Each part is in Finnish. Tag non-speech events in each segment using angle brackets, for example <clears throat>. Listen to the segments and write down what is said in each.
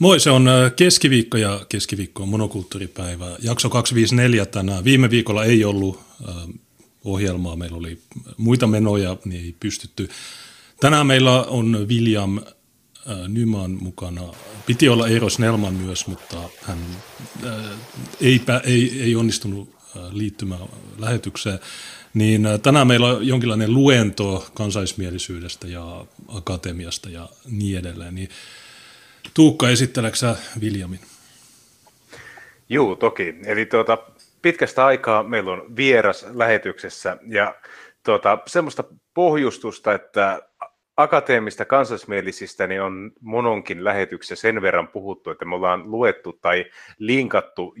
Moi, se on keskiviikko ja keskiviikko on monokulttuuripäivä. Jakso 254 tänään. Viime viikolla ei ollut ohjelmaa, meillä oli muita menoja, niin ei pystytty. Tänään meillä on William Nyman mukana. Piti olla Eero Snellman myös, mutta hän ei, ei, ei onnistunut liittymään lähetykseen. Niin tänään meillä on jonkinlainen luento kansaismielisyydestä ja akatemiasta ja niin edelleen. Niin Tuukka, esitteleksä Viljamin? Juu, toki. Eli tuota, pitkästä aikaa meillä on vieras lähetyksessä ja tuota, semmoista pohjustusta, että akateemista kansallismielisistä niin on mononkin lähetyksessä sen verran puhuttu, että me ollaan luettu tai linkattu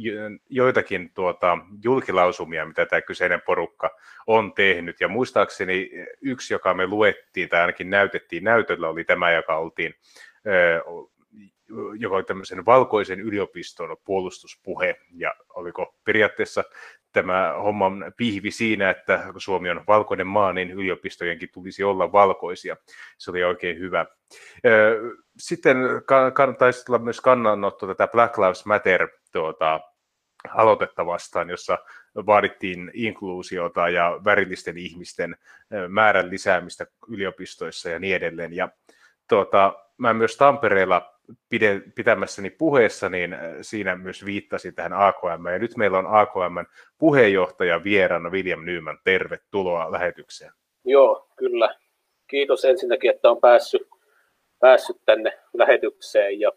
joitakin tuota, julkilausumia, mitä tämä kyseinen porukka on tehnyt. Ja muistaakseni yksi, joka me luettiin tai ainakin näytettiin näytöllä, oli tämä, joka oltiin joka oli tämmöisen valkoisen yliopiston puolustuspuhe, ja oliko periaatteessa tämä homman pihvi siinä, että kun Suomi on valkoinen maa, niin yliopistojenkin tulisi olla valkoisia. Se oli oikein hyvä. Sitten taisi olla myös kannanotto tätä Black Lives Matter tuota, aloitetta vastaan, jossa vaadittiin inkluusiota ja värillisten ihmisten määrän lisäämistä yliopistoissa ja niin edelleen. Ja tuota, mä myös Tampereella pide, pitämässäni puheessa, niin äh, siinä myös viittasi tähän AKM. Ja nyt meillä on AKM puheenjohtaja vieraana William Nyman. Tervetuloa lähetykseen. Joo, kyllä. Kiitos ensinnäkin, että on päässyt, päässyt tänne lähetykseen. Ja,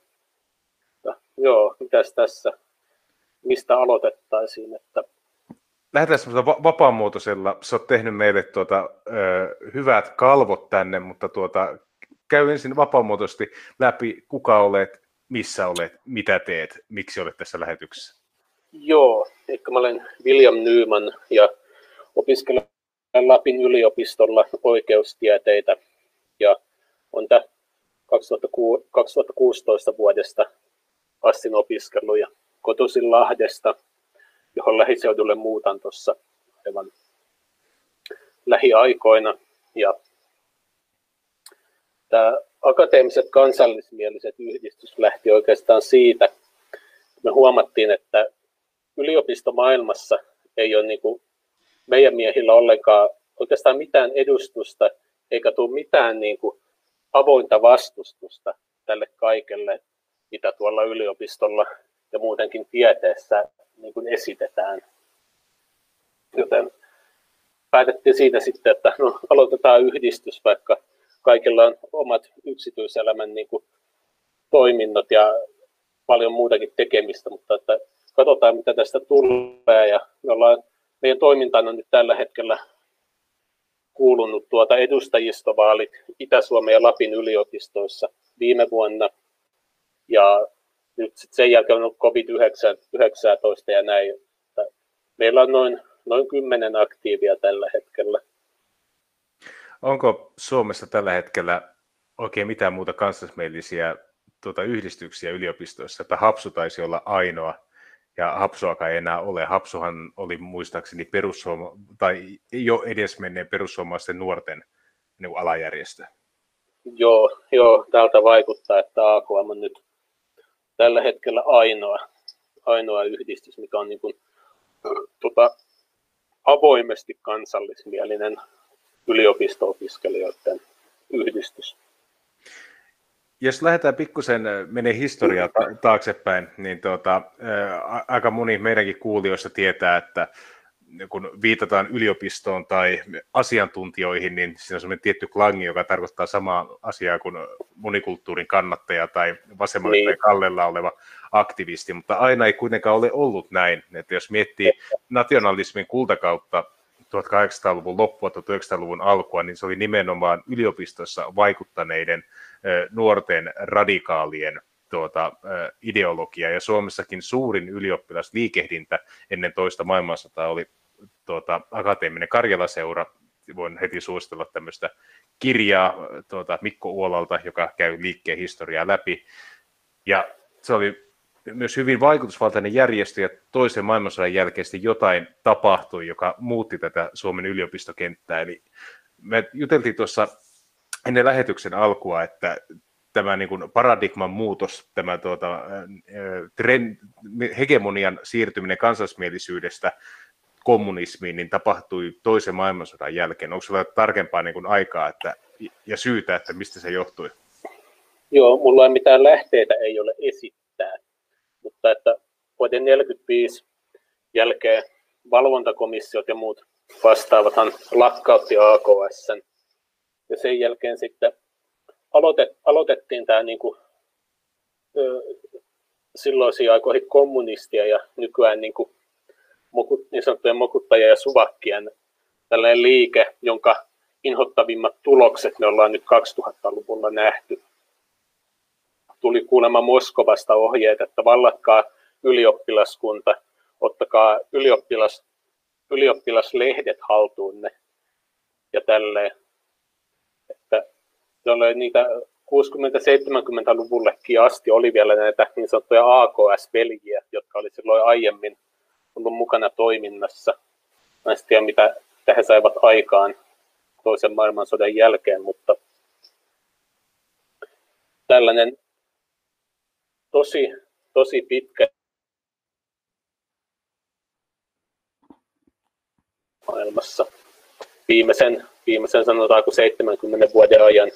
ja joo, mitäs tässä, mistä aloitettaisiin? Että... Lähdetään semmoisella vapaamuotoisella. Sä oot tehnyt meille tuota, ö, hyvät kalvot tänne, mutta tuota, käy ensin vapaamuotoisesti läpi, kuka olet, missä olet, mitä teet, miksi olet tässä lähetyksessä. Joo, eli mä olen William Nyman ja opiskelen Lapin yliopistolla oikeustieteitä ja on 2016 vuodesta astin opiskellut ja kotoisin Lahdesta, johon lähiseudulle muutan tuossa aivan lähiaikoina. Ja tämä akateemiset kansallismieliset yhdistys lähti oikeastaan siitä, me huomattiin, että yliopistomaailmassa ei ole niin kuin meidän miehillä ollenkaan oikeastaan mitään edustusta, eikä tule mitään niin kuin avointa vastustusta tälle kaikelle, mitä tuolla yliopistolla ja muutenkin tieteessä niin kuin esitetään. Joten päätettiin siitä sitten, että no, aloitetaan yhdistys, vaikka kaikilla on omat yksityiselämän niin kuin, toiminnot ja paljon muutakin tekemistä, mutta että katsotaan mitä tästä tulee ja me ollaan, meidän toimintaan on nyt tällä hetkellä kuulunut tuota edustajistovaalit Itä-Suomen ja Lapin yliopistoissa viime vuonna ja nyt sit sen jälkeen on ollut COVID-19 ja näin. Meillä on noin, noin 10 aktiivia tällä hetkellä. Onko Suomessa tällä hetkellä oikein mitään muuta kansallismielisiä tuota, yhdistyksiä yliopistoissa, että Hapsu taisi olla ainoa, ja Hapsuakaan ei enää ole. Hapsuhan oli muistaakseni perussuoma- tai jo edesmenneen perussuomalaisten nuorten niin alajärjestö. Joo, joo, tältä vaikuttaa, että AKM on nyt tällä hetkellä ainoa, ainoa yhdistys, mikä on niin kuin, tota, avoimesti kansallismielinen yliopisto-opiskelijoiden yhdistys. Jos lähdetään pikkusen menee historiaa taaksepäin, niin tuota, ää, aika moni meidänkin kuulijoista tietää, että kun viitataan yliopistoon tai asiantuntijoihin, niin siinä on sellainen tietty klangi, joka tarkoittaa samaa asiaa kuin monikulttuurin kannattaja tai vasemmalla niin. kallella oleva aktivisti, mutta aina ei kuitenkaan ole ollut näin. Että jos miettii nationalismin kultakautta 1800-luvun loppua, 1900-luvun alkua, niin se oli nimenomaan yliopistossa vaikuttaneiden nuorten radikaalien tuota, ideologia. Ja Suomessakin suurin ylioppilasliikehdintä ennen toista maailmansotaa oli tuota, akateeminen Karjalaseura. Voin heti suositella tämmöistä kirjaa tuota, Mikko Uolalta, joka käy liikkeen historiaa läpi. Ja se oli myös hyvin vaikutusvaltainen järjestö ja toisen maailmansodan jälkeen jotain tapahtui, joka muutti tätä Suomen yliopistokenttää. Eli me juteltiin tuossa ennen lähetyksen alkua, että tämä niin kuin paradigman muutos, tämä tuota, trend, hegemonian siirtyminen kansallismielisyydestä kommunismiin, niin tapahtui toisen maailmansodan jälkeen. Onko sinulla tarkempaa niin kuin aikaa että, ja syytä, että mistä se johtui? Joo, mulla ei mitään lähteitä ei ole esittää, mutta että vuoden 1945 jälkeen valvontakomissiot ja muut vastaavathan lakkautti AKS. Ja sen jälkeen sitten aloitet, aloitettiin tämä niin kuin, ö, silloisiin aikoihin kommunistia ja nykyään niin, kuin, niin sanottujen mokuttajia ja suvakkien tällainen liike, jonka inhottavimmat tulokset me ollaan nyt 2000-luvulla nähty. Tuli kuulemma Moskovasta ohjeet, että vallatkaa ylioppilaskunta, ottakaa ylioppilas, ylioppilaslehdet haltuunne ja tälleen. Että niitä 60-70-luvullekin asti oli vielä näitä niin sanottuja AKS-veljiä, jotka oli silloin aiemmin ollut mukana toiminnassa. Mä en tiedä, mitä he saivat aikaan toisen maailmansodan jälkeen, mutta tällainen tosi, tosi pitkä maailmassa viimeisen, viimeisen sanotaanko 70 vuoden ajan.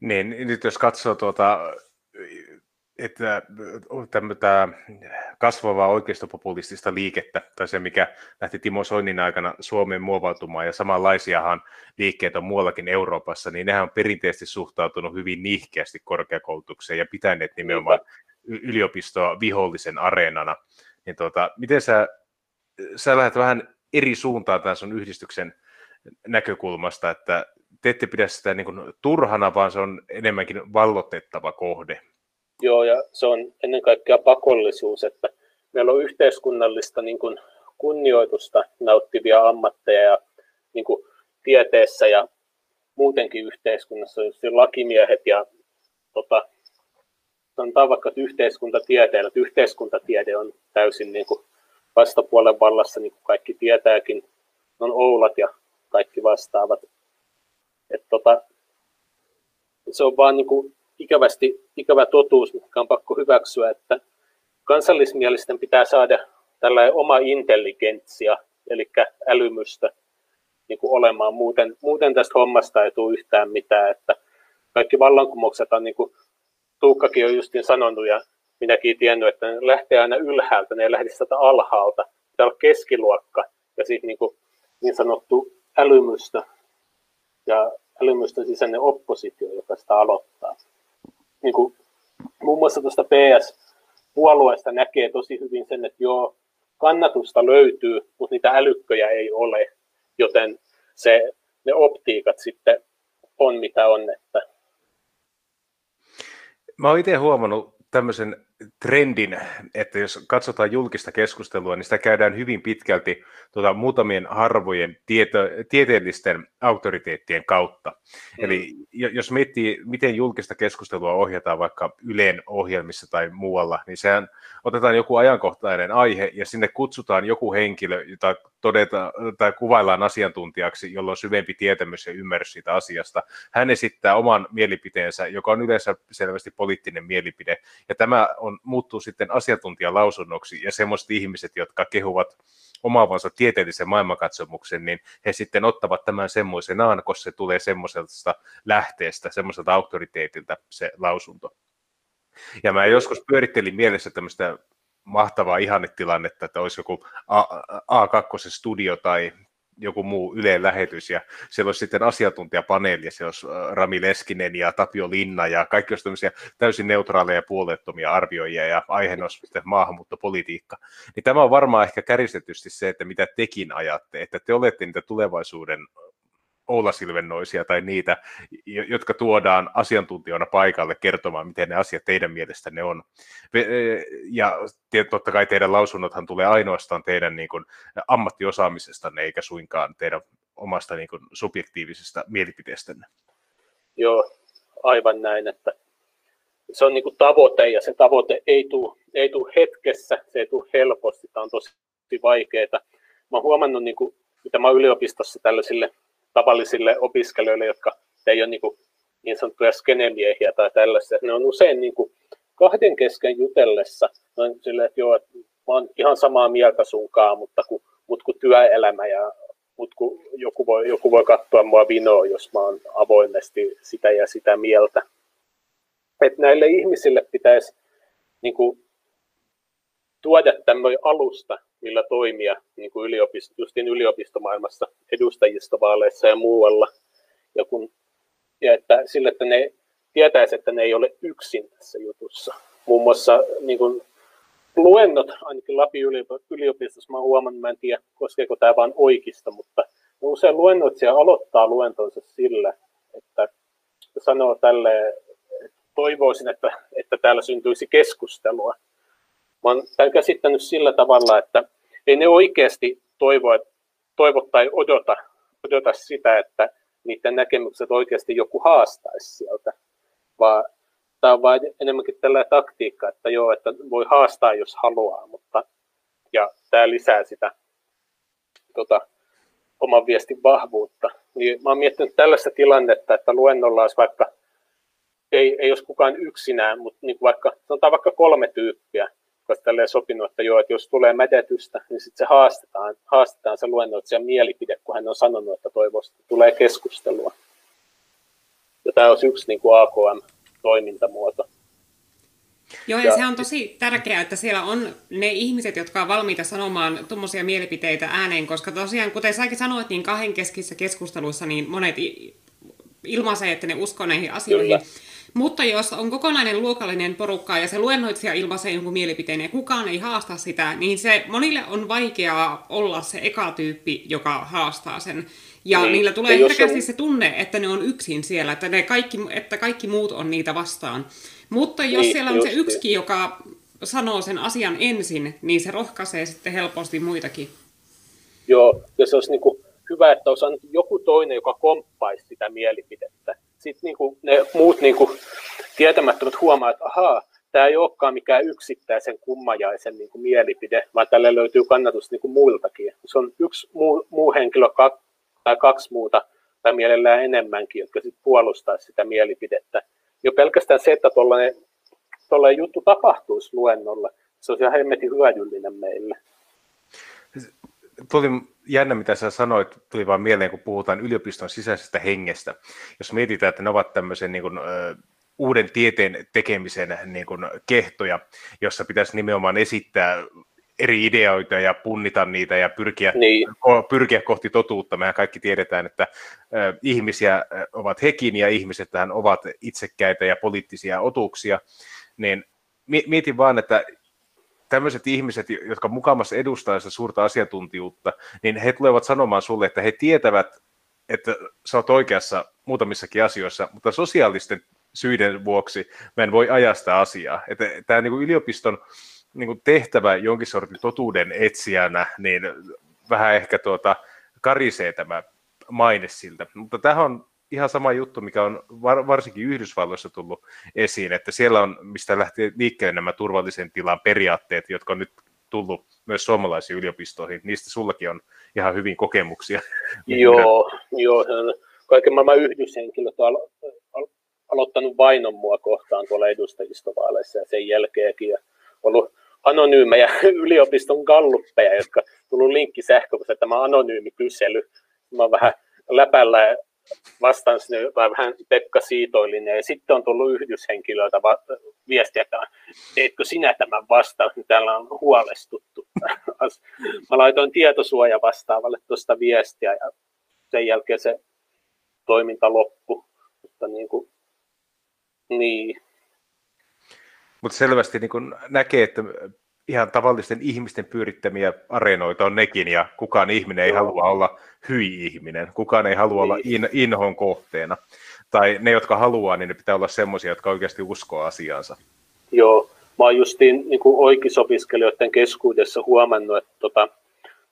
Niin, nyt jos katsoo tuota, että tämä kasvavaa oikeistopopulistista liikettä, tai se mikä lähti Timo Soinin aikana Suomeen muovautumaan, ja samanlaisiahan liikkeet on muuallakin Euroopassa, niin nehän on perinteisesti suhtautunut hyvin nihkeästi korkeakoulutukseen ja pitäneet nimenomaan yliopistoa vihollisen areenana. Niin tuota, miten sä sä lähdet vähän eri suuntaan tämän sun yhdistyksen näkökulmasta, että te ette pidä sitä niin kuin turhana, vaan se on enemmänkin vallotettava kohde. Joo, ja se on ennen kaikkea pakollisuus, että meillä on yhteiskunnallista niin kuin kunnioitusta nauttivia ammatteja ja niin kuin tieteessä ja muutenkin yhteiskunnassa, just lakimiehet ja tota, sanotaan vaikka että yhteiskuntatieteellä, että yhteiskuntatiede on täysin niin kuin vastapuolen vallassa, niin kuin kaikki tietääkin, on Oulat ja kaikki vastaavat. Et tota, se on vaan niin kuin ikävästi, ikävä totuus, mikä on pakko hyväksyä, että kansallismielisten pitää saada tällainen oma intelligentsia, eli älymystä niin kuin olemaan. Muuten, muuten tästä hommasta ei tule yhtään mitään. Että kaikki vallankumoukset on, niin kuin Tuukkakin on justin sanonut, ja minäkin tiennyt, että ne lähtee aina ylhäältä, ne ei lähde sieltä alhaalta. Pitää olla keskiluokka ja sitten niin, niin sanottu älymystö ja älymystön sisäinen oppositio, joka sitä aloittaa. Niin kuin, muun muassa tuosta PS-puolueesta näkee tosi hyvin sen, että joo, kannatusta löytyy, mutta niitä älykköjä ei ole, joten se, ne optiikat sitten on mitä on. Että... Mä oon itse huomannut tämmöisen trendin, että jos katsotaan julkista keskustelua, niin sitä käydään hyvin pitkälti tuota, muutamien harvojen tieto, tieteellisten auktoriteettien kautta. Mm. Eli jos miettii, miten julkista keskustelua ohjataan vaikka Yleen ohjelmissa tai muualla, niin sehän otetaan joku ajankohtainen aihe ja sinne kutsutaan joku henkilö, jota todeta, tai kuvaillaan asiantuntijaksi, jolla on syvempi tietämys ja ymmärrys siitä asiasta. Hän esittää oman mielipiteensä, joka on yleensä selvästi poliittinen mielipide, ja tämä on, muuttuu sitten asiantuntijalausunnoksi, ja semmoiset ihmiset, jotka kehuvat omaavansa tieteellisen maailmankatsomuksen, niin he sitten ottavat tämän semmoisenaan, koska se tulee semmoiselta lähteestä, semmoiselta auktoriteetilta se lausunto. Ja mä joskus pyörittelin mielessä tämmöistä mahtavaa ihannetilannetta, että olisi joku A- A2-studio tai joku muu Yleen lähetys, ja siellä olisi sitten asiantuntijapaneeli, ja siellä olisi Rami Leskinen ja Tapio Linna, ja kaikki olisi tämmöisiä täysin neutraaleja ja puolettomia arvioijia, ja aiheena olisi sitten maahanmuuttopolitiikka. Niin tämä on varmaan ehkä käristetysti se, että mitä tekin ajatte, että te olette niitä tulevaisuuden Oula-silvennoisia tai niitä, jotka tuodaan asiantuntijoina paikalle kertomaan, miten ne asiat teidän mielestänne on. E, ja totta kai teidän lausunnothan tulee ainoastaan teidän niin kuin, ammattiosaamisestanne, eikä suinkaan teidän omasta niin kuin, subjektiivisesta mielipiteestänne. Joo, aivan näin, että se on niin kuin tavoite ja se tavoite ei tule, ei tule hetkessä, se ei tule helposti, tämä on tosi vaikeaa. Mä oon huomannut, niin kuin, mitä mä yliopistossa tällaisille tavallisille opiskelijoille, jotka ei ole niin kuin niin sanottuja skenemiehiä tai tällaisia. Ne on usein niin kuin kahden kesken jutellessa, noin silleen, että joo, mä oon ihan samaa mieltä sunkaan, mutta kun, mutta kun työelämä ja mutta kun joku voi, joku voi katsoa mua vinoa, jos mä oon avoimesti sitä ja sitä mieltä. Että näille ihmisille pitäisi niin kuin, tuoda tämmöinen alusta, millä toimia niin kuin yliopisto, justin yliopistomaailmassa, edustajistovaaleissa ja muualla. Ja, kun, ja että sille, että ne tietäisi, että ne ei ole yksin tässä jutussa. Muun muassa niin kuin, luennot, ainakin Lapin yliopistossa, mä huomannut, mä en tiedä koskeeko tämä vain oikeista, mutta usein luennoitsija aloittaa luentonsa sillä, että sanoo tälle, että toivoisin, että, että täällä syntyisi keskustelua. Mä oon käsittänyt sillä tavalla, että ei ne oikeasti toivo, toivo tai odota, odota sitä, että niiden näkemykset oikeasti joku haastaisi sieltä, vaan tämä on vain enemmänkin tällainen taktiikka, että joo, että voi haastaa, jos haluaa, mutta ja tämä lisää sitä tota, oman viestin vahvuutta. Niin mä oon miettinyt tällaista tilannetta, että luennolla olisi vaikka, ei, ei olisi kukaan yksinään, mutta niin vaikka, sanotaan vaikka kolme tyyppiä, koska tälleen sopinut, että joo, että jos tulee mädetystä, niin sitten se haastetaan, haastetaan se luennoitsija mielipide, kun hän on sanonut, että toivoisi, että tulee keskustelua. Ja tämä olisi yksi niin kuin AKM-toimintamuoto. Joo, ja, ja se on tosi tärkeää, että siellä on ne ihmiset, jotka on valmiita sanomaan tuommoisia mielipiteitä ääneen, koska tosiaan, kuten säkin sanoit, niin kahdenkeskisissä keskusteluissa niin monet ilmaisee, että ne uskoo näihin asioihin. Kyllä. Mutta jos on kokonainen luokallinen porukka ja se luennoitsija ilmaisee jonkun mielipiteen ja kukaan ei haasta sitä, niin se monille on vaikeaa olla se eka tyyppi, joka haastaa sen. Ja niin. niillä tulee herkästi on... se tunne, että ne on yksin siellä, että, ne kaikki, että kaikki muut on niitä vastaan. Mutta jos niin, siellä on se yksi, joka sanoo sen asian ensin, niin se rohkaisee sitten helposti muitakin. Joo, ja se olisi niin kuin hyvä, että olisi joku toinen, joka komppaisi sitä mielipidettä. Sitten niin kuin ne muut niin kuin tietämättömät huomaa, että ahaa, tämä ei olekaan mikään yksittäisen kummajaisen niin kuin mielipide, vaan tälle löytyy kannatus niin kuin muiltakin. Se on yksi muu, muu henkilö tai kaksi muuta, tai mielellään enemmänkin, jotka sitten puolustaa sitä mielipidettä jo pelkästään se, että tuollainen juttu tapahtuisi luennolla, se olisi ihan hemmetin hyödyllinen meille. Tuli jännä, mitä sä sanoit, tuli vaan mieleen, kun puhutaan yliopiston sisäisestä hengestä. Jos mietitään, että ne ovat tämmöisen niin kuin, uuden tieteen tekemisen niin kuin, kehtoja, jossa pitäisi nimenomaan esittää eri ideoita ja punnita niitä ja pyrkiä, niin. pyrkiä kohti totuutta. Mehän kaikki tiedetään, että äh, ihmisiä ovat hekin ja ihmiset tähän ovat itsekkäitä ja poliittisia otuksia. Niin mietin vaan, että tämmöiset ihmiset, jotka mukamassa edustaa sitä suurta asiantuntijuutta, niin he tulevat sanomaan sulle, että he tietävät, että sä oot oikeassa muutamissakin asioissa, mutta sosiaalisten syiden vuoksi mä en voi ajaa sitä asiaa. Että tämä niin yliopiston niin kuin tehtävä jonkin sortin totuuden etsijänä, niin vähän ehkä tuota, karisee tämä maine siltä. Mutta tähän on ihan sama juttu, mikä on var, varsinkin Yhdysvalloissa tullut esiin, että siellä on, mistä lähtee liikkeelle nämä turvallisen tilan periaatteet, jotka on nyt tullut myös suomalaisiin yliopistoihin. Niistä sullakin on ihan hyvin kokemuksia. Joo, joo kaiken maailman yhdyshenkilöt on alo- aloittanut vainon mua kohtaan tuolla edustajistovaaleissa ja sen jälkeenkin. Ja ollut anonyymejä <laughs> yliopiston galluppeja, jotka tullut linkki sähköpostiin, tämä anonyymi kysely. Mä oon vähän läpällä vastaan sinne vähän Pekka Siitoillinen, ja sitten on tullut yhdyshenkilöiltä va- viestiä, että teetkö sinä tämän vastaan, niin täällä on huolestuttu. <laughs> Mä laitoin tietosuoja vastaavalle tuosta viestiä, ja sen jälkeen se toiminta loppui. Mutta niin, kuin, niin mutta selvästi niin kun näkee, että ihan tavallisten ihmisten pyörittämiä areenoita on nekin, ja kukaan ihminen ei Joo. halua olla hyi-ihminen, kukaan ei halua niin. olla in, inhon kohteena. Tai ne, jotka haluaa, niin ne pitää olla semmoisia, jotka oikeasti uskoo asiansa. Joo, mä oon justiin niin kuin oikeisopiskelijoiden keskuudessa huomannut, että tota,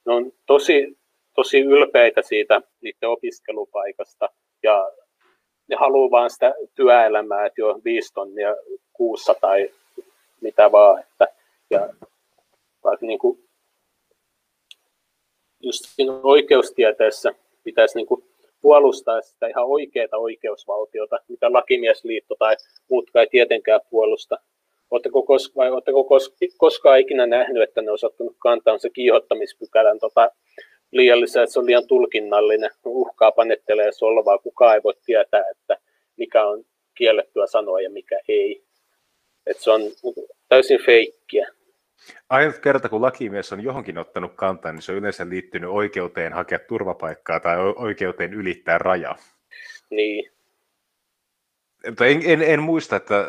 ne on tosi, tosi ylpeitä siitä niiden opiskelupaikasta, ja ne haluaa vaan sitä työelämää, että jo viisi tonnia kuussa tai mitä vaan. Että, ja vaikka niin kuin, just oikeustieteessä pitäisi niin kuin puolustaa sitä ihan oikeaa oikeusvaltiota, mitä lakimiesliitto tai muutkaan ei tietenkään puolusta. Oletteko, kos- vai oletteko kos- koskaan ikinä nähnyt, että ne on ottanut kantaa se kiihottamispykälän tota, liiallisen, että se on liian tulkinnallinen, uhkaa, panettelee solvaa, kukaan ei voi tietää, että mikä on kiellettyä sanoa ja mikä ei. Että se on täysin feikkiä. Ainut kerta, kun lakimies on johonkin ottanut kantaa, niin se on yleensä liittynyt oikeuteen hakea turvapaikkaa tai oikeuteen ylittää raja. Niin. En, en, en muista, että äh,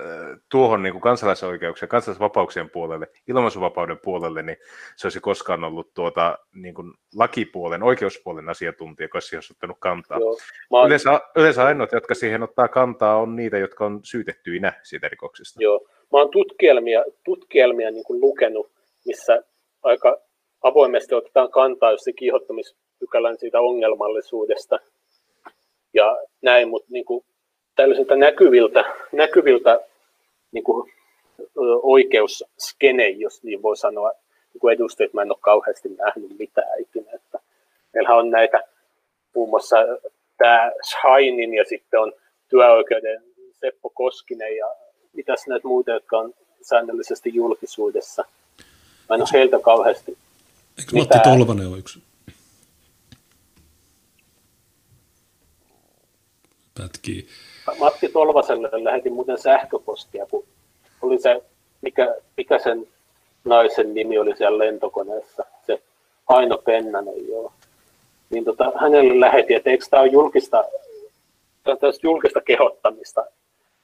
tuohon niin kuin kansalaisoikeuksien, kansalaisvapauksien puolelle, ilmaisuvapauden puolelle, niin se olisi koskaan ollut tuota, niin kuin lakipuolen, oikeuspuolen asiantuntija, joka olisi ottanut kantaa. Joo, oon... yleensä, yleensä ainoat, jotka siihen ottaa kantaa, on niitä, jotka on syytettyinä siitä rikoksesta. Joo, mä oon tutkielmia, tutkielmia niin kuin lukenut, missä aika avoimesti otetaan kantaa jos se kiihottamispykälän siitä ongelmallisuudesta ja näin, mutta niin kuin tällaisilta näkyviltä, näkyviltä niin kuin, oikeusskene, jos niin voi sanoa, niin kuin edustajat mä en ole kauheasti nähnyt mitään ikinä. Että meillähän on näitä muun muassa tämä Shainin ja sitten on työoikeuden Seppo Koskinen ja mitäs näitä muita, jotka on säännöllisesti julkisuudessa. Mä en ole heiltä kauheasti Eikö Matti Tolvanen ole yksi? Pätkii. Matti Tolvaselle lähetin muuten sähköpostia, kun oli se, mikä, mikä sen naisen nimi oli siellä lentokoneessa, se Aino Pennanen, joo. Niin tota, hänelle lähetin, että eikö tämä ole julkista, julkista kehottamista,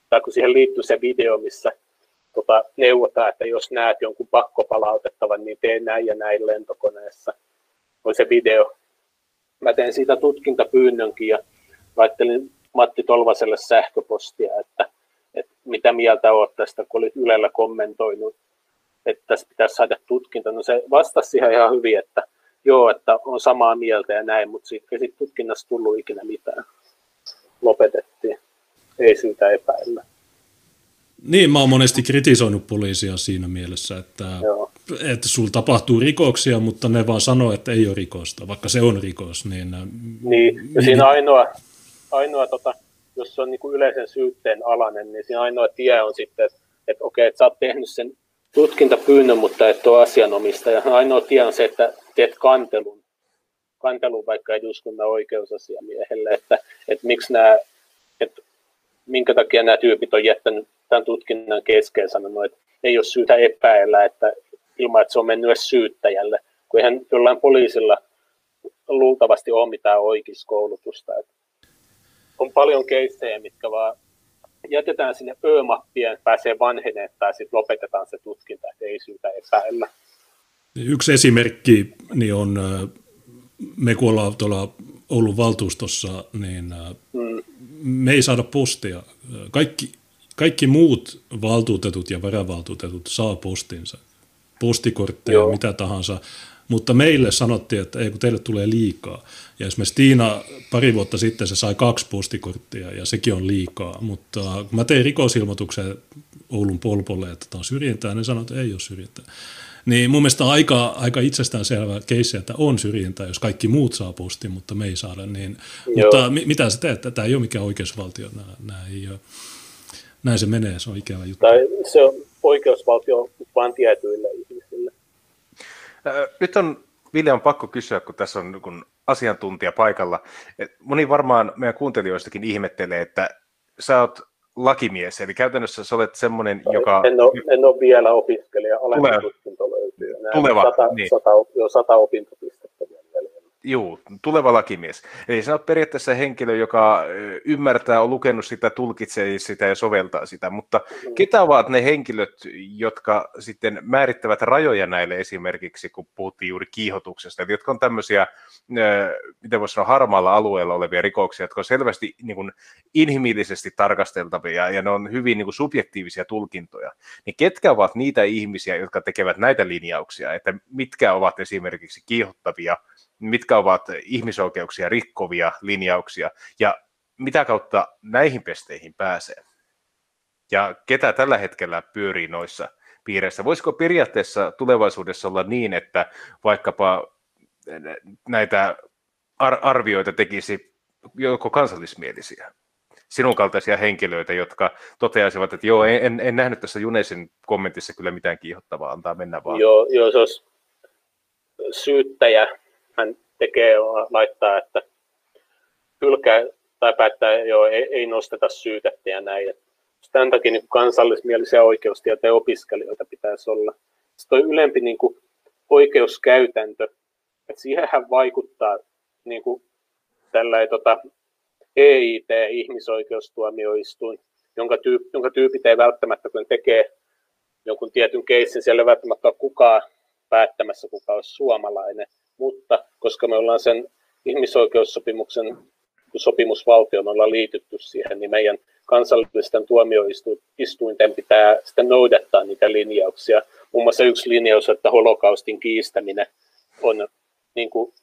tai kun siihen liittyy se video, missä tota, neuvotaan, että jos näet jonkun pakkopalautettavan, niin tee näin ja näin lentokoneessa. On se video. Mä teen siitä tutkintapyynnönkin ja laittelin Matti Tolvaselle sähköpostia, että, että mitä mieltä olet tästä, kun olit Ylellä kommentoinut, että tässä pitäisi saada tutkinta. No se vastasi siihen ihan hyvin, että joo, että on samaa mieltä ja näin, mutta siitä ei tutkinnassa tullut ikinä mitään. Lopetettiin. Ei syytä epäillä. Niin, mä oon monesti kritisoinut poliisia siinä mielessä, että, että sulla tapahtuu rikoksia, mutta ne vaan sanoo, että ei ole rikosta, vaikka se on rikos. Niin, niin ja niin, siinä ainoa, ainoa tota, jos se on niin kuin yleisen syytteen alainen, niin siinä ainoa tie on sitten, että, että okei, että sä oot tehnyt sen tutkintapyynnön, mutta et ole asianomistaja. Ainoa tie on se, että teet kantelun, kantelun vaikka eduskunnan oikeusasiamiehelle, että, että miksi nämä, että minkä takia nämä tyypit on jättänyt tämän tutkinnan kesken sanonut, että ei ole syytä epäillä, että ilman, että se on mennyt edes syyttäjälle, kun eihän jollain poliisilla luultavasti ole mitään oikeuskoulutusta. Että on paljon keissejä, mitkä vaan jätetään sinne ö-mappien, pääsee vanheneen tai sitten lopetetaan se tutkinta, että ei syytä epäillä. Yksi esimerkki niin on, me kun ollaan tuolla Oulun valtuustossa, niin mm. me ei saada postia. Kaikki, kaikki muut valtuutetut ja varavaltuutetut saa postinsa. Postikortteja, Joo. mitä tahansa. Mutta meille sanottiin, että ei kun teille tulee liikaa. Ja esimerkiksi Tiina pari vuotta sitten se sai kaksi postikorttia ja sekin on liikaa. Mutta kun mä tein rikosilmoituksen Oulun polpolle, että tämä on syrjintää, niin sanoin, että ei ole syrjintää. Niin mun mielestä on aika, aika itsestäänselvä keissi, että on syrjintää, jos kaikki muut saa postin, mutta me ei saada. Niin, mutta mitä se teet? Tämä ei ole mikään oikeusvaltio. Nämä, nämä ei ole, näin se menee, se on ikävä juttu. Tai se on oikeusvaltio vain tietyille ihmisille. Nyt on Ville on pakko kysyä, kun tässä on kun asiantuntija paikalla. Moni varmaan meidän kuuntelijoistakin ihmettelee, että sä oot lakimies, eli käytännössä sä olet semmoinen, joka... En ole, en ole vielä opiskelija, olen tutkinto löytyy. Tuleva, sata, niin. sata, jo sata opintopistettä Juu, tuleva lakimies. Eli sinä olet periaatteessa henkilö, joka ymmärtää, on lukenut sitä, tulkitsee sitä ja soveltaa sitä, mutta ketä ovat ne henkilöt, jotka sitten määrittävät rajoja näille esimerkiksi, kun puhuttiin juuri kiihotuksesta, eli jotka on tämmöisiä, miten voisi sanoa, harmaalla alueella olevia rikoksia, jotka on selvästi niin kuin inhimillisesti tarkasteltavia ja ne on hyvin niin kuin subjektiivisia tulkintoja, niin ketkä ovat niitä ihmisiä, jotka tekevät näitä linjauksia, että mitkä ovat esimerkiksi kiihottavia, mitkä ovat ihmisoikeuksia rikkovia linjauksia ja mitä kautta näihin pesteihin pääsee. Ja ketä tällä hetkellä pyörii noissa piireissä. Voisiko periaatteessa tulevaisuudessa olla niin, että vaikkapa näitä arvioita tekisi joko kansallismielisiä? Sinun kaltaisia henkilöitä, jotka toteaisivat, että joo, en, en nähnyt tässä Junesin kommentissa kyllä mitään kiihottavaa, antaa mennä vaan. Joo, joo se olisi syyttäjä, hän tekee, laittaa, että hylkää tai päättää, joo, ei, ei nosteta syytettä ja näin. Tämän takia niin kansallismielisiä oikeustieteen opiskelijoita pitäisi olla. Sitten tuo ylempi niin kuin oikeuskäytäntö, että siihenhän vaikuttaa niin kuin tällainen tota, EIT, ihmisoikeustuomioistuin, jonka, tyyp, jonka tyypit ei välttämättä, kun tekee jonkun tietyn keissin, siellä ei välttämättä ole kukaan päättämässä, kuka olisi suomalainen, mutta koska me ollaan sen ihmisoikeussopimuksen sopimusvaltio, me ollaan liitytty siihen, niin meidän kansallisten tuomioistuinten pitää sitten noudattaa niitä linjauksia. Muun muassa yksi linjaus, että holokaustin kiistäminen on niin kuin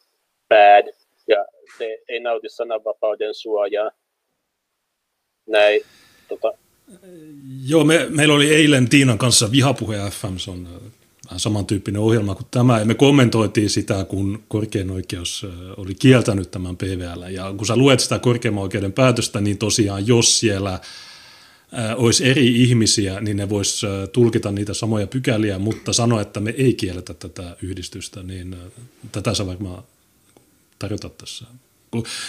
bad ja se ei nauti sananvapauden suojaa. Näin, tota. Joo, me, meillä oli eilen Tiinan kanssa Vihapuhe FM, se on vähän samantyyppinen ohjelma kuin tämä, ja me kommentoitiin sitä, kun korkein oikeus oli kieltänyt tämän PVL, ja kun sä luet sitä korkeimman oikeuden päätöstä, niin tosiaan jos siellä olisi eri ihmisiä, niin ne vois tulkita niitä samoja pykäliä, mutta sanoa, että me ei kielletä tätä yhdistystä, niin tätä sä varmaan tarjota tässä.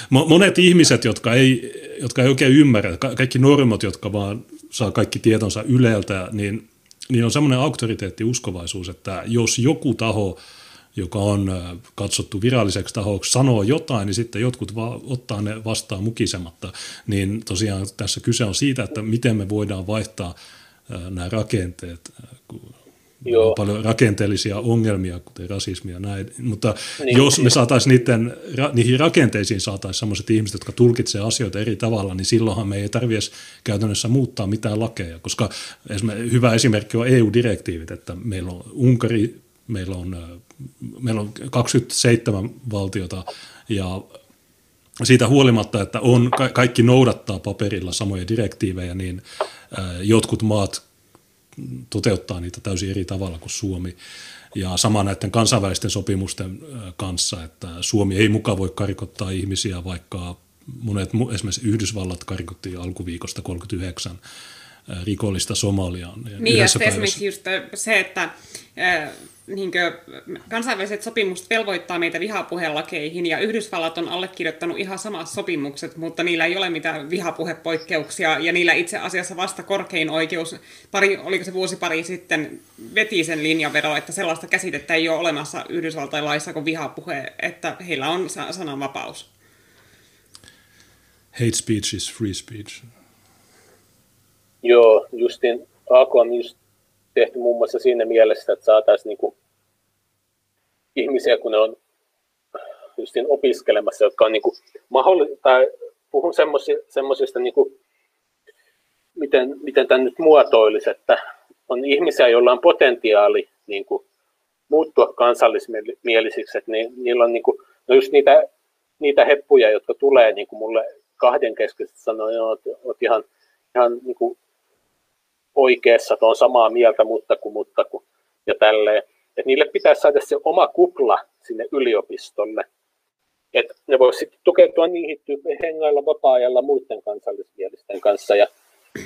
Monet ihmiset, jotka ei, jotka ei oikein ymmärrä, kaikki normot, jotka vaan saa kaikki tietonsa Yleltä, niin niin on semmoinen auktoriteettiuskovaisuus, että jos joku taho, joka on katsottu viralliseksi tahoksi, sanoo jotain, niin sitten jotkut va- ottaa ne vastaan mukisematta. Niin tosiaan tässä kyse on siitä, että miten me voidaan vaihtaa nämä rakenteet, Joo. on paljon rakenteellisia ongelmia, kuten rasismia ja näin. Mutta niin, jos me saataisiin niiden, niihin rakenteisiin saataisiin sellaiset ihmiset, jotka tulkitsevat asioita eri tavalla, niin silloinhan me ei tarvitse käytännössä muuttaa mitään lakeja, koska hyvä esimerkki on EU-direktiivit, että meillä on Unkari, meillä on, meillä on 27 valtiota ja siitä huolimatta, että on, kaikki noudattaa paperilla samoja direktiivejä, niin jotkut maat toteuttaa niitä täysin eri tavalla kuin Suomi. Ja sama näiden kansainvälisten sopimusten kanssa, että Suomi ei mukaan voi karkottaa ihmisiä, vaikka monet, esimerkiksi Yhdysvallat karkotti alkuviikosta 39 rikollista Somaliaan. Niin, ja esimerkiksi just se, että niin kansainväliset sopimukset velvoittaa meitä vihapuhelakeihin, ja Yhdysvallat on allekirjoittanut ihan samat sopimukset, mutta niillä ei ole mitään vihapuhepoikkeuksia, ja niillä itse asiassa vasta korkein oikeus, pari, oliko se vuosi pari sitten, veti sen linjanvedon, että sellaista käsitettä ei ole olemassa Yhdysvaltain laissa kuin vihapuhe, että heillä on sananvapaus. Hate speech is free speech. Joo, justin AK on just tehty muun muassa siinä mielessä, että saataisiin niin kuin ihmisiä, kun ne on justin opiskelemassa, jotka on niin kuin mahdolli- tai puhun semmoisista, niin miten, miten tämä nyt muotoilisi, että on ihmisiä, joilla on potentiaali niin kuin, muuttua kansallismielisiksi, että ni, niillä on niin kuin, no just niitä, niitä heppuja, jotka tulee niin kuin mulle kahden keskeisesti sanoo, että olet ihan, ihan niin kuin oikeassa, on samaa mieltä, mutta kun, mutta kun, ja tälleen. Että niille pitäisi saada se oma kupla sinne yliopistolle. Että ne voisi sitten tukeutua niihin tyyppeihin hengailla vapaa-ajalla muiden kansallismielisten kanssa ja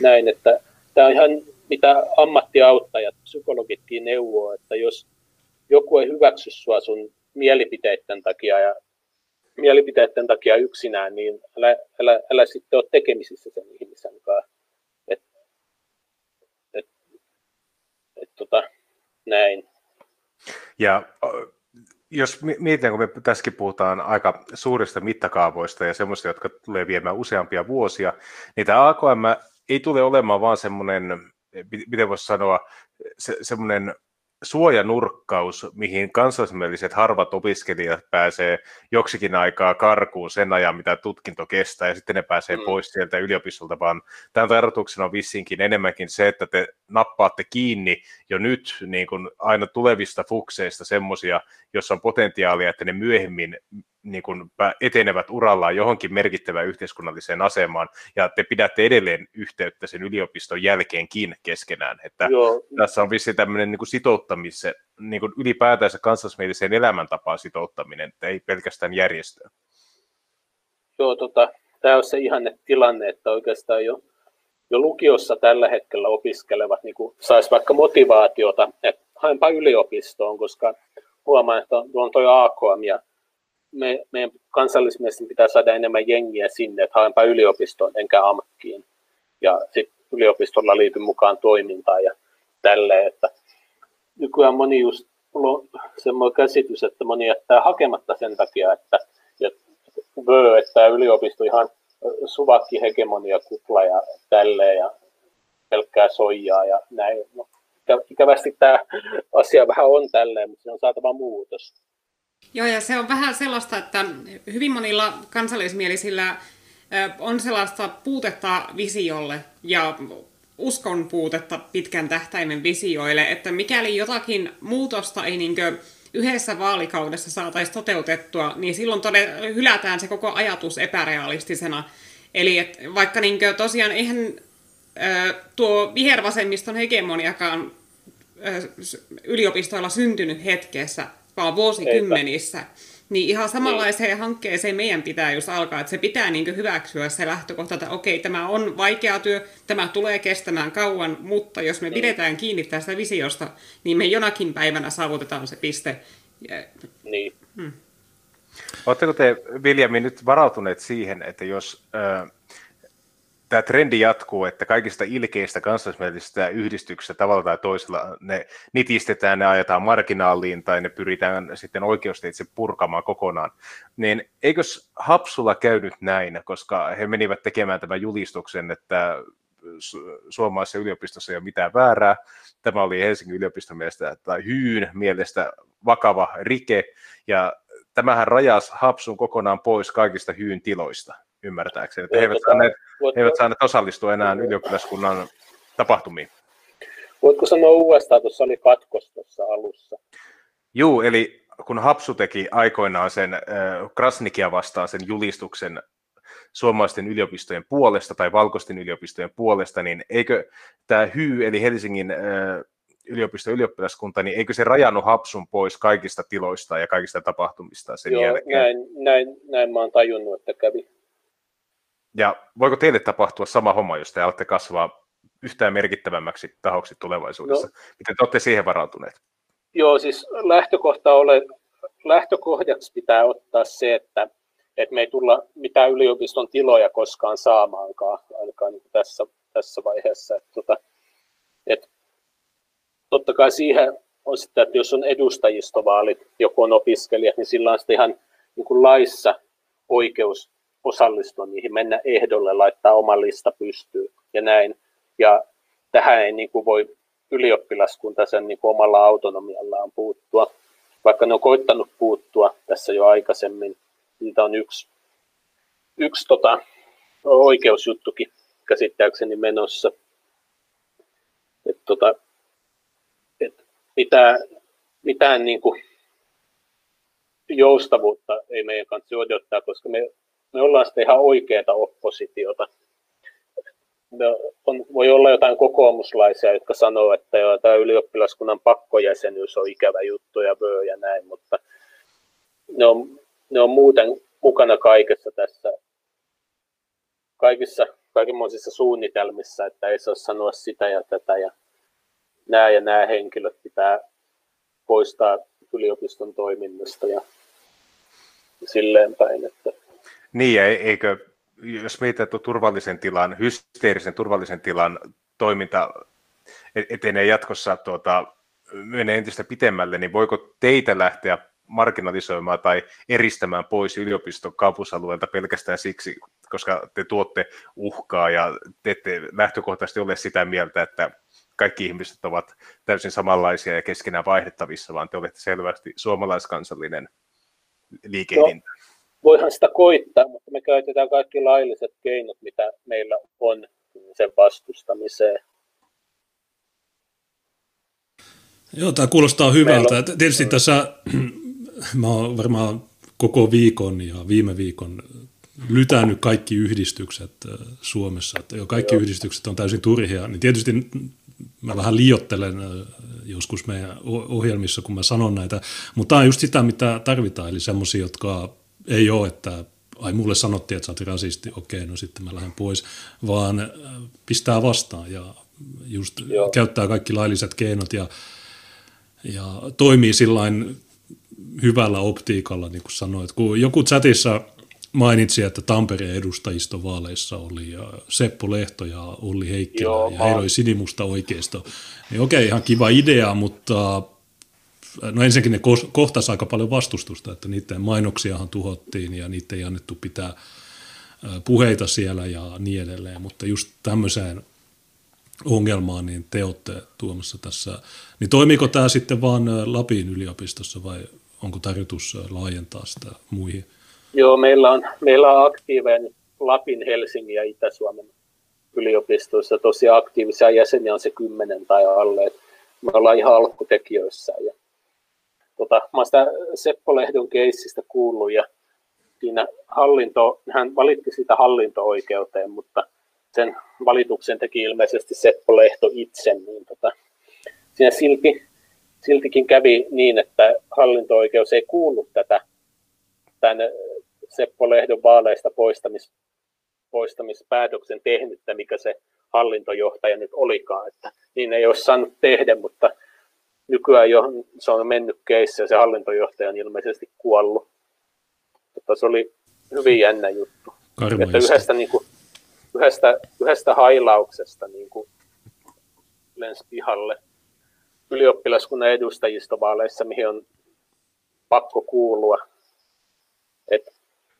näin, että tämä on ihan mitä ammattiauttajat, psykologitkin neuvoo, että jos joku ei hyväksy sua sun mielipiteiden takia ja mielipiteiden takia yksinään, niin älä, älä, älä sitten ole tekemisissä sen ihmisen kanssa. Tota, näin. Ja jos mietitään, kun me tässäkin puhutaan aika suurista mittakaavoista ja semmoista, jotka tulee viemään useampia vuosia, niin tämä AKM ei tule olemaan vaan semmoinen, miten voisi sanoa, se, semmoinen suojanurkkaus, mihin kansallismieliset harvat opiskelijat pääsee joksikin aikaa karkuun sen ajan, mitä tutkinto kestää, ja sitten ne pääsee mm. pois sieltä yliopistolta, vaan tämän tarkoituksena on vissinkin enemmänkin se, että te nappaatte kiinni jo nyt niin kuin aina tulevista fukseista semmoisia, jossa on potentiaalia, että ne myöhemmin niin kuin etenevät urallaan johonkin merkittävään yhteiskunnalliseen asemaan, ja te pidätte edelleen yhteyttä sen yliopiston jälkeenkin keskenään. Että Joo. tässä on vissi tämmöinen niin kuin sitouttamisen, niin kuin ylipäätänsä kansallismieliseen elämäntapaan sitouttaminen, että ei pelkästään järjestöä. joo tota, tämä on se ihanne tilanne, että oikeastaan jo, jo lukiossa tällä hetkellä opiskelevat niin saisi vaikka motivaatiota, että haenpa yliopistoon, koska huomaan, että on tuo AKM ja me, meidän kansallismielestä pitää saada enemmän jengiä sinne, että haenpa yliopistoon enkä amkkiin. Ja sitten yliopistolla liity mukaan toimintaan ja tälleen, että nykyään moni just, on semmoinen käsitys, että moni jättää hakematta sen takia, että, että vö, että yliopisto ihan suvakki hegemonia kupla ja tälleen ja pelkkää soijaa ja näin. No, ikävästi tämä asia vähän on tälleen, mutta se on saatava muutos. Joo, ja se on vähän sellaista, että hyvin monilla kansallismielisillä on sellaista puutetta visiolle ja uskon puutetta pitkän tähtäimen visioille, että mikäli jotakin muutosta ei niinkö yhdessä vaalikaudessa saataisiin toteutettua, niin silloin todella hylätään se koko ajatus epärealistisena. Eli et vaikka niinkö tosiaan eihän ö, tuo vihervasemmiston hegemoniakaan ö, yliopistoilla syntynyt hetkessä, vaan vuosikymmenissä. Eipä. Niin ihan samanlaiseen niin. hankkeeseen meidän pitää just alkaa, että se pitää niin hyväksyä se lähtökohta, että okei, tämä on vaikea työ, tämä tulee kestämään kauan, mutta jos me niin. pidetään kiinni tästä visiosta, niin me jonakin päivänä saavutetaan se piste. Niin. Hmm. Oletteko te, Viljami, nyt varautuneet siihen, että jos äh, tämä trendi jatkuu, että kaikista ilkeistä kansallismielisistä yhdistyksistä tavalla tai toisella ne nitistetään, ne ajetaan marginaaliin tai ne pyritään sitten oikeusteitse purkamaan kokonaan, niin eikös Hapsulla käynyt näin, koska he menivät tekemään tämän julistuksen, että suomalaisessa yliopistossa ei ole mitään väärää. Tämä oli Helsingin yliopiston mielestä tai Hyyn mielestä vakava rike, ja tämähän rajasi Hapsun kokonaan pois kaikista Hyyn tiloista ymmärtääkseni. Että he, eivät saaneet, he eivät saaneet osallistua enää ylioppilaskunnan tapahtumiin. Voitko sanoa uudestaan, tuossa oli katkos tuossa alussa? Juu, eli kun Hapsu teki aikoinaan sen äh, Krasnikia vastaan sen julistuksen suomalaisten yliopistojen puolesta tai valkoisten yliopistojen puolesta, niin eikö tämä HY, eli Helsingin äh, yliopiston ylioppilaskunta, niin eikö se rajannut Hapsun pois kaikista tiloista ja kaikista tapahtumista sen Joo, jälkeen? Näin, näin, näin mä oon tajunnut, että kävi. Ja voiko teille tapahtua sama homma, jos te alatte kasvaa yhtään merkittävämmäksi tahoksi tulevaisuudessa? No, Miten te olette siihen varautuneet? Joo, siis lähtökohta ole, lähtökohdaksi pitää ottaa se, että, että me ei tulla mitään yliopiston tiloja koskaan saamaankaan, ainakaan niin tässä, tässä vaiheessa. Että, tota, että, totta kai siihen on sitä, että jos on edustajistovaalit, joku on opiskelija, niin sillä on sitten ihan niin kuin laissa oikeus osallistua niihin, mennä ehdolle, laittaa oma lista pystyyn ja näin. Ja tähän ei niin kuin voi ylioppilaskunta sen niin kuin omalla autonomiallaan puuttua, vaikka ne on koittanut puuttua tässä jo aikaisemmin. Niitä on yksi, yksi tota, oikeusjuttukin käsittääkseni menossa. Et, tota, et mitään, mitään niin kuin joustavuutta ei meidän kanssa odottaa, koska me me ollaan sitten ihan oikeaa oppositiota. Me on, voi olla jotain kokoomuslaisia, jotka sanoo, että joo, tämä ylioppilaskunnan pakkojäsenyys on ikävä juttu ja vöö ja näin, mutta ne on, ne on muuten mukana kaikessa tässä, kaikissa kaikenlaisissa suunnitelmissa, että ei saa sanoa sitä ja tätä ja nämä ja nämä henkilöt pitää poistaa yliopiston toiminnasta ja silleen päin, että niin, ja e- eikö, jos mietitään tuon turvallisen tilan, hysteerisen turvallisen tilan toiminta e- etenee jatkossa tuota, menee entistä pitemmälle, niin voiko teitä lähteä marginalisoimaan tai eristämään pois yliopiston kampusalueelta pelkästään siksi, koska te tuotte uhkaa ja te ette lähtökohtaisesti ole sitä mieltä, että kaikki ihmiset ovat täysin samanlaisia ja keskenään vaihdettavissa, vaan te olette selvästi suomalaiskansallinen liikehdintä. No voihan sitä koittaa, mutta me käytetään kaikki lailliset keinot, mitä meillä on sen vastustamiseen. Joo, tämä kuulostaa hyvältä. On... Tietysti tässä <clears throat> mä oon varmaan koko viikon ja viime viikon lytänyt kaikki yhdistykset Suomessa, että jo kaikki Joo. yhdistykset on täysin turhia, niin tietysti mä vähän liiottelen joskus meidän ohjelmissa, kun mä sanon näitä, mutta tämä on just sitä, mitä tarvitaan, eli semmoisia, jotka ei ole, että ai mulle sanottiin, että sä oot rasisti, okei, no sitten mä lähden pois, vaan pistää vastaan ja just Joo. käyttää kaikki lailliset keinot ja, ja toimii sillain hyvällä optiikalla, niin kuin sanoit. Kun joku chatissa mainitsi, että Tampereen edustajistovaaleissa oli ja Seppo Lehto ja Olli Heikkilä Joo, ja heillä oli sinimusta oikeisto. Niin okei, ihan kiva idea, mutta no ensinnäkin ne kohtasi aika paljon vastustusta, että niiden mainoksiahan tuhottiin ja niitä ei annettu pitää puheita siellä ja niin edelleen, mutta just tämmöiseen ongelmaan niin te olette tuomassa tässä. Niin toimiiko tämä sitten vaan Lapin yliopistossa vai onko tarkoitus laajentaa sitä muihin? Joo, meillä on, meillä on aktiiveja Lapin, Helsingin ja Itä-Suomen yliopistoissa. Tosi aktiivisia jäseniä on se kymmenen tai alle. me ollaan ihan alkutekijöissä. Ja, tota, mä sitä Seppo Lehdon keissistä kuullut ja siinä hallinto, hän valitti sitä hallinto-oikeuteen, mutta sen valituksen teki ilmeisesti Seppo Lehto itse, niin tota, siinä silti, siltikin kävi niin, että hallinto-oikeus ei kuullut tätä tämän Seppo Lehdon vaaleista poistamis, poistamispäätöksen tehnyttä, mikä se hallintojohtaja nyt olikaan. Että niin ei olisi saanut tehdä, mutta nykyään jo se on mennyt keissä ja se hallintojohtaja on ilmeisesti kuollut. Mutta se oli hyvin jännä juttu. Että yhdestä, niin kuin, yhdestä, yhdestä hailauksesta niin kuin lensi pihalle ylioppilaskunnan edustajistovaaleissa, mihin on pakko kuulua. Et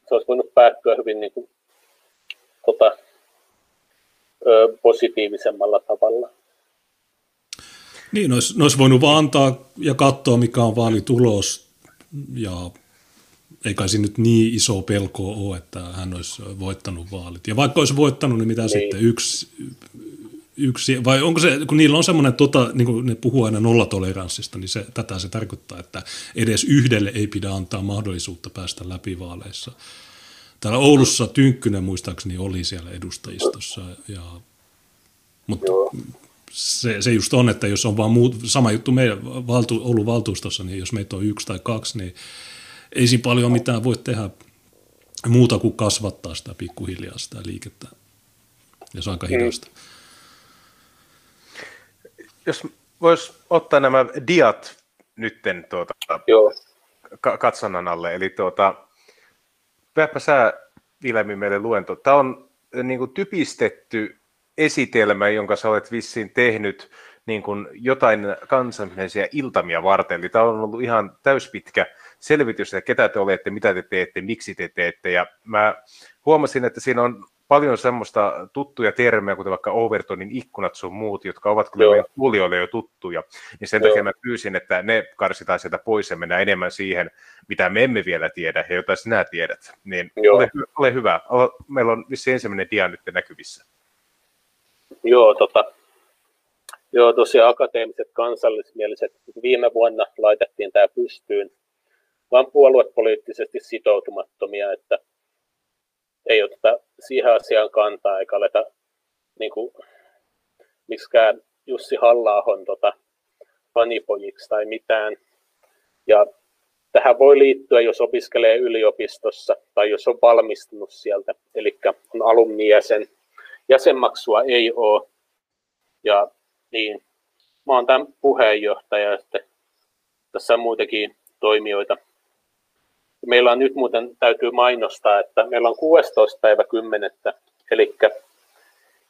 se olisi voinut päättyä hyvin niin kuin, tota, ö, positiivisemmalla tavalla. Niin, olisi, olisi voinut vaan antaa ja katsoa, mikä on vaalitulos, ja ei kai siinä nyt niin iso pelko ole, että hän olisi voittanut vaalit. Ja vaikka olisi voittanut, niin mitä niin. sitten yksi, yksi, vai onko se, kun niillä on semmoinen, tota, niin kuin ne puhuu aina nollatoleranssista, niin se, tätä se tarkoittaa, että edes yhdelle ei pidä antaa mahdollisuutta päästä läpi vaaleissa. Täällä Oulussa Tynkkynen muistaakseni oli siellä edustajistossa, ja, mutta se, se just on, että jos on vaan muut, sama juttu meidän valtu, Oulun valtuustossa, niin jos meitä on yksi tai kaksi, niin ei siinä paljon mitään voi tehdä muuta kuin kasvattaa sitä pikkuhiljaa sitä liikettä. Ja se on aika mm. hidasta. Jos vois ottaa nämä diat nytten tuota, Joo. katsonnan alle, eli tuota, Pääpä sä Vilemi meille luento. Tämä on äh, niin kuin typistetty esitelmä, jonka sä olet vissiin tehnyt niin kuin jotain kansainvälisiä iltamia varten. Eli tämä on ollut ihan täyspitkä selvitys, että ketä te olette, mitä te teette, miksi te teette. Ja mä huomasin, että siinä on paljon semmoista tuttuja termejä, kuten vaikka Overtonin ikkunat sun muut, jotka ovat kyllä meidän kuulijoille jo tuttuja, niin sen Joo. takia mä pyysin, että ne karsitaan sieltä pois ja mennään enemmän siihen, mitä me emme vielä tiedä ja jota sinä tiedät. Niin ole, ole hyvä. Meillä on vissi ensimmäinen dia nyt näkyvissä. Joo, tota, Joo, tosiaan akateemiset kansallismieliset viime vuonna laitettiin tämä pystyyn, vaan puoluepoliittisesti sitoutumattomia, että ei oteta siihen asiaan kantaa eikä aleta niin kuin, miksikään Jussi halla tota, fanipojiksi tai mitään. Ja tähän voi liittyä, jos opiskelee yliopistossa tai jos on valmistunut sieltä, eli on alumnijäsen. Jäsenmaksua ei ole. Ja niin, mä oon tämän puheenjohtaja, että tässä on muitakin toimijoita Meillä on nyt muuten, täytyy mainostaa, että meillä on 16. päivä 10. eli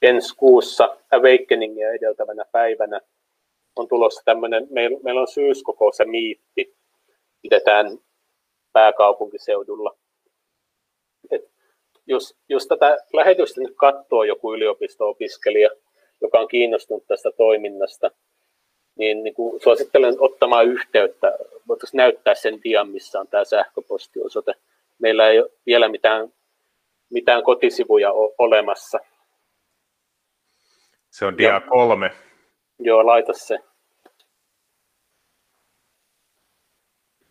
ensi kuussa Awakeningia edeltävänä päivänä on tulossa tämmöinen, meillä, meillä on syyskokous miitti, pidetään pääkaupunkiseudulla. Jos, jos tätä lähetystä nyt katsoo joku yliopisto-opiskelija, joka on kiinnostunut tästä toiminnasta, niin, niin kuin suosittelen ottamaan yhteyttä. Voitaisiin näyttää sen dian, missä on tämä sähköpostiosoite. Meillä ei ole vielä mitään, mitään kotisivuja ole olemassa. Se on dia kolme. Joo, laita se.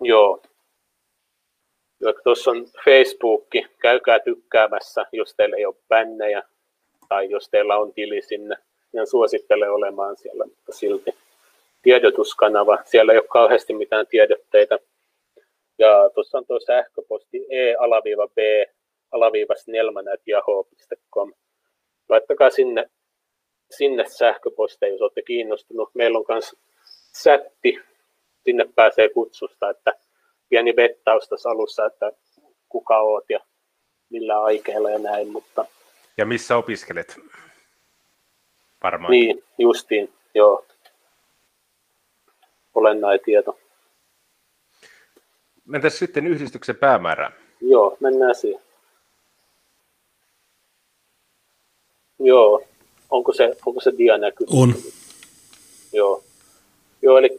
Joo. Tuossa on Facebook, käykää tykkäämässä, jos teillä ei ole bännejä tai jos teillä on tili sinne. Ja suosittelen olemaan siellä, mutta silti tiedotuskanava. Siellä ei ole kauheasti mitään tiedotteita. Ja tuossa on tuo sähköposti e-b nelmänäyt.yahoo.com. Laittakaa sinne, sinne sähköposteja, jos olette kiinnostunut. Meillä on myös sätti, sinne pääsee kutsusta, että pieni vettaus tässä alussa, että kuka oot ja millä aikeella ja näin. Mutta... Ja missä opiskelet? Varmaan. Niin, justiin, joo. Olennainen tieto. Entäs sitten yhdistyksen päämäärä? Joo, mennään siihen. Joo, onko se, onko se dia näkyy? On. Joo. Joo, eli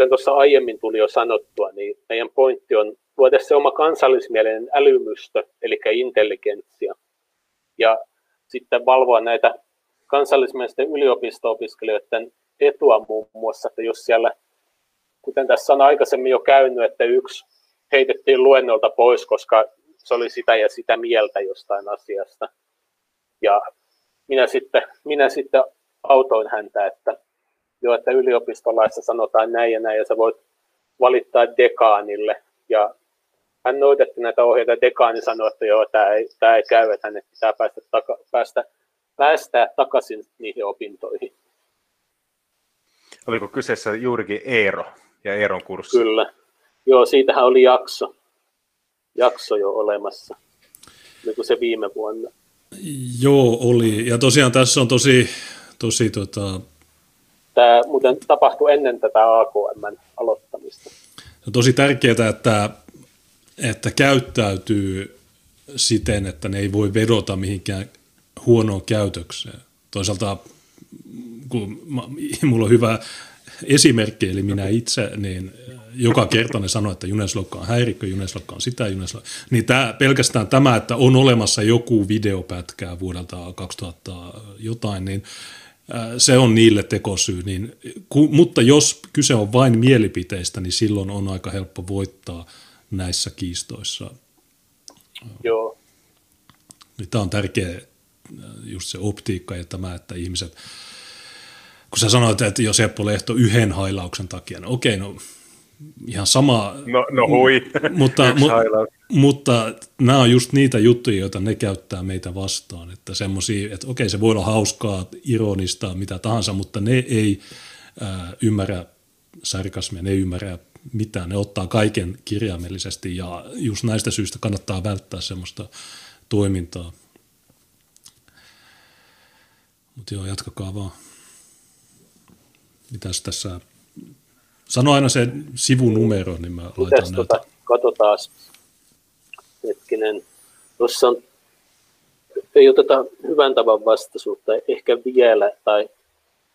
kuten tuossa aiemmin tuli jo sanottua, niin meidän pointti on luoda se oma kansallismielinen älymystö, eli intelligentsia, ja sitten valvoa näitä kansallismielisten yliopisto-opiskelijoiden etua muun muassa, että jos siellä, kuten tässä on aikaisemmin jo käynyt, että yksi heitettiin luennolta pois, koska se oli sitä ja sitä mieltä jostain asiasta. Ja minä sitten, minä sitten autoin häntä, että jo, että yliopistolaissa sanotaan näin ja näin, ja sä voit valittaa dekaanille. Ja hän noudatti näitä ohjeita, dekaani sanoi, että joo, tämä ei, tämä ei käy, että hänet pitää päästä, taka, päästä, päästää takaisin niihin opintoihin. Oliko kyseessä juurikin Eero ja Eeron kurssi? Kyllä. Joo, siitähän oli jakso, jakso jo olemassa. Oliko se viime vuonna? Joo, oli. Ja tosiaan tässä on tosi, tosi tota... Tämä muuten tapahtui ennen tätä AKM aloittamista. On tosi tärkeää, että, että käyttäytyy siten, että ne ei voi vedota mihinkään huonoon käytökseen. Toisaalta, kun mulla on hyvä esimerkki, eli minä itse, niin joka kerta ne sanoo, että Juneslokka on häirikkö, Juneslokka on sitä, Juneslokka. Niin tämä, pelkästään tämä, että on olemassa joku videopätkää vuodelta 2000 jotain, niin se on niille tekosyy. Niin, ku, mutta jos kyse on vain mielipiteistä, niin silloin on aika helppo voittaa näissä kiistoissa. Joo. Niin tämä on tärkeä just se optiikka ja tämä, että ihmiset, kun sä sanoit, että jos Eppo Lehto yhden hailauksen takia, no okei, no ihan sama. No, no hui, mutta, mu, mutta nämä on just niitä juttuja, joita ne käyttää meitä vastaan. Että semmoisia, että okei se voi olla hauskaa, ironista, mitä tahansa, mutta ne ei ää, ymmärrä sarkasmia, ne ei ymmärrä mitään. Ne ottaa kaiken kirjaimellisesti ja just näistä syistä kannattaa välttää semmoista toimintaa. Mutta joo, jatkakaa vaan. Mitäs tässä Sano aina se sivunumero, niin mä laitan Mitäs, näitä. Tota, katsotaan. Hetkinen. Tuossa on, ei oteta hyvän tavan vastaisuutta ehkä vielä, tai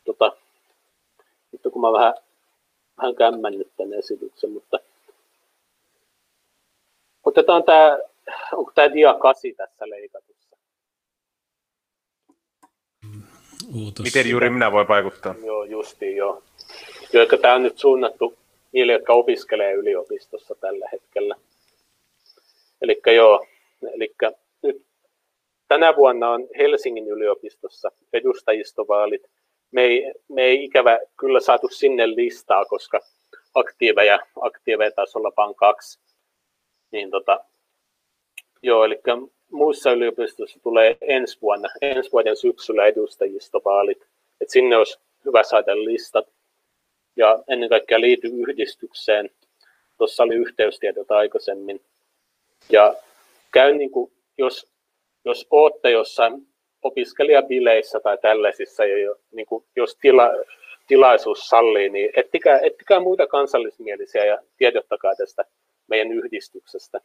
tota, mutta kun mä vähän, vähän kämmännyt tämän esityksen, mutta otetaan tämä, onko tämä dia 8 tässä leikatussa? Ootas. Miten juuri minä voi vaikuttaa? Joo, justiin joo joita tämä on nyt suunnattu niille, jotka opiskelee yliopistossa tällä hetkellä. Eli joo, eli nyt tänä vuonna on Helsingin yliopistossa edustajistovaalit. Me ei, me ei ikävä kyllä saatu sinne listaa, koska aktiiveja, aktiiveja taisi olla vain kaksi. Niin tota, joo, eli muissa yliopistoissa tulee ensi vuonna, ensi vuoden syksyllä edustajistovaalit. Et sinne olisi hyvä saada listat ja ennen kaikkea liity yhdistykseen. Tuossa oli yhteystiedot aikaisemmin. Ja käy niin kuin, jos, jos olette jossain opiskelijabileissä tai tällaisissa, ja niin kuin, jos tila, tilaisuus sallii, niin ettikää, ettikää muita kansallismielisiä ja tiedottakaa tästä meidän yhdistyksestä.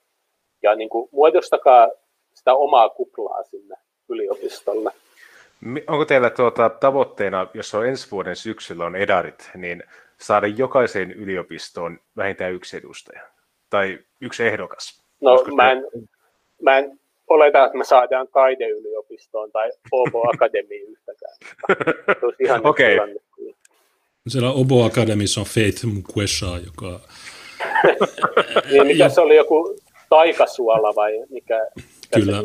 Ja niin kuin, muodostakaa sitä omaa kuplaa sinne yliopistolle. Onko teillä tuota, tavoitteena, jos on ensi vuoden syksyllä on edarit, niin saada jokaiseen yliopistoon vähintään yksi edustaja tai yksi ehdokas? No mä en, mä en oleta, että me saadaan taideyliopistoon tai Obo Akademiin yhtäkään. <laughs> Okei. Okay. Siellä Obo Akademissa on Faith Mukwesha, joka... <laughs> niin, mikä se oli joku taikasuola vai mikä? Kyllä.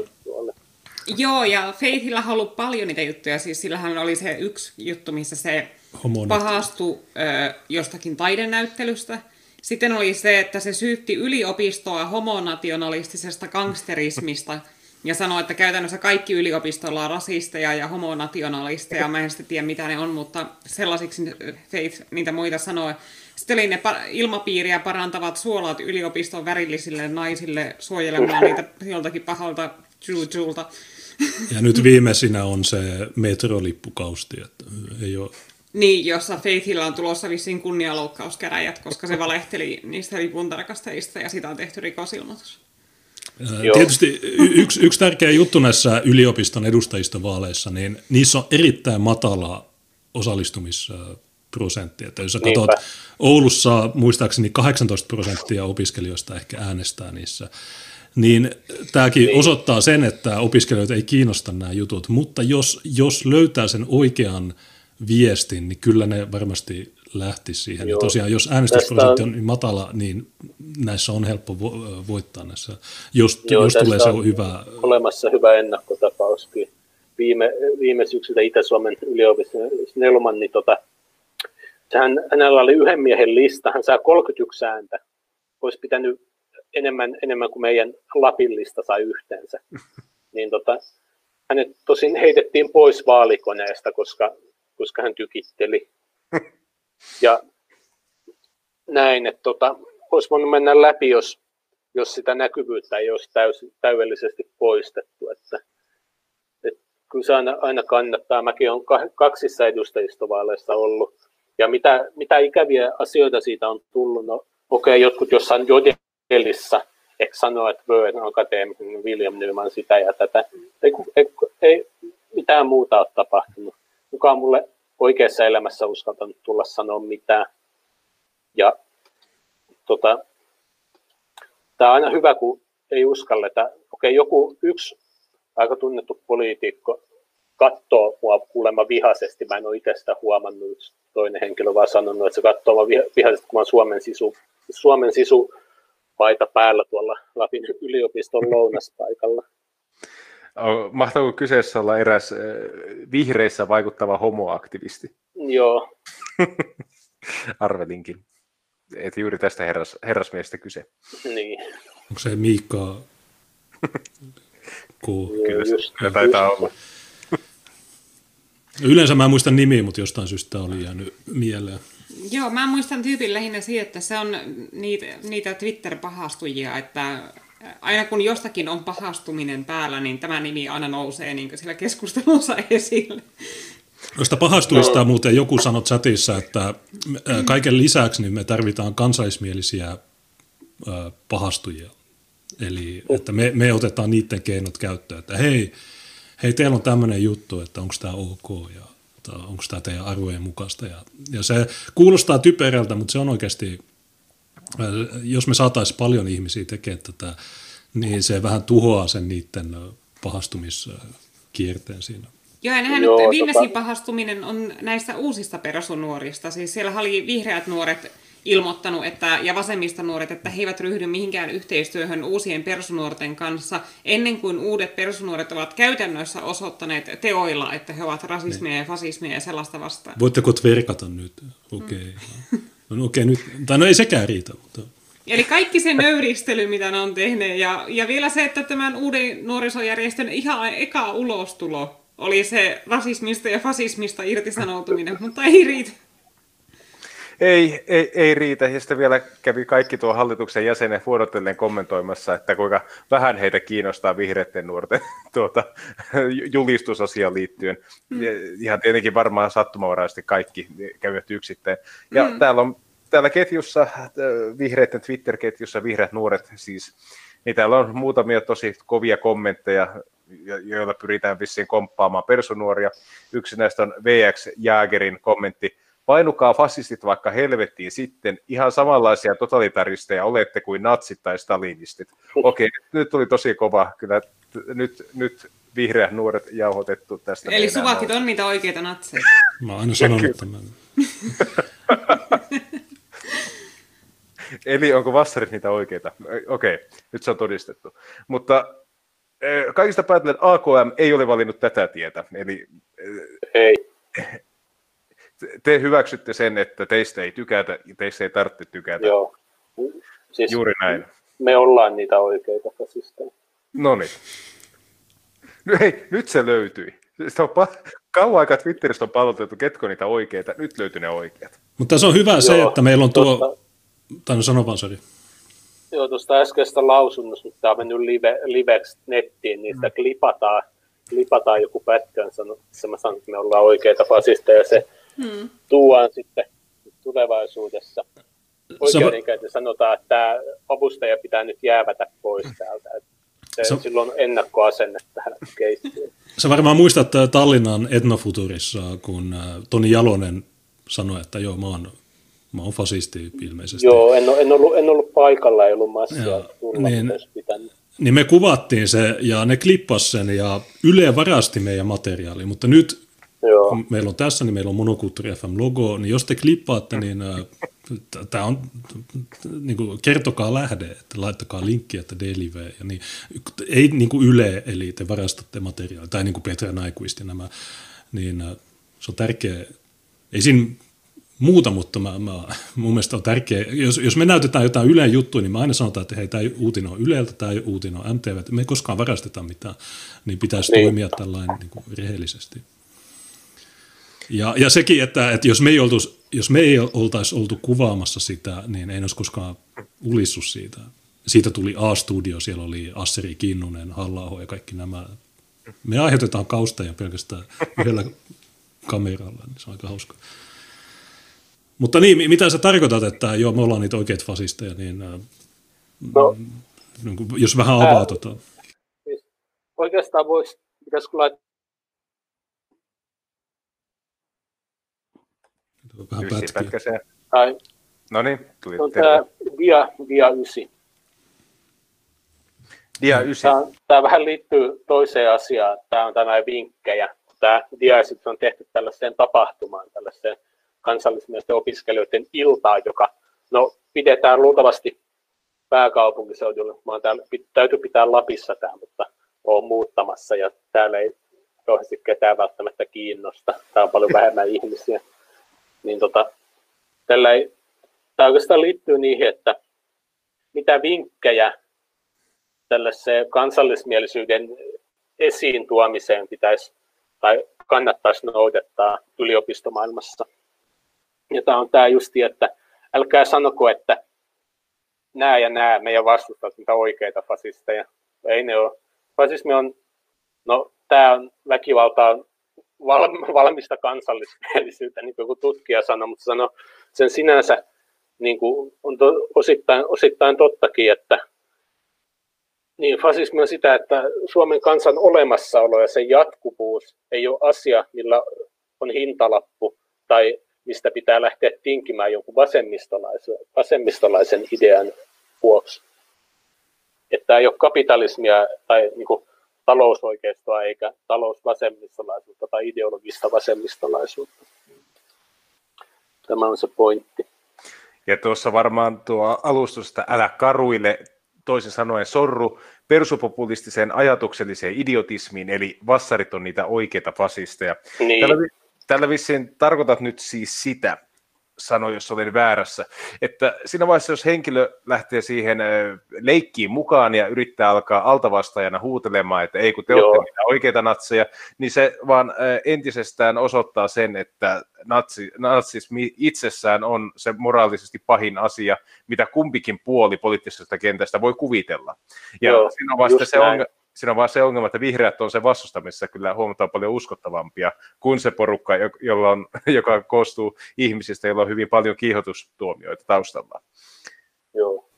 Joo, ja Faithillä on ollut paljon niitä juttuja. Siis sillähän oli se yksi juttu, missä se Homonit. pahastui ö, jostakin taidenäyttelystä. Sitten oli se, että se syytti yliopistoa homonationalistisesta gangsterismista. ja sanoi, että käytännössä kaikki yliopistolla on rasisteja ja homonationalisteja. Mä en sitten tiedä, mitä ne on, mutta sellaisiksi Faith niitä muita sanoi. Sitten oli ne ilmapiiriä parantavat suolaat yliopiston värillisille naisille suojelemaan niitä joltakin pahalta jujulta. Ja nyt viimeisinä on se metrolippukausti, että ei ole niin, jossa Faithillä on tulossa vissiin kunnianloukkauskäräjät, koska se valehteli niistä lipuntarakastajista ja sitä on tehty rikosilmoitus. Joo. Tietysti yksi, yksi tärkeä juttu näissä yliopiston edustajista niin niissä on erittäin matala osallistumisprosentti. Että jos sä katsot, Oulussa muistaakseni 18 prosenttia opiskelijoista ehkä äänestää niissä, niin tämäkin niin. osoittaa sen, että opiskelijoita ei kiinnosta nämä jutut, mutta jos, jos löytää sen oikean viestin, niin kyllä ne varmasti lähtisi siihen. Joo. Ja tosiaan, jos äänestysprosentti on matala, niin näissä on helppo vo- voittaa näissä, jos, Joo, jos tulee se on hyvä. olemassa hyvä ennakkotapauskin. Viime, viime syksyltä Itä-Suomen yliopiston Nelman, niin tota, hän, hänellä oli yhden miehen lista, hän saa 31 ääntä. Olisi pitänyt enemmän, enemmän kuin meidän Lapin lista sai yhteensä. <laughs> Niin tota, hänet tosin heitettiin pois vaalikoneesta, koska, koska hän tykitteli. <laughs> Ja näin, että tota, olisi voinut mennä läpi, jos, jos sitä näkyvyyttä ei olisi täys, täydellisesti poistettu. Että, että kyllä se aina, aina kannattaa. Mäkin olen kaksissa edustajistovaaleissa ollut. Ja mitä, mitä ikäviä asioita siitä on tullut? No, okei, okay, jotkut jossain Jodelissa ehkä sanoa, että Böön akateeminen William Nyman sitä ja tätä. Ei, ei, ei mitään muuta ole tapahtunut. Kukaan mulle oikeassa elämässä uskaltanut tulla sanoa mitään. Ja tota, tämä on aina hyvä, kun ei uskalleta. Okei, joku yksi aika tunnettu poliitikko katsoo mua kuulemma vihaisesti. Mä en ole itse sitä huomannut. Toinen henkilö vaan sanonut, että se katsoo mua vihaisesti, kun mä Suomen sisu, Suomen sisu paita päällä tuolla Lapin yliopiston lounaspaikalla. Mahtaako kyseessä olla eräs vihreissä vaikuttava homoaktivisti? Joo. <laughs> Arvelinkin. Että juuri tästä herras, herrasmiestä kyse. Niin. Onko se Miikka? Kyllä, just, kyllä taitaa just. olla. <laughs> Yleensä mä en muista nimiä, mutta jostain syystä oli jäänyt mieleen. Joo, mä muistan tyypin lähinnä siitä, että se on niitä, niitä Twitter-pahastujia, että aina kun jostakin on pahastuminen päällä, niin tämä nimi aina nousee niin sillä keskustelussa <laughs> esille. Noista pahastuista no. muuten joku sanoi chatissa, että kaiken lisäksi niin me tarvitaan kansaismielisiä pahastujia. Eli että me, me otetaan niiden keinot käyttöön, että hei, hei teillä on tämmöinen juttu, että onko tämä ok ja onko tämä teidän arvojen mukaista. Ja, ja se kuulostaa typerältä, mutta se on oikeasti, jos me saataisiin paljon ihmisiä tekemään tätä, niin se vähän tuhoaa sen niiden pahastumiskierteen siinä. Joo, ja nehän Joo, nyt viimeisin tota... pahastuminen on näistä uusista perusnuorista. Siis siellä oli vihreät nuoret ilmoittanut, että, ja vasemmista nuoret, että he eivät ryhdy mihinkään yhteistyöhön uusien persunuorten kanssa ennen kuin uudet persunuoret ovat käytännössä osoittaneet teoilla, että he ovat rasismia niin. ja fasismia ja sellaista vastaan. Voitteko tverkata nyt? Okei. Okay. Mm. <laughs> No, okay, nyt. Tai no ei sekään riitä, mutta... Eli kaikki se nöyristely, mitä ne on tehneet, ja, ja vielä se, että tämän uuden nuorisojärjestön ihan eka ulostulo oli se rasismista ja fasismista irtisanoutuminen, mutta ei riitä. Ei, ei, ei riitä. Ja sitten vielä kävi kaikki tuo hallituksen jäsenet vuorotellen kommentoimassa, että kuinka vähän heitä kiinnostaa vihreiden nuorten <laughs> tuota, julistusasiaan liittyen. Mm. Ihan tietenkin varmaan sattumavaraisesti kaikki kävivät yksittäin. Ja mm. täällä on täällä ketjussa, äh, vihreiden Twitter-ketjussa, vihreät nuoret siis, niin täällä on muutamia tosi kovia kommentteja, joilla pyritään vissiin komppaamaan persunuoria. Yksi näistä on VX Jaagerin kommentti, painukaa fasistit vaikka helvettiin sitten, ihan samanlaisia totalitaristeja olette kuin natsit tai stalinistit. Okei, nyt tuli tosi kova, kyllä nyt, nyt vihreät nuoret jauhotettu tästä. Eli suvakit on niitä oikeita natseja. Mä oon aina sanonut tämän. <laughs> Eli onko vassarit niitä oikeita? Okei, nyt se on todistettu. Mutta kaikista päätellen AKM ei ole valinnut tätä tietä. Eli ei te hyväksytte sen, että teistä ei tykätä ja teistä ei tarvitse tykätä. Joo. Siis Juuri näin. Me ollaan niitä oikeita fasisteja. No niin. Hei, nyt se löytyi. Se on pa- kauan aikaa Twitteristä on palautettu, ketkä niitä oikeita. Nyt löytyi ne oikeat. Mutta se on hyvä Joo, se, että meillä on tuo... Tosta, tai no sano vaan, sorry. Joo, tuosta äskeistä lausunnosta, mutta tämä on mennyt live, liveksi nettiin, niin sitä mm. klipataan, klipataan joku pätkä, se mä sanon, että me ollaan oikeita fasisteja, ja se hmm. tuodaan sitten tulevaisuudessa oikeudenkäynti sanotaan, että tämä avustaja pitää nyt jäävätä pois täältä. Se, se, silloin ennakkoasenne tähän keissiin. Sä varmaan muistat Tallinnan Etnofuturissa, kun äh, Toni Jalonen sanoi, että joo, mä oon, mä oon fasisti ilmeisesti. Joo, en, en, ollut, en ollut paikalla, ei ollut massia tulla, niin, niin me kuvattiin se ja ne klippas sen ja Yle varasti meidän materiaali, mutta nyt Joo. meillä on tässä, niin meillä on Monokulttuuri FM-logo, niin jos te klippaatte, niin äh, tämä on, niin kuin, kertokaa lähde, että laittakaa linkkiä, että Delive, ja niin, ei niin kuin Yle, eli te varastatte materiaalia, tai niin kuin Petra Naikuisti nämä, niin äh, se on tärkeä, ei siinä muuta, mutta mä, mä, mun mielestä on tärkeä, jos, jos me näytetään jotain Yleen juttuja, niin mä aina sanotaan, että hei, tämä uutinen on Yleltä, tämä uutinen on MTV, me ei koskaan varasteta mitään, niin pitäisi niin. toimia tällainen niin kuin rehellisesti. Ja, ja sekin, että, että jos me ei, oltu, jos me ei oltaisi oltu kuvaamassa sitä, niin ei olisi koskaan ulissu siitä. Siitä tuli A-studio, siellä oli Asseri Kinnunen, halla ja kaikki nämä. Me aiheutetaan kausteja pelkästään yhdellä kameralla, niin se on aika hauska. Mutta niin, mitä sä tarkoitat, että joo, me ollaan niitä oikeita fasisteja, niin no, niin jos vähän avaa ää, tota. Siis oikeastaan voisi, pitäisi laittaa Vähän pätkiä. Ai. No niin, tuli on tämä Dia, Dia 9. Dia 9. Tämä, tämä vähän liittyy toiseen asiaan. Tämä on tämä vinkkejä. Tämä Dia on tehty tällaiseen tapahtumaan, tällaiseen kansallismielisten opiskelijoiden iltaan, joka no, pidetään luultavasti pääkaupunkiseudulla. Mä täällä, täytyy pitää Lapissa tämä, mutta olen muuttamassa ja täällä ei kauheasti ketään välttämättä kiinnosta. Täällä on paljon vähemmän ihmisiä niin tota, tällä ei, tämä oikeastaan liittyy niihin, että mitä vinkkejä tällaiseen kansallismielisyyden esiin tuomiseen pitäisi tai kannattaisi noudattaa yliopistomaailmassa. Ja tämä on tämä justi, että älkää sanoko, että nämä ja nämä meidän vastustat mitä oikeita fasisteja. Ei ne ole. Fasismi on, no tämä on väkivaltaa valmista kansallismielisyyttä, niin kuin tutkija sanoi, mutta sanoi sen sinänsä niin kuin on to, osittain, osittain tottakin, että niin fasismi on sitä, että Suomen kansan olemassaolo ja sen jatkuvuus ei ole asia, millä on hintalappu tai mistä pitää lähteä tinkimään jonkun vasemmistolaisen, vasemmistolaisen idean vuoksi. Että ei ole kapitalismia tai niin kuin talousoikeistoa eikä talousvasemmistolaisuutta tai ideologista vasemmistolaisuutta. Tämä on se pointti. Ja tuossa varmaan tuo alustus, että älä karuille, toisin sanoen sorru persupopulistiseen ajatukselliseen idiotismiin, eli vassarit on niitä oikeita fasisteja. Niin. Tällä, tällä vissiin tarkoitat nyt siis sitä, sano, jos olen väärässä. Että siinä vaiheessa, jos henkilö lähtee siihen leikkiin mukaan ja yrittää alkaa altavastajana huutelemaan, että ei kun te olette niitä oikeita natseja, niin se vaan entisestään osoittaa sen, että natsi, natsismi itsessään on se moraalisesti pahin asia, mitä kumpikin puoli poliittisesta kentästä voi kuvitella. Ja Joo, siinä on vasta se ongelma, siinä on vaan se ongelma, että vihreät on se vastustamissa kyllä huomattavasti paljon uskottavampia kuin se porukka, jolla on, <laughs> joka koostuu ihmisistä, joilla on hyvin paljon kiihotustuomioita taustalla. Joo.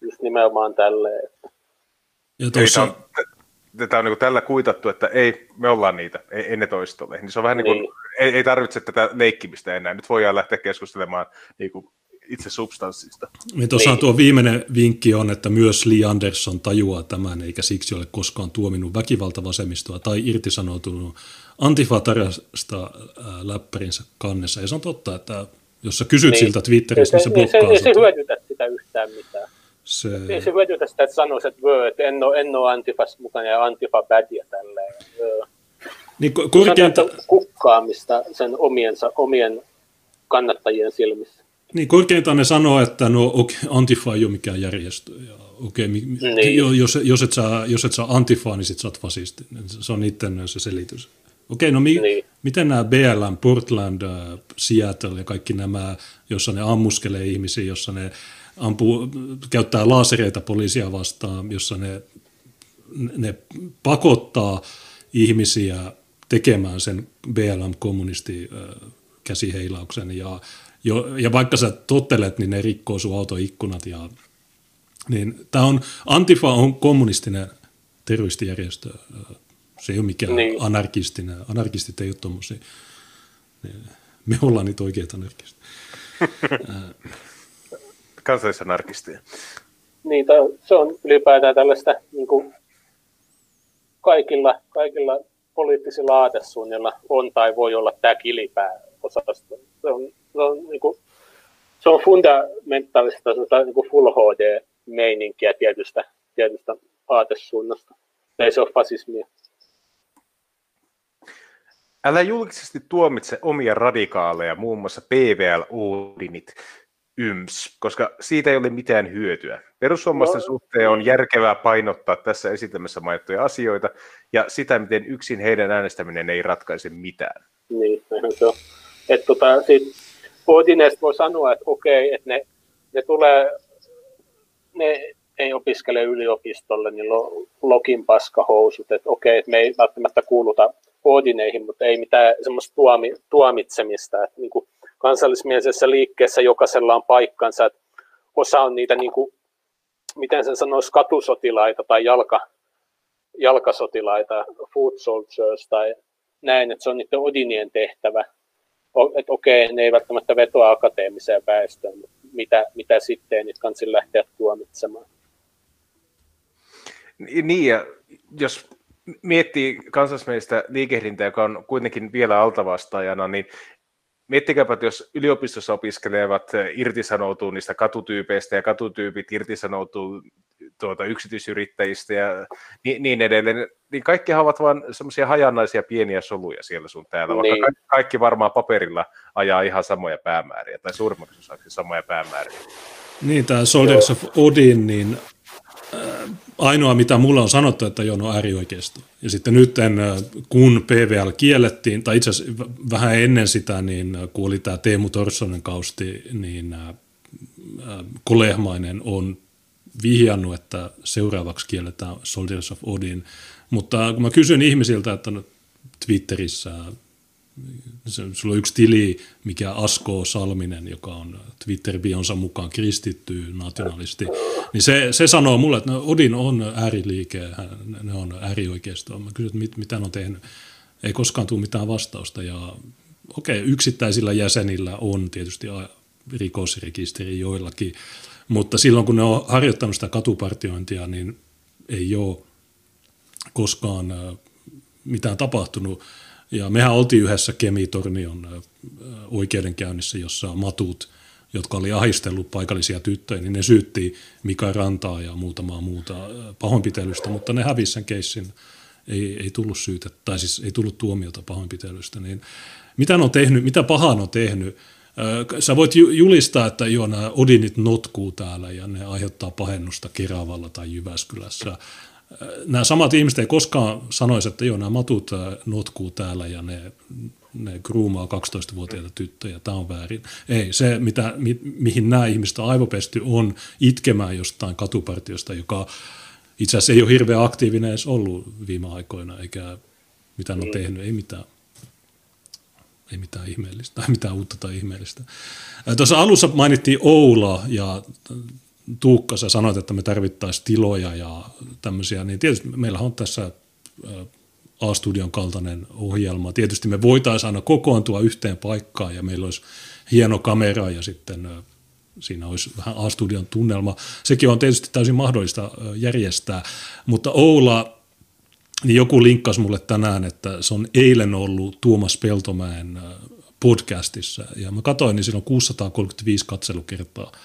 Just nimenomaan tälleen. Ja tuossa... Tämä on niin tällä kuitattu, että ei, me ollaan niitä, ei, ei ne toista ole. Niin se on vähän niin kuin, niin. ei, ei tarvitse tätä leikkimistä enää. Nyt voidaan lähteä keskustelemaan niin kuin itse substanssista. Niin tuossa niin. tuo viimeinen vinkki on, että myös Lee Anderson tajuaa tämän, eikä siksi ole koskaan tuominut väkivaltavasemmistoa tai irtisanoutunut antifatarasta äh, läppärinsä kannessa. Ja se on totta, että jos sä kysyt niin. siltä Twitterissä, niin se blokkaa Ei se, se hyödytä sitä yhtään mitään. Se... Ei se hyödytä sitä, että sanoisi, että, vö, että en ole, en ole antifas mukana ja antifa bädiä tälleen. Niin, korkeinta... Kukkaamista sen omiensa, omien kannattajien silmissä. Niin, korkeintaan ne sanoo, että no okay, Antifa ei ole mikään järjestö. Ja, okay, mi, niin. jos, jos, et saa, jos et saa Antifaa, niin sit sä oot fasisti. Se on niiden se selitys. Okei, no mi, niin. miten nämä BLM, Portland, äh, Seattle ja kaikki nämä, jossa ne ammuskelee ihmisiä, jossa ne ampuu, käyttää laasereita poliisia vastaan, jossa ne, ne pakottaa ihmisiä tekemään sen BLM-kommunisti äh, käsiheilauksen ja, jo, ja vaikka sä tottelet, niin ne rikkoo sun autoikkunat ja niin tämä on, Antifa on kommunistinen terroristijärjestö, se ei ole mikään niin. anarkistinen, anarkistit ei ole tuommoisia, me ollaan niitä oikeita anarkisteja. <laughs> Kansallisanarkisteja. Niin, se on ylipäätään tällaista niin kuin kaikilla, kaikilla poliittisilla aatesuunnilla on tai voi olla tämä kilipääosasto. Se on, se on, niin kuin, se on fundamentaalista niin kuin full HD-meininkiä tietystä, tietystä aatesuunnasta. Ei se ole fasismia. Älä julkisesti tuomitse omia radikaaleja, muun muassa PVL Oudinit YMS, koska siitä ei ole mitään hyötyä. Perussuomalaisten no, suhteen on järkevää painottaa tässä esitelmässä mainittuja asioita ja sitä, miten yksin heidän äänestäminen ei ratkaise mitään. Niin, se on. Että tota, sit Odineista voi sanoa, että okei, että ne, ne tulee, ne ei opiskele yliopistolle, niin lokin paskahousut, että okei, että me ei välttämättä kuuluta Odineihin, mutta ei mitään semmoista tuomi, tuomitsemista, että niin kuin kansallismielisessä liikkeessä jokaisella on paikkansa, että osa on niitä, niin kuin, miten sen sanoisi, katusotilaita tai jalka, jalkasotilaita, food soldiers tai näin, että se on niiden Odinien tehtävä. Että okei, ne ei välttämättä vetoa akateemiseen väestöön, mutta mitä, mitä sitten, niitä kansin lähteä tuomitsemaan. Niin, ja jos miettii kansallismielistä liikehdintää, joka on kuitenkin vielä altavastaajana, niin miettikääpä, että jos yliopistossa opiskelevat irtisanoutuu niistä katutyypeistä ja katutyypit irtisanoutuu tuota, yksityisyrittäjistä ja niin, niin edelleen, niin kaikki ovat vain semmoisia hajanaisia pieniä soluja siellä sun täällä, vaikka niin. kaikki, kaikki varmaan paperilla ajaa ihan samoja päämääriä, tai suurimmaksi osaksi samoja päämääriä. Niin, tämä Soldiers of Odin, niin ainoa, mitä mulla on sanottu, että joo, no äärioikeisto. Ja sitten nyt, kun PVL kiellettiin, tai itse asiassa vähän ennen sitä, niin kun oli tämä Teemu Torssonen kausti, niin Kolehmainen on vihjannut, että seuraavaksi kielletään Soldiers of Odin. Mutta kun mä kysyn ihmisiltä, että no Twitterissä sulla on yksi tili, mikä Asko Salminen, joka on Twitter-bionsa mukaan kristitty nationalisti, niin se, se sanoo mulle, että no Odin on ääriliike, ne on äärioikeistoa. Mä kysyn, että mit, mitä ne on tehnyt. Ei koskaan tule mitään vastausta. Ja okei, okay, yksittäisillä jäsenillä on tietysti rikosrekisteri joillakin, mutta silloin kun ne on harjoittanut sitä katupartiointia, niin ei ole koskaan mitään tapahtunut. Ja mehän oltiin yhdessä Kemitornion oikeudenkäynnissä, jossa matut, jotka oli ahistellut paikallisia tyttöjä, niin ne syytti Mika Rantaa ja muutamaa muuta pahoinpitelystä, mutta ne hävisi sen keissin. Ei, ei tullut syytä, tai siis ei tullut tuomiota pahoinpitelystä. Niin mitä on tehnyt, mitä pahaa on tehnyt? Sä voit julistaa, että joo, nämä Odinit notkuu täällä ja ne aiheuttaa pahennusta Keravalla tai Jyväskylässä nämä samat ihmiset ei koskaan sanoisi, että joo, nämä matut äh, notkuu täällä ja ne, ne groomaa 12-vuotiaita tyttöjä, tämä on väärin. Ei, se mitä, mi, mihin nämä ihmiset on aivopesty on itkemään jostain katupartiosta, joka itse asiassa ei ole hirveän aktiivinen edes ollut viime aikoina, eikä mitään on mm. tehnyt, ei mitään. Ei mitään ihmeellistä, tai mitään uutta tai ihmeellistä. Äh, tuossa alussa mainittiin Oula, ja Tuukka, sä sanoit, että me tarvittaisiin tiloja ja tämmöisiä, niin tietysti meillä on tässä A-studion kaltainen ohjelma. Tietysti me voitaisiin aina kokoontua yhteen paikkaan ja meillä olisi hieno kamera ja sitten siinä olisi vähän A-studion tunnelma. Sekin on tietysti täysin mahdollista järjestää, mutta Oula, niin joku linkkasi mulle tänään, että se on eilen ollut Tuomas Peltomäen podcastissa ja mä katsoin, niin siinä on 635 katselukertaa –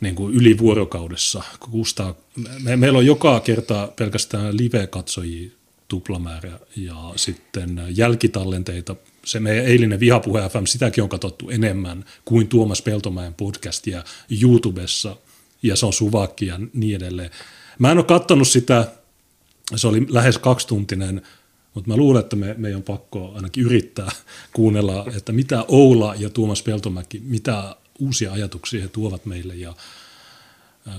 niin kuin yli vuorokaudessa. Kustaa, me, meillä on joka kerta pelkästään live-katsojia tuplamäärä ja sitten jälkitallenteita se meidän eilinen Vihapuhe FM, sitäkin on katsottu enemmän kuin Tuomas Peltomäen podcastia YouTubessa, ja se on suvakki ja niin edelleen. Mä en ole katsonut sitä, se oli lähes kaksituntinen, mutta mä luulen, että me, meidän on pakko ainakin yrittää kuunnella, että mitä Oula ja Tuomas Peltomäki, mitä uusia ajatuksia he tuovat meille ja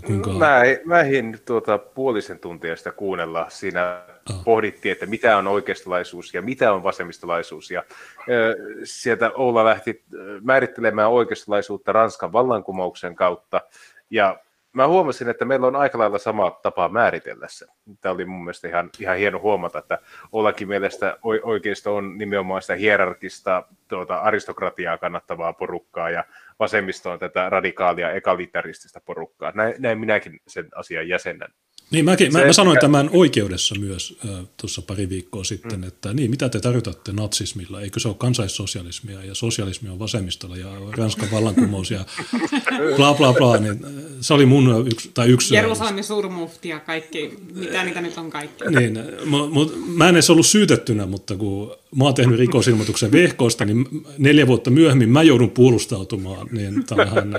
kuinka... Mä, mä ehdin tuota puolisen tuntia sitä kuunnella. Siinä oh. pohdittiin, että mitä on oikeistolaisuus ja mitä on vasemmistolaisuus. Ja ö, sieltä Oula lähti määrittelemään oikeistolaisuutta Ranskan vallankumouksen kautta. Ja mä huomasin, että meillä on aika lailla sama tapa määritellä se. Tämä oli mun mielestä ihan, ihan hieno huomata, että Ollakin mielestä oikeisto on nimenomaan sitä hierarkista tuota, aristokratiaa kannattavaa porukkaa ja vasemmisto on tätä radikaalia ekalitaristista porukkaa. Näin, näin minäkin sen asian jäsenän. Niin, mäkin, mä, mä sanoin mikä... tämän oikeudessa myös äh, tuossa pari viikkoa sitten, mm. että niin, mitä te tarkoitatte natsismilla? Eikö se ole kansaissosialismia ja sosialismi on vasemmistolla ja Ranskan vallankumous ja <laughs> bla bla bla. Niin, se oli mun yksi, tai yksi... Jerusalemin suurmufti ja kaikki, mitä niitä nyt on kaikki. Niin, mut, mut, mä en edes ollut syytettynä, mutta kun mä oon tehnyt rikosilmoituksen vehkoista, niin neljä vuotta myöhemmin mä joudun puolustautumaan. Niin tämähän,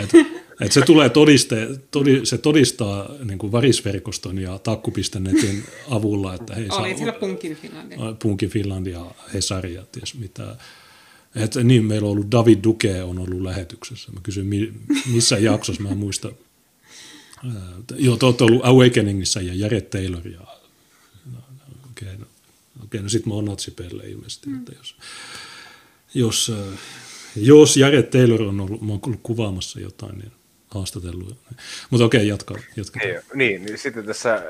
että et se tulee todiste, todi, se todistaa niin kuin varisverkoston ja takku.netin avulla, että hei, Oli siellä Punkin Finlandia. Punkin Finlandia, Hesari ja ties mitä. Et, niin, meillä on ollut David Duke on ollut lähetyksessä. Mä kysyin, missä jaksossa, mä en muista. Joo, te olette ollut Awakeningissa ja Jare Taylor. Ja, no, okei, okay, no, okay, no sit mä oon natsipelle ilmeisesti, mm. että jos, jos, jos Jare Taylor on ollut, mä oon ollut kuvaamassa jotain, niin haastatellut. Mutta okei, jatka. jatka. Niin, niin, niin, sitten tässä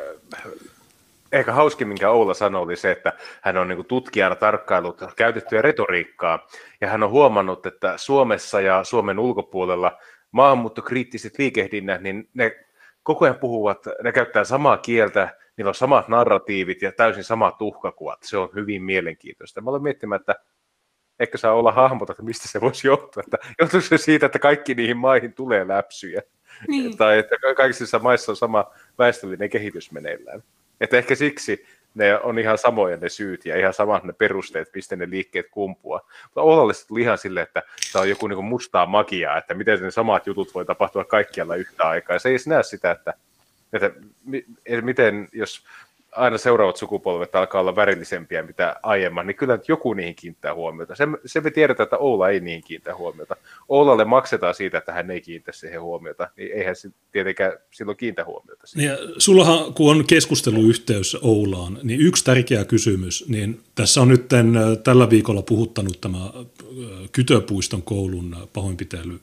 ehkä hauskin, minkä Oula sanoi, oli se, että hän on niin tutkijana tarkkailut käytettyä retoriikkaa, ja hän on huomannut, että Suomessa ja Suomen ulkopuolella maahanmuuttokriittiset liikehdinnät, niin ne koko ajan puhuvat, ne käyttää samaa kieltä, niillä on samat narratiivit ja täysin samat uhkakuvat. Se on hyvin mielenkiintoista. Mä olen miettimään, että ehkä saa olla hahmota, että mistä se voisi johtua. Että johtuuko se siitä, että kaikki niihin maihin tulee läpsyjä? Niin. tai että kaikissa maissa on sama väestöllinen kehitys meneillään. Että ehkä siksi ne on ihan samoja ne syyt ja ihan samat ne perusteet, mistä ne liikkeet kumpua. Mutta Olalle tuli ihan silleen, että tämä on joku niin mustaa magiaa, että miten ne samat jutut voi tapahtua kaikkialla yhtä aikaa. Ja se ei edes näe sitä, että, että miten jos aina seuraavat sukupolvet alkaa olla värillisempiä mitä aiemman, niin kyllä joku niihin kiinnittää huomiota. Se, se me tiedetään, että Oula ei niihin kiinnitä huomiota. Oulalle maksetaan siitä, että hän ei kiinnitä siihen huomiota, niin eihän se tietenkään silloin kiinnitä huomiota. Siihen. Ja sullahan, kun on keskusteluyhteys Oulaan, niin yksi tärkeä kysymys, niin tässä on nyt tällä viikolla puhuttanut tämä Kytöpuiston koulun pahoinpitely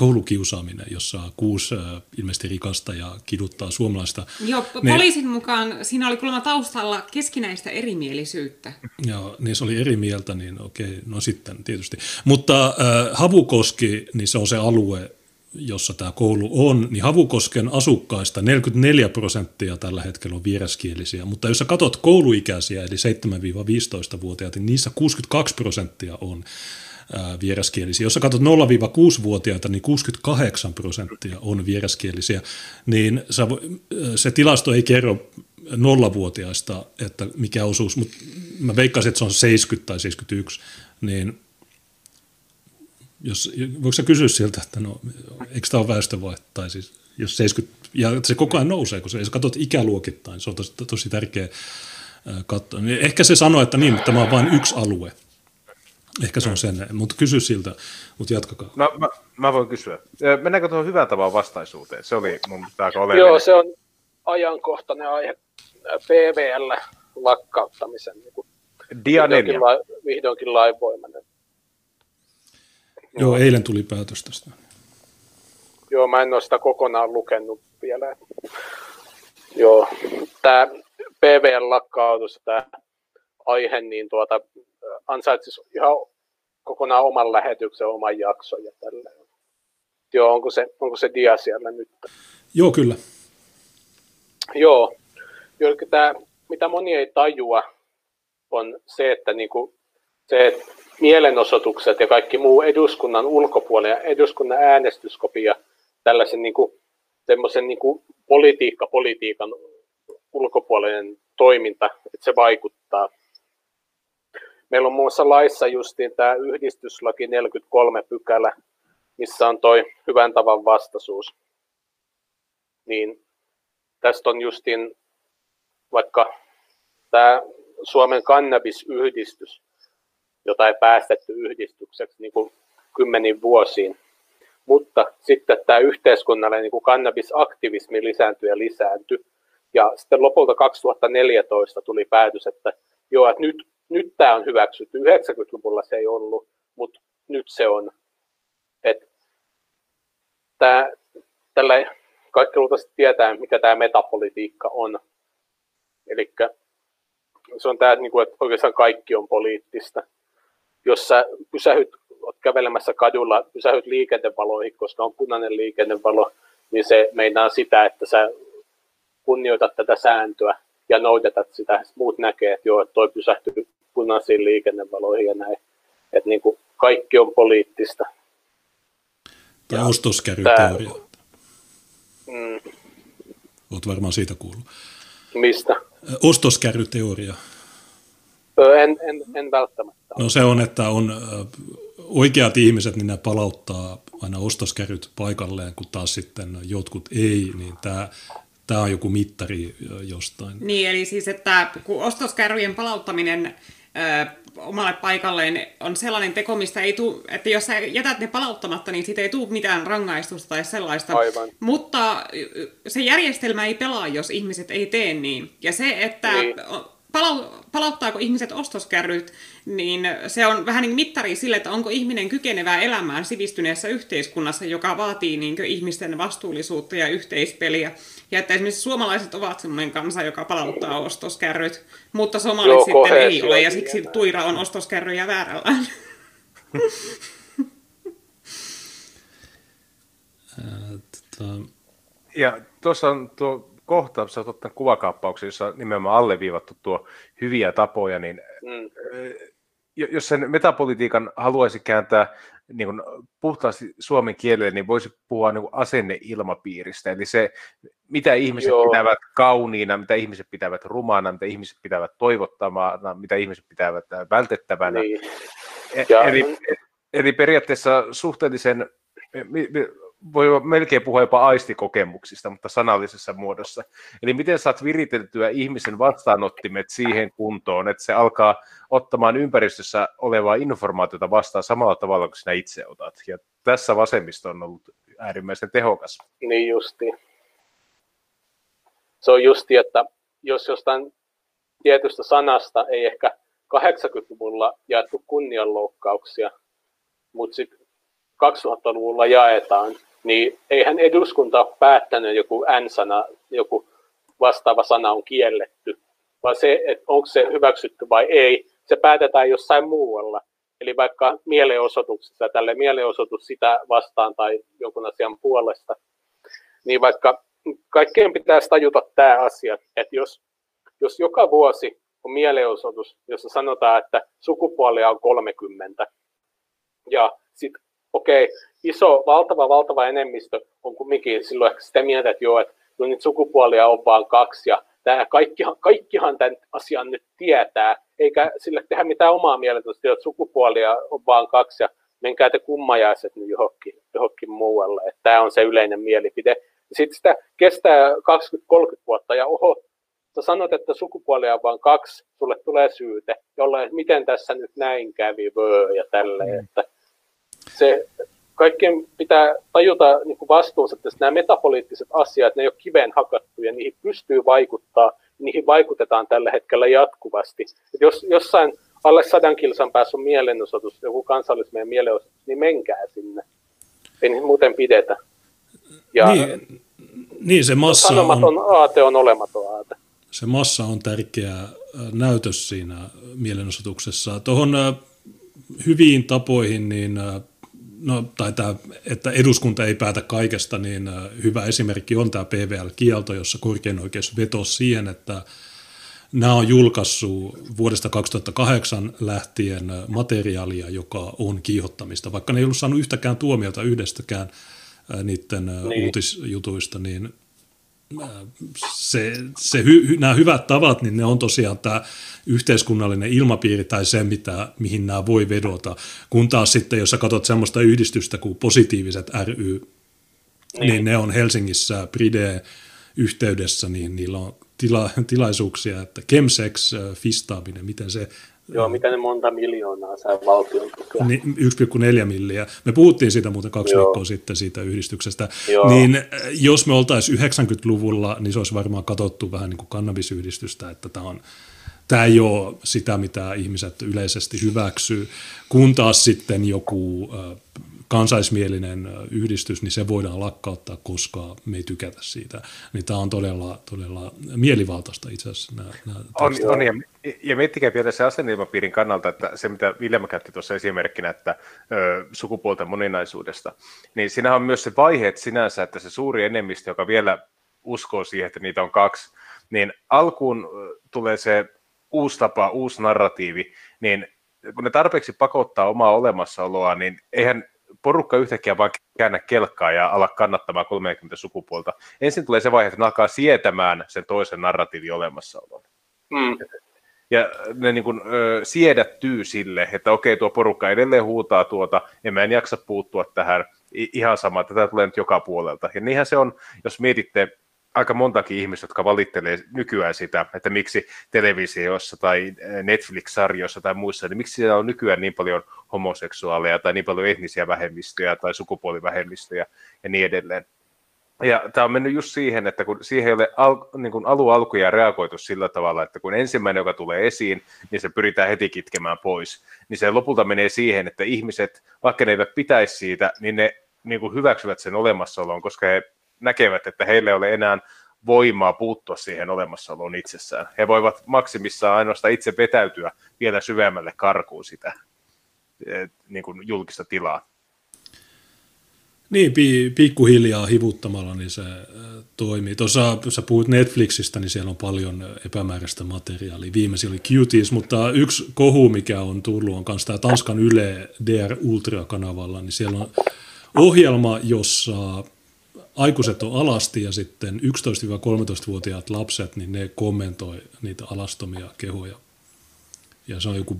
koulukiusaaminen, jossa kuusi ilmeisesti rikasta ja kiduttaa suomalaista. Joo, ne, poliisin mukaan siinä oli kuulemma taustalla keskinäistä erimielisyyttä. Joo, niin se oli eri mieltä, niin okei, no sitten tietysti. Mutta äh, Havukoski, niin se on se alue, jossa tämä koulu on, niin Havukosken asukkaista 44 prosenttia tällä hetkellä on vieraskielisiä, mutta jos sä katsot kouluikäisiä, eli 7-15-vuotiaat, niin niissä 62 prosenttia on vieraskielisiä. Jos sä katsot 0-6-vuotiaita, niin 68 prosenttia on vieraskielisiä, niin sä, se tilasto ei kerro nollavuotiaista, että mikä osuus, mutta mä veikkaisin, että se on 70 tai 71, niin jos, voiko sä kysyä sieltä, että no, eikö tämä ole väestövaihto, tai siis jos 70, ja se koko ajan nousee, kun se, jos katsot ikäluokittain, se on tosi, tosi tärkeä katsoa. Niin ehkä se sanoo, että niin, mutta tämä on vain yksi alue, Ehkä se on sen, mutta kysy siltä, mutta jatkakaa. No, mä, mä voin kysyä. Mennäänkö tuohon hyvän tavan vastaisuuteen? Se oli mun aika oleellinen. Joo, se on ajankohtainen aihe PVL lakkauttamisen. Niin kuin Dia vihdoinkin, la, vihdoinkin lainvoimainen. Joo, eilen tuli päätös tästä. Joo, mä en ole sitä kokonaan lukenut vielä. Joo, tämä PVL-lakkautus, tämä aihe, niin tuota, ansaitsisi ihan kokonaan oman lähetyksen, oman jakson ja tälleen. Joo, onko se, onko se dia siellä nyt? Joo, kyllä. Joo, tämä, mitä moni ei tajua, on se, että niinku, se että mielenosoitukset ja kaikki muu eduskunnan ulkopuolella ja eduskunnan äänestyskopia tällaisen niinku, semmoisen niinku politiikka, politiikan ulkopuolinen toiminta, että se vaikuttaa meillä on muassa laissa justiin tämä yhdistyslaki 43 pykälä, missä on toi hyvän tavan vastaisuus. Niin tästä on justiin vaikka tämä Suomen kannabisyhdistys, jota ei päästetty yhdistykseksi niin kuin kymmenin vuosiin. Mutta sitten tämä yhteiskunnallinen niin kuin kannabisaktivismi lisääntyi ja lisääntyi. Ja sitten lopulta 2014 tuli päätös, että joo, että nyt, nyt tämä on hyväksytty. 90-luvulla se ei ollut, mutta nyt se on. Että tämä, tällä kaikki luultavasti tietää, mikä tämä metapolitiikka on. Eli se on tämä, että oikeastaan kaikki on poliittista. Jos sä pysähyt, oot kävelemässä kadulla, pysähyt liikennevaloihin, koska on punainen liikennevalo, niin se meinaa sitä, että sä kunnioitat tätä sääntöä ja noudatat sitä. Muut näkee, että joo, toi pysähtyy punaisiin liikennevaloihin ja näin. Että niin kuin kaikki on poliittista. Tai ostoskäryteoria. Mm. Olet varmaan siitä kuullut. Mistä? Ostoskärryteoria. En, en, en välttämättä. No se on, että on oikeat ihmiset, niin ne palauttaa aina ostoskärryt paikalleen, kun taas sitten jotkut ei, niin tämä Tämä on joku mittari jostain. Niin, eli siis, että kun ostoskärryjen palauttaminen ö, omalle paikalleen on sellainen teko, mistä ei tule, että jos sä jätät ne palauttamatta, niin siitä ei tule mitään rangaistusta tai sellaista. Aivan. Mutta se järjestelmä ei pelaa, jos ihmiset ei tee niin. Ja se, että niin. Palau, palauttaako ihmiset ostoskärryt, niin se on vähän niin mittari sille, että onko ihminen kykenevää elämään sivistyneessä yhteiskunnassa, joka vaatii niin ihmisten vastuullisuutta ja yhteispeliä. Ja että esimerkiksi suomalaiset ovat sellainen kansa, joka palauttaa ostoskärryt, mutta somalit Joo, sitten ei ole, ja siksi Tuira on ostoskärryjä väärällään. <laughs> ja tuossa on tuo kohta, sä oot ottanut kuvakaappauksia, jossa nimenomaan alleviivattu tuo hyviä tapoja, niin mm. jos sen metapolitiikan haluaisi kääntää niin kuin puhtaasti suomen kielelle, niin voisi puhua niin kuin asenneilmapiiristä, eli se, mitä ihmiset Joo. pitävät kauniina, mitä ihmiset pitävät rumana, mitä ihmiset pitävät toivottamana, mitä ihmiset pitävät vältettävänä. Niin. E- ja... Eli, eli periaatteessa suhteellisen voi melkein puhua jopa aistikokemuksista, mutta sanallisessa muodossa. Eli miten saat viriteltyä ihmisen vastaanottimet siihen kuntoon, että se alkaa ottamaan ympäristössä olevaa informaatiota vastaan samalla tavalla kuin sinä itse otat. Ja tässä vasemmisto on ollut äärimmäisen tehokas. Niin justi. Se on justi, että jos jostain tietystä sanasta ei ehkä 80-luvulla jaettu kunnianloukkauksia, mutta sitten 2000-luvulla jaetaan, niin eihän eduskunta ole päättänyt joku N-sana, joku vastaava sana on kielletty, vaan se, että onko se hyväksytty vai ei, se päätetään jossain muualla. Eli vaikka mielenosoituksessa, tälle mielenosoitus sitä vastaan tai jonkun asian puolesta, niin vaikka kaikkeen pitäisi tajuta tämä asia, että jos, jos joka vuosi on mielenosoitus, jossa sanotaan, että sukupuolia on 30, ja sitten okei, okay, iso, valtava, valtava enemmistö on kumminkin silloin ehkä sitä mieltä, että joo, että no nyt sukupuolia on vain kaksi ja tämä kaikkihan, kaikkihan tämän asian nyt tietää, eikä sille tehdä mitään omaa mieltä, että sukupuolia on vain kaksi ja menkää te kummajaiset nyt johonkin, johonkin muualle, että tämä on se yleinen mielipide. Sitten sitä kestää 20-30 vuotta ja oho, sä sanot, että sukupuolia on vain kaksi, sulle tulee syyte, jolle miten tässä nyt näin kävi, vöö ja tälleen, että se kaikkien pitää tajuta niin vastuunsa, että nämä metapoliittiset asiat, ne ei ole kiveen hakattuja, niihin pystyy vaikuttaa, niihin vaikutetaan tällä hetkellä jatkuvasti. Et jos jossain alle sadan kilsan päässä on mielenosoitus, joku kansallismeen mielenosoitus, niin menkää sinne. Ei niin muuten pidetä. Ja niin, niin se massa sanomaton on, aate on olematon aate. Se massa on tärkeä näytös siinä mielenosoituksessa. Tuohon hyviin tapoihin, niin no, tai tämä, että eduskunta ei päätä kaikesta, niin äh, hyvä esimerkki on tämä PVL-kielto, jossa korkein oikeus vetosi siihen, että nämä on julkaissut vuodesta 2008 lähtien äh, materiaalia, joka on kiihottamista. Vaikka ne ei ollut saanut yhtäkään tuomiota yhdestäkään äh, niiden niin. uutisjutuista, niin se, se hy, nämä hyvät tavat, niin ne on tosiaan tämä yhteiskunnallinen ilmapiiri tai se, mitä, mihin nämä voi vedota. Kun taas sitten, jos sä katsot semmoista yhdistystä kuin positiiviset ry, niin, niin ne on Helsingissä Pride yhteydessä, niin niillä on tila, tilaisuuksia, että chemsex fistaaminen, miten se Joo, mitä ne monta miljoonaa sai valtion tukea. Niin, 1,4 milliä. Me puhuttiin siitä muuten kaksi Joo. viikkoa sitten siitä yhdistyksestä. Joo. Niin äh, jos me oltaisiin 90-luvulla, niin se olisi varmaan katsottu vähän niin kuin kannabisyhdistystä, että tämä on tämä ei ole sitä, mitä ihmiset yleisesti hyväksyy, kun taas sitten joku äh, kansaismielinen yhdistys, niin se voidaan lakkauttaa, koska me ei tykätä siitä. Niin tämä on todella, todella mielivaltaista itse asiassa. Nämä, nämä on, on, ja, ja miettikää vielä se asenneilmapiirin kannalta, että se mitä Viljelmä käytti tuossa esimerkkinä, että ö, sukupuolten moninaisuudesta, niin siinä on myös se vaiheet sinänsä, että se suuri enemmistö, joka vielä uskoo siihen, että niitä on kaksi, niin alkuun tulee se uusi tapa, uusi narratiivi, niin kun ne tarpeeksi pakottaa omaa olemassaoloa, niin eihän porukka yhtäkkiä vaan käännä kelkkaa ja ala kannattamaan 30 sukupuolta. Ensin tulee se vaihe, että ne alkaa sietämään sen toisen narratiivin olemassaolon. Mm. Ja ne niin kuin, ö, siedättyy sille, että okei, tuo porukka edelleen huutaa tuota, ja mä en jaksa puuttua tähän, ihan sama, että tämä tulee nyt joka puolelta. Ja niinhän se on, jos mietitte aika montakin ihmistä, jotka valittelee nykyään sitä, että miksi televisiossa tai Netflix-sarjoissa tai muissa, niin miksi siellä on nykyään niin paljon homoseksuaaleja tai niin paljon etnisiä vähemmistöjä tai sukupuolivähemmistöjä ja niin edelleen. Ja tämä on mennyt just siihen, että kun siihen ei ole al, niin kuin alu alkuja reagoitu sillä tavalla, että kun ensimmäinen, joka tulee esiin, niin se pyritään heti kitkemään pois, niin se lopulta menee siihen, että ihmiset, vaikka ne eivät pitäisi siitä, niin ne niin kuin hyväksyvät sen olemassaolon, koska he näkevät, että heille ei ole enää voimaa puuttua siihen olemassaoloon itsessään. He voivat maksimissaan ainoastaan itse vetäytyä vielä syvemmälle karkuun sitä niin kuin julkista tilaa. Niin, pikkuhiljaa hivuttamalla niin se toimii. Tuossa, sä puhut Netflixistä, niin siellä on paljon epämääräistä materiaalia. Viimeisin oli Cuties, mutta yksi kohu, mikä on tullut, on myös tämä Tanskan Yle DR Ultra-kanavalla, niin siellä on ohjelma, jossa aikuiset on alasti ja sitten 11-13-vuotiaat lapset, niin ne kommentoi niitä alastomia kehoja. Ja se on joku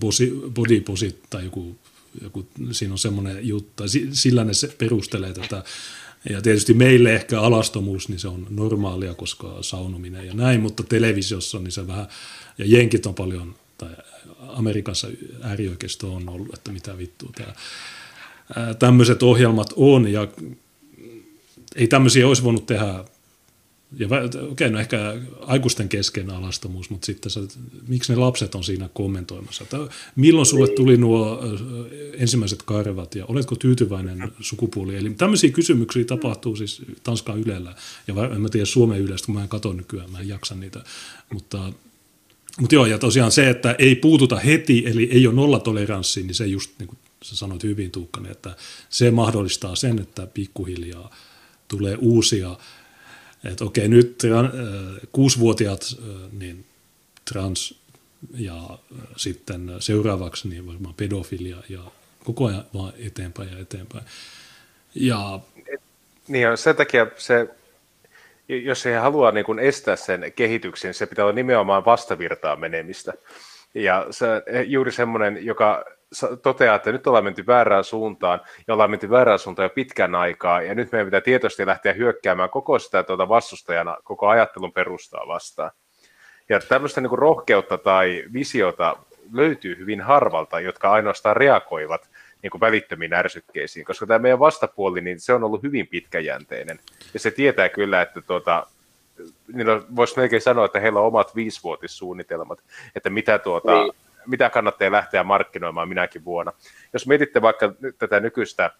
body posit tai joku, joku siinä on semmoinen juttu, sillä ne se perustelee tätä. Ja tietysti meille ehkä alastomuus, niin se on normaalia, koska saunominen ja näin, mutta televisiossa niin se vähän, ja jenkit on paljon, tai Amerikassa äärioikeisto on ollut, että mitä vittua tämä tämmöiset ohjelmat on, ja ei tämmöisiä olisi voinut tehdä, ja okei, okay, no ehkä aikuisten kesken alastomuus, mutta sitten se, miksi ne lapset on siinä kommentoimassa, että milloin sulle niin. tuli nuo ensimmäiset karvat ja oletko tyytyväinen sukupuoli, eli tämmöisiä kysymyksiä tapahtuu siis Tanskan Ylellä, ja en mä tiedä Suomen Ylestä, kun mä en katso nykyään, mä en jaksa niitä, mutta mutta joo, ja tosiaan se, että ei puututa heti, eli ei ole nollatoleranssi, niin se just, niin kuin sä sanoit hyvin Tuukkanen, että se mahdollistaa sen, että pikkuhiljaa – tulee uusia, että okei nyt äh, kuusivuotiaat niin trans ja sitten seuraavaksi niin varmaan pedofilia ja koko ajan vaan eteenpäin ja eteenpäin. Ja, niin sen takia se, jos he haluaa niin estää sen kehityksen, se pitää olla nimenomaan vastavirtaa menemistä. Ja se juuri semmoinen, joka toteaa, että nyt ollaan menty väärään suuntaan ja ollaan menty väärään suuntaan jo pitkän aikaa ja nyt meidän pitää tietoisesti lähteä hyökkäämään koko sitä tuota vastustajana koko ajattelun perustaa vastaan. Ja tämmöistä niin kuin rohkeutta tai visiota löytyy hyvin harvalta, jotka ainoastaan reagoivat niin kuin välittömiin ärsykkeisiin, koska tämä meidän vastapuoli, niin se on ollut hyvin pitkäjänteinen. Ja se tietää kyllä, että tuota, niin voisi melkein sanoa, että heillä on omat viisivuotissuunnitelmat, että mitä tuota, niin mitä kannattaa lähteä markkinoimaan minäkin vuonna. Jos mietitte vaikka nyt tätä nykyistä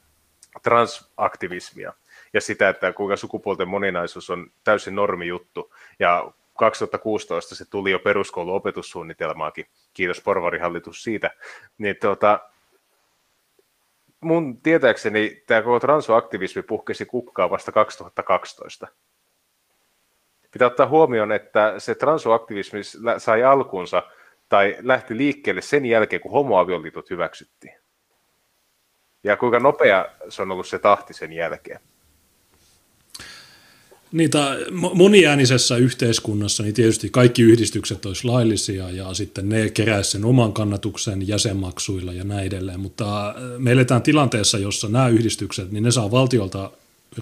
transaktivismia ja sitä, että kuinka sukupuolten moninaisuus on täysin normijuttu ja 2016 se tuli jo peruskoulun opetussuunnitelmaakin, kiitos porvarihallitus siitä, niin tuota, mun tietääkseni tämä koko transoaktivismi puhkesi kukkaa vasta 2012. Pitää ottaa huomioon, että se transoaktivismi sai alkunsa tai lähti liikkeelle sen jälkeen, kun homoavioliitot hyväksyttiin. Ja kuinka nopea se on ollut se tahti sen jälkeen. Niitä moniäänisessä yhteiskunnassa niin tietysti kaikki yhdistykset olisi laillisia ja sitten ne keräisivät sen oman kannatuksen jäsenmaksuilla ja näin edelleen, mutta äh, me eletään tilanteessa, jossa nämä yhdistykset, niin ne saa valtiolta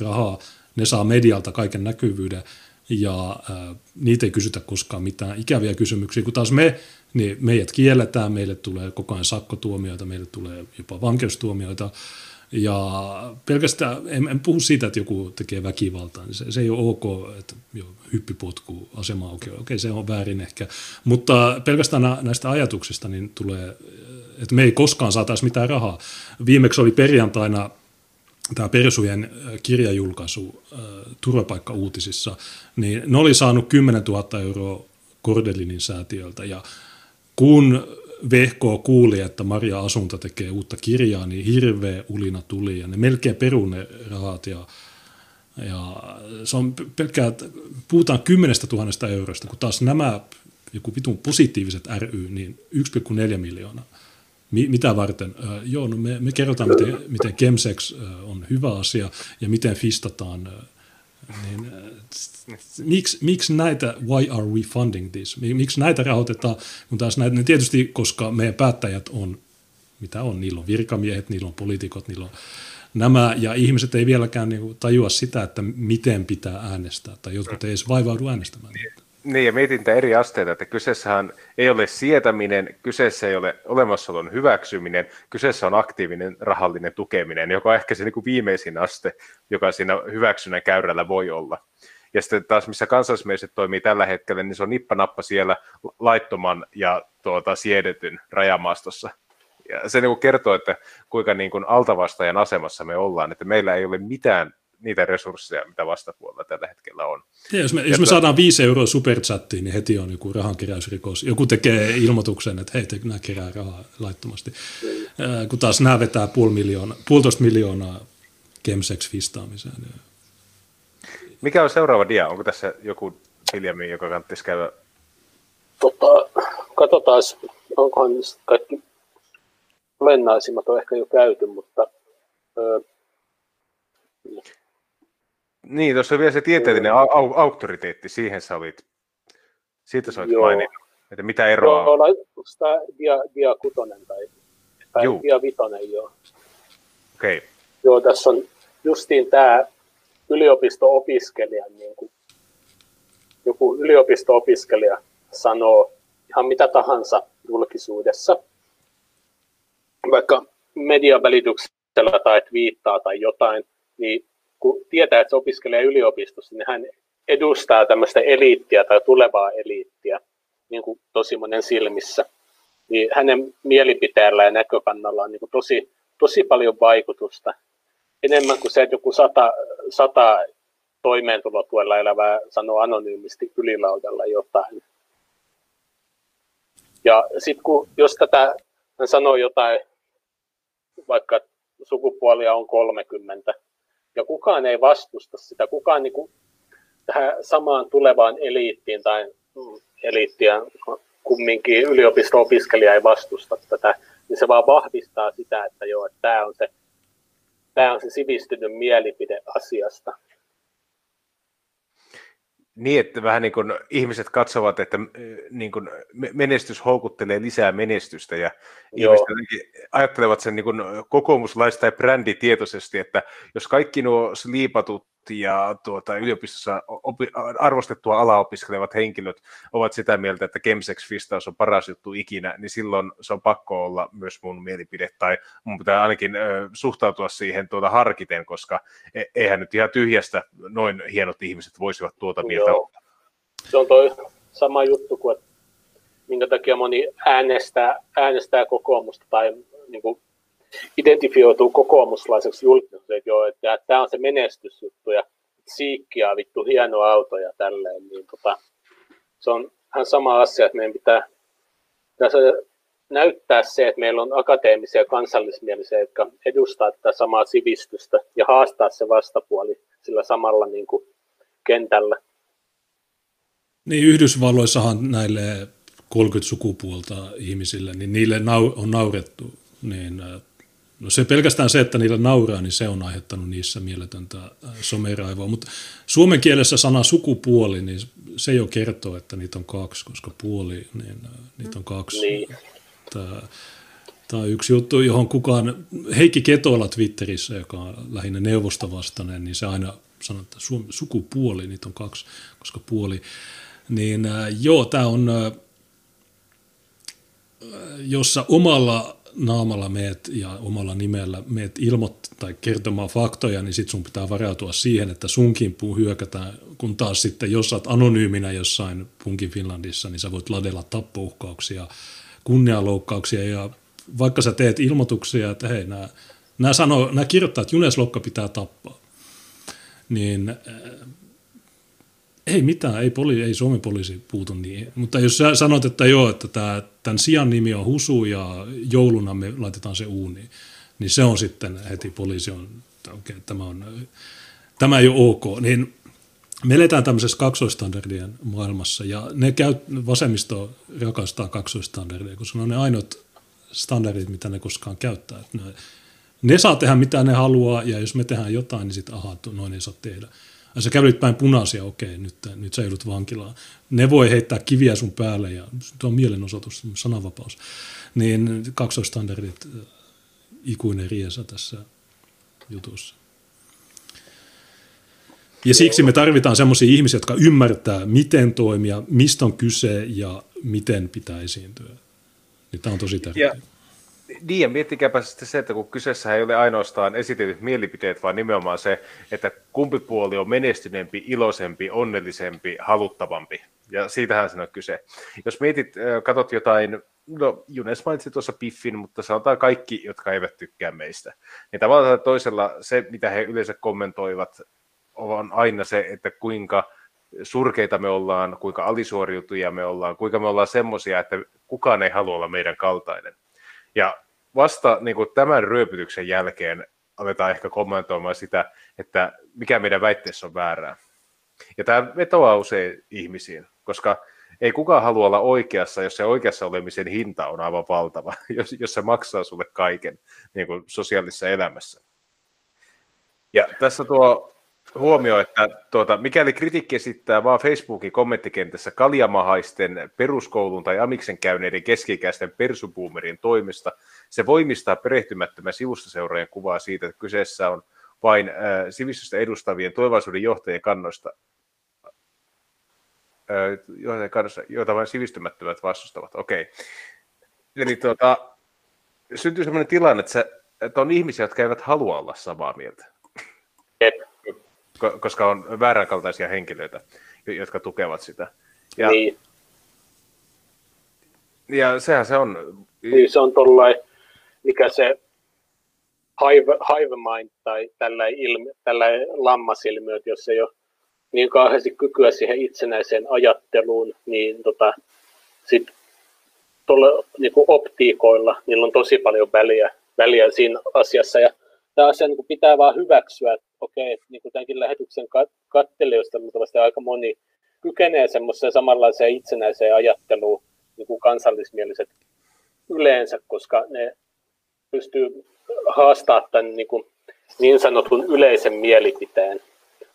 rahaa, ne saa medialta kaiken näkyvyyden ja äh, niitä ei kysytä koskaan mitään ikäviä kysymyksiä, kun taas me, niin meidät kielletään, meille tulee koko ajan sakkotuomioita, meille tulee jopa vankeustuomioita, ja pelkästään, en, en puhu siitä, että joku tekee väkivaltaa, niin se, se ei ole ok, että jo, hyppipotku asema okei, okei, se on väärin ehkä. Mutta pelkästään näistä ajatuksista niin tulee, että me ei koskaan saataisi mitään rahaa. Viimeksi oli perjantaina tämä Persujen äh, kirjajulkaisu äh, turvapaikka-uutisissa, niin ne oli saanut 10 000 euroa Kordelinin säätiöltä ja kun VK kuuli, että Maria Asunta tekee uutta kirjaa, niin hirveä ulina tuli ja ne melkein peru ne rahat ja, ja se on pelkkää, puhutaan kymmenestä tuhannesta eurosta, kun taas nämä joku vitun positiiviset ry, niin 1,4 miljoonaa. Mitä varten? Joo, no me, me kerrotaan, miten, miten Chemsex on hyvä asia ja miten fistataan niin, miksi, miksi näitä, why are we funding this? Miksi näitä rahoitetaan, kun taas näitä, tietysti, koska meidän päättäjät on, mitä on, niillä on virkamiehet, niillä on poliitikot, niillä on nämä, ja ihmiset ei vieläkään niin tajua sitä, että miten pitää äänestää, tai jotkut ei edes vaivaudu äänestämään. Niin, ja mietin eri asteita, että kyseessähän ei ole sietäminen, kyseessä ei ole olemassaolon hyväksyminen, kyseessä on aktiivinen rahallinen tukeminen, joka on ehkä se niin kuin viimeisin aste, joka siinä hyväksynnän käyrällä voi olla. Ja sitten taas, missä kansallismieliset toimii tällä hetkellä, niin se on nippanappa siellä laittoman ja tuota, siedetyn rajamaastossa. Ja se niin kuin kertoo, että kuinka niin kuin altavastajan asemassa me ollaan, että meillä ei ole mitään niitä resursseja, mitä vastapuolella tällä hetkellä on. Ja jos me, jos me saadaan 5 euroa superchattiin, niin heti on joku rahankeräysrikos. Joku tekee ilmoituksen, että hei, te nämä kerää rahaa laittomasti. Mm. Kun taas nämä vetää puoli miljoona, puolitoista miljoonaa kemsex fistaamiseen. Mikä on seuraava dia? Onko tässä joku Viljami, joka kannattaisi käydä? Tota, katsotaan, onkohan kaikki lennaisimmat on ehkä jo käyty, mutta öö, niin, tuossa on vielä se tieteellinen au- au- auktoriteetti, siihen sä olit, siitä sä olit Joo. maininnut, että mitä eroa on. Onko tämä dia, dia kutonen tai, tai Juu. dia vitonen, joo. Okei. Okay. Joo, tässä on justiin tämä yliopisto-opiskelija, niin kuin joku yliopisto-opiskelija sanoo ihan mitä tahansa julkisuudessa, vaikka median välityksellä tai viittaa tai jotain, niin kun tietää, että se opiskelee yliopistossa, niin hän edustaa tämmöistä eliittiä tai tulevaa eliittiä niin kuin tosi monen silmissä. Niin hänen mielipiteellä ja näkökannalla on niin kuin tosi, tosi paljon vaikutusta. Enemmän kuin se, että joku sata, sata toimeentulotuella elävää sanoo anonyymisti ylilaudalla jotain. Ja sitten kun, jos tätä hän sanoo jotain, vaikka sukupuolia on 30, ja kukaan ei vastusta sitä, kukaan niin kuin, tähän samaan tulevaan eliittiin tai mm, eliittiä kumminkin yliopisto-opiskelija ei vastusta tätä, niin se vaan vahvistaa sitä, että joo, että tämä on se, tämä on se sivistynyt mielipide asiasta. Niin, että vähän niin kuin ihmiset katsovat, että niin kuin menestys houkuttelee lisää menestystä ja Joo. ihmiset ajattelevat sen niin kuin kokoomuslaista ja bränditietoisesti, että jos kaikki nuo sliipatut ja tuota, yliopistossa opi, arvostettua alaopiskelevat henkilöt ovat sitä mieltä, että Chemsex Fistaus on paras juttu ikinä, niin silloin se on pakko olla myös mun mielipide, tai mun pitää ainakin ö, suhtautua siihen tuota harkiten, koska e, eihän nyt ihan tyhjästä noin hienot ihmiset voisivat tuota mieltä Joo. olla. Se on toi sama juttu kuin, että minkä takia moni äänestää, äänestää kokoomusta tai niin kuin identifioituu kokoomuslaiseksi julkisesti, että, joo, että tämä on se menestysjuttu ja siikkiä vittu hieno auto ja tälleen, niin tota, se on ihan sama asia, että meidän pitää tässä näyttää se, että meillä on akateemisia kansallismielisiä, jotka edustaa tätä samaa sivistystä ja haastaa se vastapuoli sillä samalla niin kuin kentällä. Niin Yhdysvalloissahan näille 30 sukupuolta ihmisille, niin niille on naurettu, niin No se pelkästään se, että niillä nauraa, niin se on aiheuttanut niissä mieletöntä äh, someraivoa. Mutta suomen kielessä sana sukupuoli, niin se jo kertoo, että niitä on kaksi, koska puoli, niin äh, niitä on kaksi. Niin. Tämä, tämä on yksi juttu, johon kukaan, Heikki Ketola Twitterissä, joka on lähinnä neuvostovastainen, niin se aina sanoo, että sukupuoli, niitä on kaksi, koska puoli. Niin äh, joo, tämä on, jossa omalla naamalla meet ja omalla nimellä meet ilmoittaa tai kertomaan faktoja, niin sitten sun pitää varautua siihen, että sun kimppuun hyökätään, kun taas sitten jos olet anonyyminä jossain Punkin Finlandissa, niin sä voit ladella tappouhkauksia, kunnianloukkauksia ja vaikka sä teet ilmoituksia, että hei, nämä, nämä, sanoo, nämä kirjoittaa, että Junes Lokka pitää tappaa, niin ei mitään, ei, poli, ei Suomen poliisi puutu niin. Mutta jos sä sanot, että joo, että tämä, tämän sijan nimi on Husu ja jouluna me laitetaan se uuni, niin se on sitten heti poliisi on, okay, tämä, on, tämä ei ole ok. Niin me eletään tämmöisessä kaksoistandardien maailmassa ja ne käy, vasemmisto rakastaa kaksoistandardia, koska ne on ne ainoat standardit, mitä ne koskaan käyttää. Ne, ne saa tehdä mitä ne haluaa ja jos me tehdään jotain, niin sitten ahaa, noin ei saa tehdä ja sä kävelit päin punaisia, okei, nyt, nyt sä joudut vankilaan. Ne voi heittää kiviä sun päälle ja tuo on mielenosoitus, sananvapaus. Niin kaksoistandardit, ikuinen riesa tässä jutussa. Ja siksi me tarvitaan sellaisia ihmisiä, jotka ymmärtää, miten toimia, mistä on kyse ja miten pitää esiintyä. Niin tämä on tosi tärkeää. Ja niin, ja miettikääpä sitten se, että kun kyseessä ei ole ainoastaan esitetyt mielipiteet, vaan nimenomaan se, että kumpi puoli on menestyneempi, iloisempi, onnellisempi, haluttavampi. Ja siitähän se on kyse. Jos mietit, katsot jotain, no Junes mainitsi tuossa Piffin, mutta sanotaan kaikki, jotka eivät tykkää meistä. Niin tavallaan toisella se, mitä he yleensä kommentoivat, on aina se, että kuinka surkeita me ollaan, kuinka alisuoriutujia me ollaan, kuinka me ollaan semmoisia, että kukaan ei halua olla meidän kaltainen. Ja vasta niin kuin tämän ryöpytyksen jälkeen aletaan ehkä kommentoimaan sitä, että mikä meidän väitteessä on väärää. Ja tämä vetoaa usein ihmisiin, koska ei kukaan halua olla oikeassa, jos se oikeassa olemisen hinta on aivan valtava, <laughs> jos, jos se maksaa sulle kaiken niin kuin sosiaalisessa elämässä. Ja tässä tuo huomio, että tuota, mikäli kritiikki esittää vaan Facebookin kommenttikentässä kaljamahaisten peruskoulun tai amiksen käyneiden keskikäisten persubuumerin toimesta, se voimistaa perehtymättömän sivustoseuraajan kuvaa siitä, että kyseessä on vain äh, sivistystä edustavien tulevaisuuden johtajien kannoista, äh, kannoista, joita vain sivistymättömät vastustavat. Okei. Okay. Eli tuota, syntyy sellainen tilanne, että, se, että on ihmisiä, jotka eivät halua olla samaa mieltä. Jep koska on vääränkaltaisia henkilöitä, jotka tukevat sitä. Ja, niin. ja sehän se on. Niin se on tuollainen, mikä se hive, hive mind tai tällainen, ilmi, tällainen lammasilmiö, että jos ei ole niin kauheasti kykyä siihen itsenäiseen ajatteluun, niin tota, sit tuolla niin optiikoilla, niillä on tosi paljon väliä, väliä siinä asiassa. Ja tämä asia niin pitää vaan hyväksyä, että okei, okay, niin tämänkin lähetyksen kattelijoista mutta aika moni kykenee semmoiseen samanlaiseen itsenäiseen ajatteluun, niin kuin kansallismieliset yleensä, koska ne pystyy haastamaan tämän niin, kuin niin sanotun yleisen mielipiteen.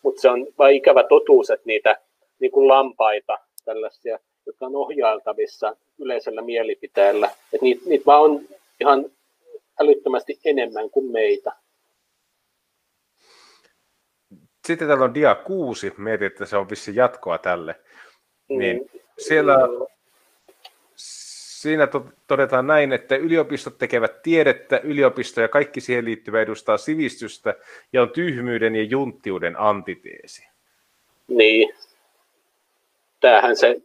Mutta se on vain ikävä totuus, että niitä niin kuin lampaita, tällaisia, jotka on ohjailtavissa yleisellä mielipiteellä, että niitä, niitä vaan on ihan älyttömästi enemmän kuin meitä. Sitten täällä on dia 6, mietin, että se on vissi jatkoa tälle. Mm. Niin siellä siinä todetaan näin, että yliopistot tekevät tiedettä, yliopisto ja kaikki siihen liittyvä edustaa sivistystä ja on tyhmyyden ja junttiuden antiteesi. Niin. Tämähän se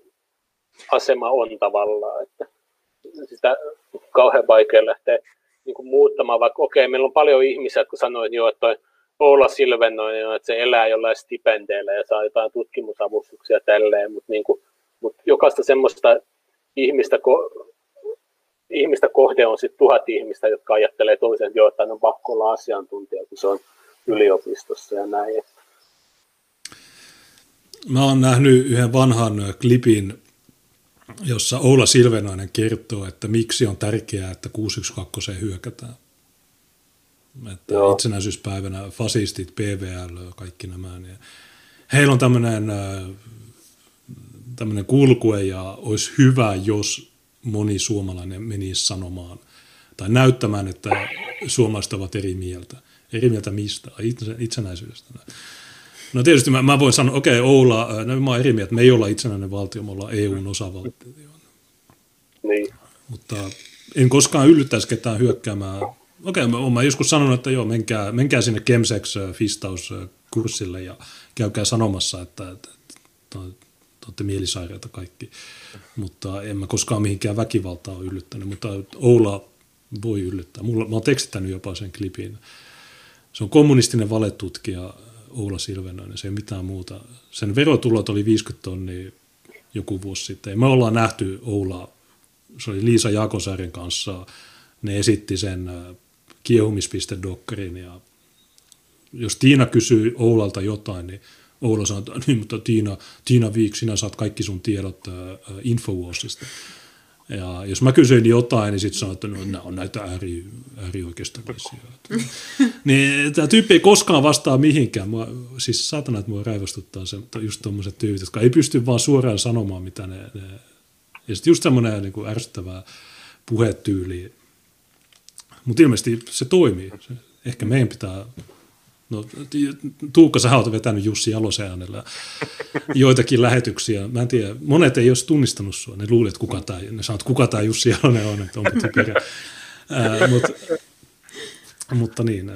asema on tavallaan, että sitä kauhean vaikea lähteä niin kuin muuttamaan, vaikka okei, okay, meillä on paljon ihmisiä, jotka sanoivat jo, että Oula Silvennoinen, että se elää jollain stipendeillä ja saa jotain tutkimusavustuksia tälleen, mutta niin kuin, mutta jokaista semmoista ihmistä, ko, ihmistä kohde on sitten tuhat ihmistä, jotka ajattelee toisen, että, jo, että on pakko olla asiantuntija, kun se on yliopistossa ja näin. Mä oon nähnyt yhden vanhan klipin, jossa Oula Silvenainen kertoo, että miksi on tärkeää, että 612 hyökätään. Että Joo. itsenäisyyspäivänä fasistit, PVL, kaikki nämä. Niin heillä on tämmöinen, tämmöinen kulkue ja olisi hyvä, jos moni suomalainen menisi sanomaan tai näyttämään, että suomalaiset ovat eri mieltä. Eri mieltä mistä? Itsenäisyydestä. No tietysti mä, mä voin sanoa, okei okay, Oula, no mä oon eri mieltä, me ei olla itsenäinen valtio, me ollaan EUn osavaltio. Niin. Mutta en koskaan yllyttäisi ketään hyökkäämään. Okei, okay, mä, mä joskus sanonut, että joo, menkää, menkää sinne Kemsex Fistaus-kurssille ja käykää sanomassa, että, että, että olette mielisairaita kaikki. Mutta en mä koskaan mihinkään väkivaltaa ole yllyttänyt, mutta Oula voi yllyttää. Mulla, mä oon tekstittänyt jopa sen klipin. Se on kommunistinen valetutkija Oula Silvenoinen, se ei mitään muuta. Sen verotulot oli 50 tonnia joku vuosi sitten. Me ollaan nähty Oula, se oli Liisa Jaakonsaaren kanssa, ne esitti sen äh, kiehumispiste-dokkarin ja jos Tiina kysyy Oulalta jotain, niin Oula sanoo, että <laughs> niin, mutta Tiina, Tiina Viik, sinä saat kaikki sun tiedot äh, Infowarsista. Ja jos mä kysyin jotain, niin sitten sanoin, että no, nämä on näitä ääri, äärioikeistolaisia. <laughs> niin tämä tyyppi ei koskaan vastaa mihinkään. Mua, siis saatana, että mua raivostuttaa se, just tuommoiset tyypit, jotka ei pysty vaan suoraan sanomaan, mitä ne... ne ja sitten just semmoinen niin ärsyttävä puhetyyli. Mutta ilmeisesti se toimii. Ehkä meidän pitää No, Tuukka, sä oot vetänyt Jussi Jalosen äänellä joitakin lähetyksiä. Mä en tiedä, monet ei olisi tunnistanut sua. Ne luulet, kuka tämä, ne sanoo, kuka tämä Jussi Jalonen on, että onko typerä. mutta, mutta niin,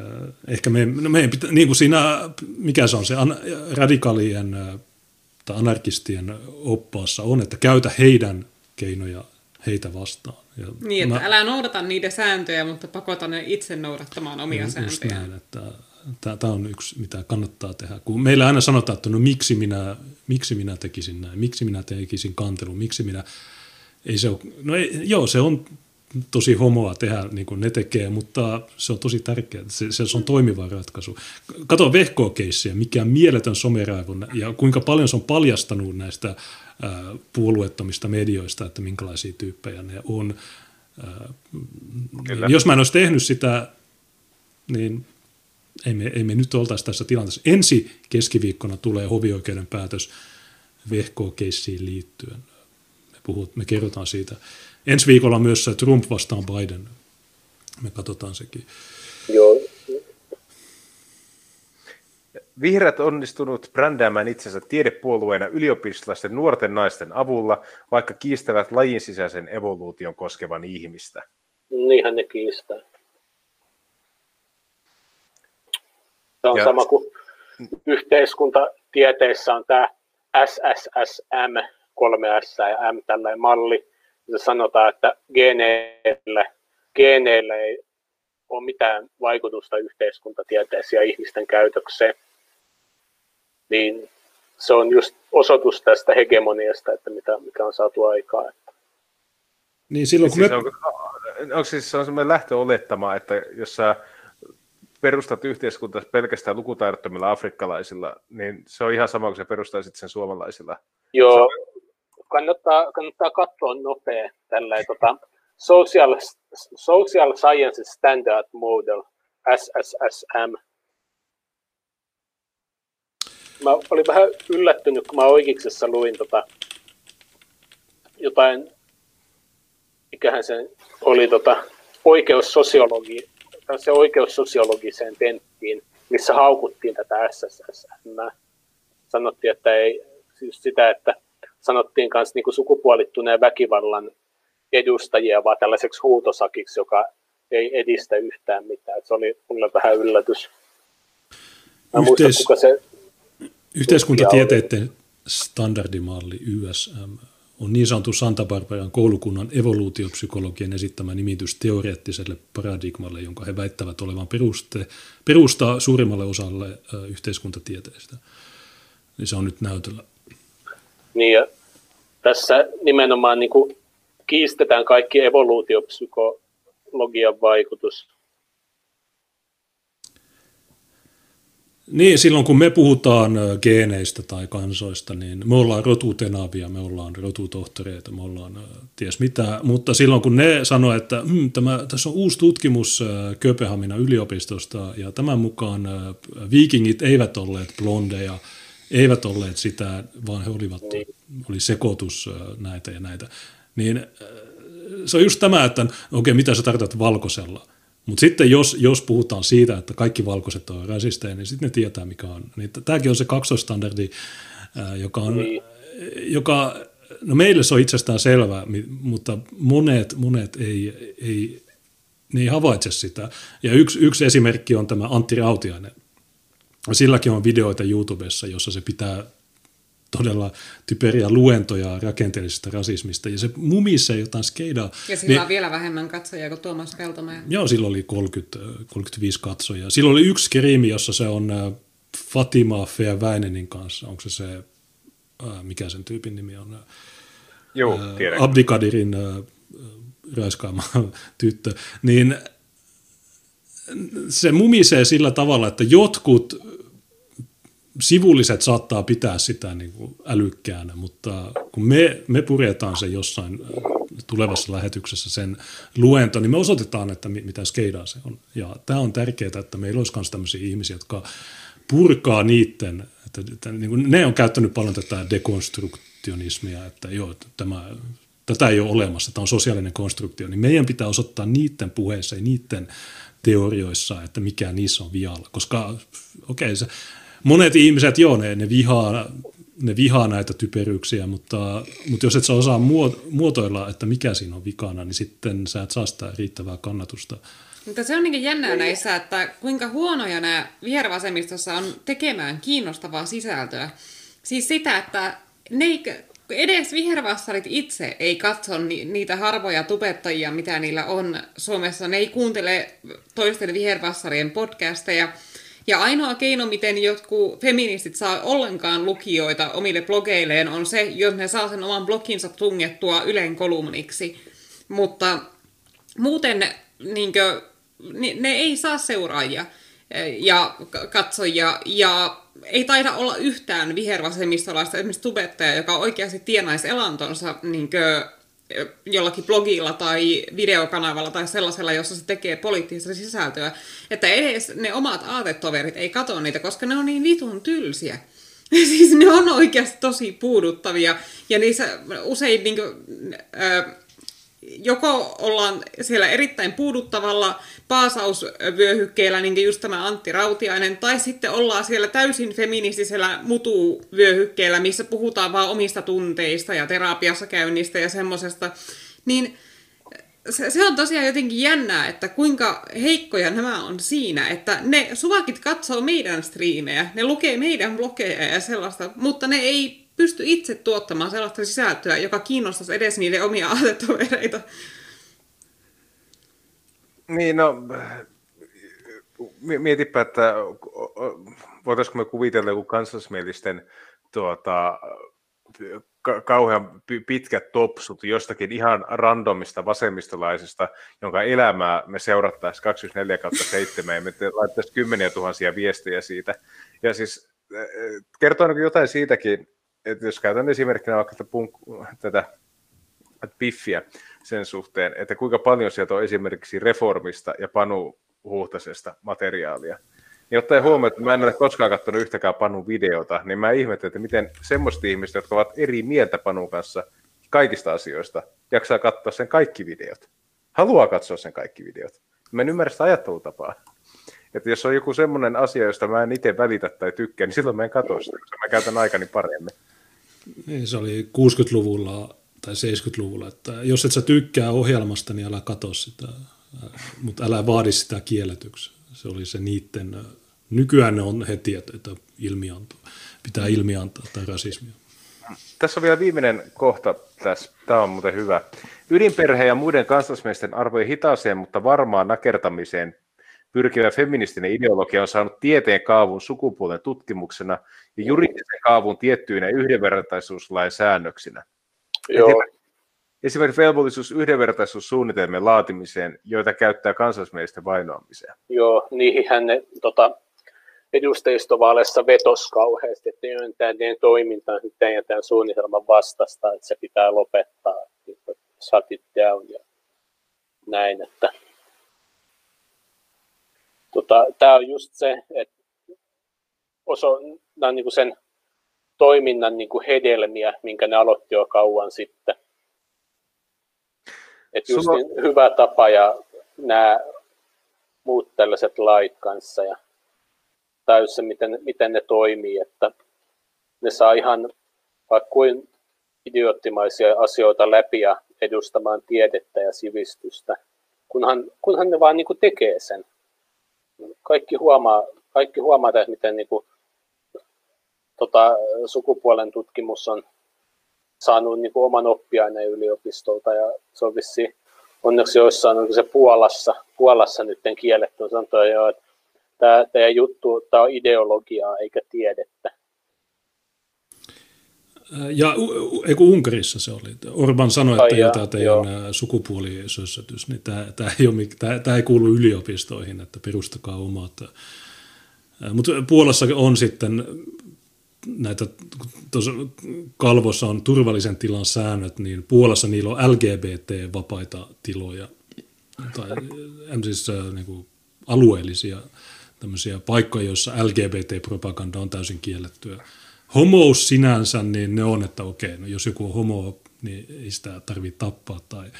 ehkä me, no meidän pitää, niin kuin siinä, mikä se on se an, radikaalien tai anarkistien oppaassa on, että käytä heidän keinoja heitä vastaan. Ja niin, että mä, älä noudata niiden sääntöjä, mutta pakota ne itse noudattamaan omia sääntöjä. Näin, että Tämä on yksi, mitä kannattaa tehdä. Kun meillä aina sanotaan, että no miksi minä, miksi minä tekisin näin, miksi minä tekisin kantelun, miksi minä... Ei se ole, no ei, joo, se on tosi homoa tehdä, niin kuin ne tekee, mutta se on tosi tärkeää. Se, se on toimiva ratkaisu. Kato vehkookeissiä, mikä on mieletön someraivo ja kuinka paljon se on paljastanut näistä puolueettomista medioista, että minkälaisia tyyppejä ne on. Ää, jos mä en olisi tehnyt sitä, niin ei me, ei me nyt oltaisi tässä tilanteessa. Ensi keskiviikkona tulee hovioikeuden päätös vehko-keissiin liittyen. Me, puhut, me kerrotaan siitä. Ensi viikolla myös Trump vastaan Biden. Me katsotaan sekin. Joo. Vihreät onnistunut brändäämään itsensä tiedepuolueena yliopistollaisten nuorten naisten avulla, vaikka kiistävät lajin sisäisen evoluution koskevan ihmistä. Niinhän ne kiistää. Se on ja... sama kuin yhteiskuntatieteissä on tämä SSSM, 3S ja M tällainen malli. Se sanotaan, että geneillä, geneillä ei ole mitään vaikutusta yhteiskuntatieteeseen ja ihmisten käytökseen. Niin se on just osoitus tästä hegemoniasta, että mitä, mikä on saatu aikaa. Niin silloin, kun siis me... on, onko siis se on semmoinen lähtöolettama, että jos sä perustat yhteiskuntaa pelkästään lukutaidottomilla afrikkalaisilla, niin se on ihan sama kuin se perustaisit sen suomalaisilla. Joo, kannattaa, kannattaa katsoa nopea tällä tota, social, social Science Standard Model, SSSM. Mä olin vähän yllättynyt, kun mä oikeiksessa luin tota, jotain, mikähän se oli tota, oikeussosiologi se oikeussosiologiseen tenttiin, missä haukuttiin tätä SSSM. Sanottiin, että ei, siis sitä, että sanottiin myös niin sukupuolittuneen väkivallan edustajia, vaan tällaiseksi huutosakiksi, joka ei edistä yhtään mitään. Se oli mulle vähän yllätys. Mä Yhteis- muista, kuka se Yhteiskuntatieteiden standardimalli YSM on niin sanottu Santa Barbaran koulukunnan evoluutiopsykologian esittämä nimitys teoreettiselle paradigmalle, jonka he väittävät olevan peruste, perustaa suurimmalle osalle yhteiskuntatieteistä. Niin se on nyt näytöllä. Niin ja tässä nimenomaan niin kiistetään kaikki evoluutiopsykologian vaikutus. Niin, silloin kun me puhutaan geeneistä tai kansoista, niin me ollaan rotutenavia, me ollaan rotutohtoreita, me ollaan ties mitä, mutta silloin kun ne sanoo, että hm, tämä, tässä on uusi tutkimus Kööpenhaminan yliopistosta ja tämän mukaan viikingit eivät olleet blondeja, eivät olleet sitä, vaan he olivat, oli sekoitus näitä ja näitä, niin se on just tämä, että okei, okay, mitä sä tarkoitat valkoisella? Mutta sitten jos, jos puhutaan siitä, että kaikki valkoiset on rasisteja, niin sitten ne tietää, mikä on. Niin tämäkin on se kaksoistandardi, joka on, niin. joka, no meille se on itsestään selvää, mutta monet, monet ei, ei, ne ei havaitse sitä. Ja yksi, yksi esimerkki on tämä Antti Rautiainen. Silläkin on videoita YouTubessa, jossa se pitää todella typeriä luentoja rakenteellisesta rasismista, ja se mumisee jotain skeidaa. Ja sillä niin, on vielä vähemmän katsojia kuin Tuomas Peltomäe. Joo, sillä oli 30, 35 katsojaa. Sillä oli yksi skriimi, jossa se on äh, Fatima Fea Väinenin kanssa. Onko se se, äh, mikä sen tyypin nimi on? Joo, tiedän. Abdikadirin raiskaama <laughs> tyttö. Niin se mumisee sillä tavalla, että jotkut sivulliset saattaa pitää sitä niin kuin älykkäänä, mutta kun me, me puretaan se jossain äh, tulevassa lähetyksessä sen luento, niin me osoitetaan, että mitä skeidaa se on. Ja tämä on tärkeää, että meillä olisi myös tämmöisiä ihmisiä, jotka purkaa niiden, että, että niin kuin ne on käyttänyt paljon tätä dekonstruktionismia, että joo, tämä, tätä ei ole olemassa, tämä on sosiaalinen konstruktio, niin meidän pitää osoittaa niiden puheissa ja niiden teorioissa, että mikä niissä on vialla, koska okei, okay, se monet ihmiset, joo, ne, ne, vihaa, ne vihaa näitä typeryyksiä, mutta, mutta jos et sä osaa muotoilla, että mikä siinä on vikana, niin sitten sä et saa sitä riittävää kannatusta. Mutta se on niin jännää näissä, että kuinka huonoja nämä vihervasemmistossa on tekemään kiinnostavaa sisältöä. Siis sitä, että ne ei, edes vihervassarit itse ei katso ni, niitä harvoja tubettajia, mitä niillä on Suomessa. Ne ei kuuntele toisten vihervassarien podcasteja, ja ainoa keino, miten jotkut feministit saa ollenkaan lukijoita omille blogeilleen, on se, jos ne saa sen oman bloginsa tungettua Ylen kolumniksi. Mutta muuten niin kuin, ne, ei saa seuraajia eh, ja katsojia, ja ei taida olla yhtään vihervasemmistolaista esimerkiksi tubettajaa, joka oikeasti tienaisi elantonsa niin kuin, jollakin blogilla tai videokanavalla tai sellaisella, jossa se tekee poliittista sisältöä, että edes ne omat aatetoverit ei katso niitä, koska ne on niin vitun tylsiä. <laughs> siis ne on oikeasti tosi puuduttavia ja niissä usein niin kuin, äh, joko ollaan siellä erittäin puuduttavalla paasausvyöhykkeellä, niin kuin just tämä Antti Rautiainen, tai sitten ollaan siellä täysin feministisellä mutuvyöhykkeellä, missä puhutaan vaan omista tunteista ja terapiassa käynnistä ja semmosesta, niin se, se on tosiaan jotenkin jännää, että kuinka heikkoja nämä on siinä, että ne suvakit katsoo meidän striimejä, ne lukee meidän blogeja ja sellaista, mutta ne ei pysty itse tuottamaan sellaista sisältöä, joka kiinnostaisi edes niille omia aatetovereita. Niin, no mietipä, että voitaisiinko me kuvitella joku kansallismielisten tuota, ka- kauhean pitkät topsut jostakin ihan randomista vasemmistolaisesta, jonka elämää me seurattaisiin 24 kautta 7 ja me laittaisiin kymmeniä tuhansia viestejä siitä. Ja siis kertoo jotain siitäkin, että jos käytän esimerkkinä vaikka tätä, punk- tätä piffiä sen suhteen, että kuinka paljon sieltä on esimerkiksi reformista ja Panu Huhtasesta materiaalia, niin ottaen huomioon, että mä en ole koskaan katsonut yhtäkään Panun videota, niin mä ihmettelen, että miten semmoista ihmistä, jotka ovat eri mieltä Panun kanssa kaikista asioista, jaksaa katsoa sen kaikki videot. Haluaa katsoa sen kaikki videot. Mä en ymmärrä sitä ajattelutapaa. Että jos on joku semmoinen asia, josta mä en itse välitä tai tykkää, niin silloin mä en katso sitä, koska mä käytän aikani paremmin. Niin, se oli 60-luvulla tai 70-luvulla, että jos et sä tykkää ohjelmasta, niin älä katso sitä, mutta älä vaadi sitä kielletyksi. Se oli se niiden, nykyään ne on heti, että, ilmianto, pitää ilmiantaa tai rasismia. Tässä on vielä viimeinen kohta tässä. Tämä on muuten hyvä. Ydinperhe ja muiden kansallismiesten arvojen hitaaseen, mutta varmaan nakertamiseen pyrkivä feministinen ideologia on saanut tieteen kaavun sukupuolen tutkimuksena ja juridisen kaavun tiettyinä yhdenvertaisuuslain säännöksinä. Joo. Esimerkiksi velvollisuus yhdenvertaisuussuunnitelmien laatimiseen, joita käyttää kansallismielisten vainoamiseen. Joo, niihinhän ne tota, edustajistovaaleissa vetos kauheasti, että teidän toiminta on ja tämän suunnitelman vastasta, että se pitää lopettaa, shut it down ja näin, että tota, tämä on just se, että oso, nämä on niin kuin sen toiminnan niin kuin hedelmiä, minkä ne aloitti jo kauan sitten. Että just Sulla... niin hyvä tapa ja nämä muut tällaiset lait kanssa ja täyssä, miten, miten ne toimii, että ne saa ihan vaikka kuin idioottimaisia asioita läpi ja edustamaan tiedettä ja sivistystä, kunhan, kunhan ne vaan niin kuin tekee sen. Kaikki huomaa, kaikki huomaa että miten niin kuin, tota, sukupuolen tutkimus on saanut niin kuin oman oppiaineen yliopistolta ja se on vissi, onneksi joissain on se Puolassa, Puolassa nyt kielletty, sanottu jo, että tämä teidän juttu, tämä on ideologiaa eikä tiedettä. Ja eikö Unkarissa se oli? Orban sanoi, että Ai jo tämä teidän joo. sukupuolisössötys, niin tämä, tämä, ei ole, tämä, tämä ei kuulu yliopistoihin, että perustakaa omat. Mutta Puolassa on sitten näitä, tuossa kalvossa on turvallisen tilan säännöt, niin Puolassa niillä on LGBT-vapaita tiloja, tai siis niin kuin alueellisia tämmöisiä paikkoja, joissa LGBT-propaganda on täysin kiellettyä. Homous sinänsä, niin ne on, että okei, no jos joku on homo, niin ei sitä tarvitse tappaa tai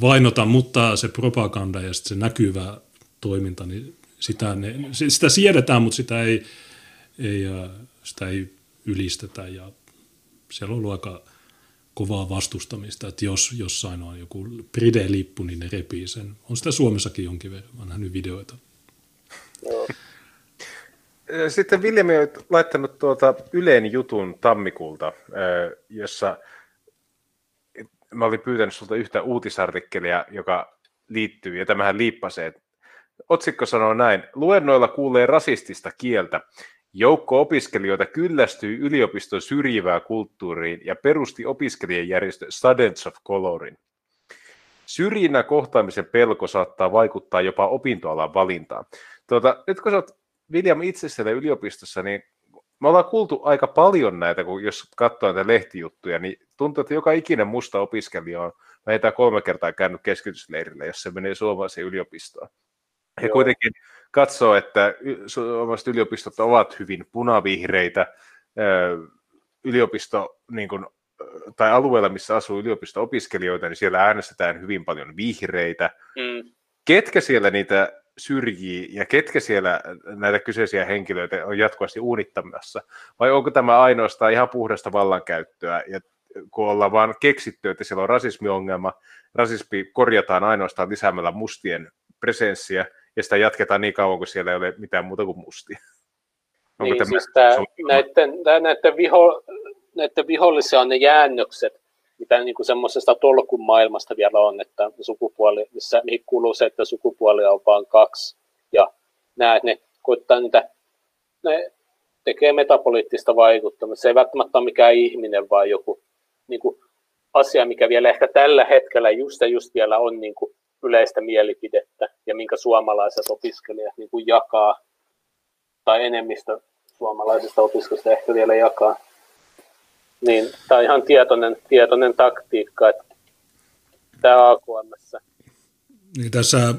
vainota, mutta se propaganda ja se näkyvä toiminta, niin sitä, ne, sitä siedetään, mutta sitä ei, ei, sitä ei ylistetä ja siellä on ollut aika kovaa vastustamista, että jos jossain on joku Pride-lippu, niin ne repii sen. On sitä Suomessakin jonkin verran, olen nähnyt videoita. Sitten William on laittanut tuota Yleen jutun tammikuulta, jossa mä olin pyytänyt sulta yhtä uutisartikkelia, joka liittyy, ja tämähän liippasee. Otsikko sanoo näin, luennoilla kuulee rasistista kieltä. Joukko opiskelijoita kyllästyi yliopiston syrjivää kulttuuriin ja perusti opiskelijajärjestö Students of Colorin. Syrjinnän kohtaamisen pelko saattaa vaikuttaa jopa opintoalan valintaan. Tuota, nyt kun sä oot William itse siellä yliopistossa, niin me ollaan kuultu aika paljon näitä, kun jos katsoo näitä lehtijuttuja, niin tuntuu, että joka ikinen musta opiskelija on vähintään kolme kertaa käynyt keskitysleirillä, jos se menee suomalaiseen yliopistoon. He kuitenkin katsoo, että suomalaiset yliopistot ovat hyvin punavihreitä. Yliopisto, niin kuin, tai alueella, missä asuu yliopisto-opiskelijoita, niin siellä äänestetään hyvin paljon vihreitä. Mm. Ketkä siellä niitä syrjii ja ketkä siellä näitä kyseisiä henkilöitä on jatkuvasti uunittamassa? Vai onko tämä ainoastaan ihan puhdasta vallankäyttöä ja kun ollaan vaan keksitty, että siellä on rasismiongelma, rasismi korjataan ainoastaan lisäämällä mustien presenssiä ja sitä jatketaan niin kauan, kun siellä ei ole mitään muuta kuin mustia. Onko niin, tämä, siis tämä, näiden, näiden, viho, näiden vihollisia on ne jäännökset, mitä niin kuin semmoisesta tolkun maailmasta vielä on, että sukupuoli, missä mihin kuuluu se, että sukupuolia on vain kaksi. Ja nämä, ne koittaa niitä, ne tekee metapoliittista vaikuttamista. Se ei välttämättä ole mikään ihminen, vaan joku niin kuin asia, mikä vielä ehkä tällä hetkellä just ja just vielä on niin kuin yleistä mielipidettä ja minkä suomalaiset opiskelijat niin kuin jakaa, tai enemmistö suomalaisista opiskelijoista ehkä vielä jakaa. Niin tämä on ihan tietoinen, tietoinen taktiikka, että tämä AKM. Niin tässä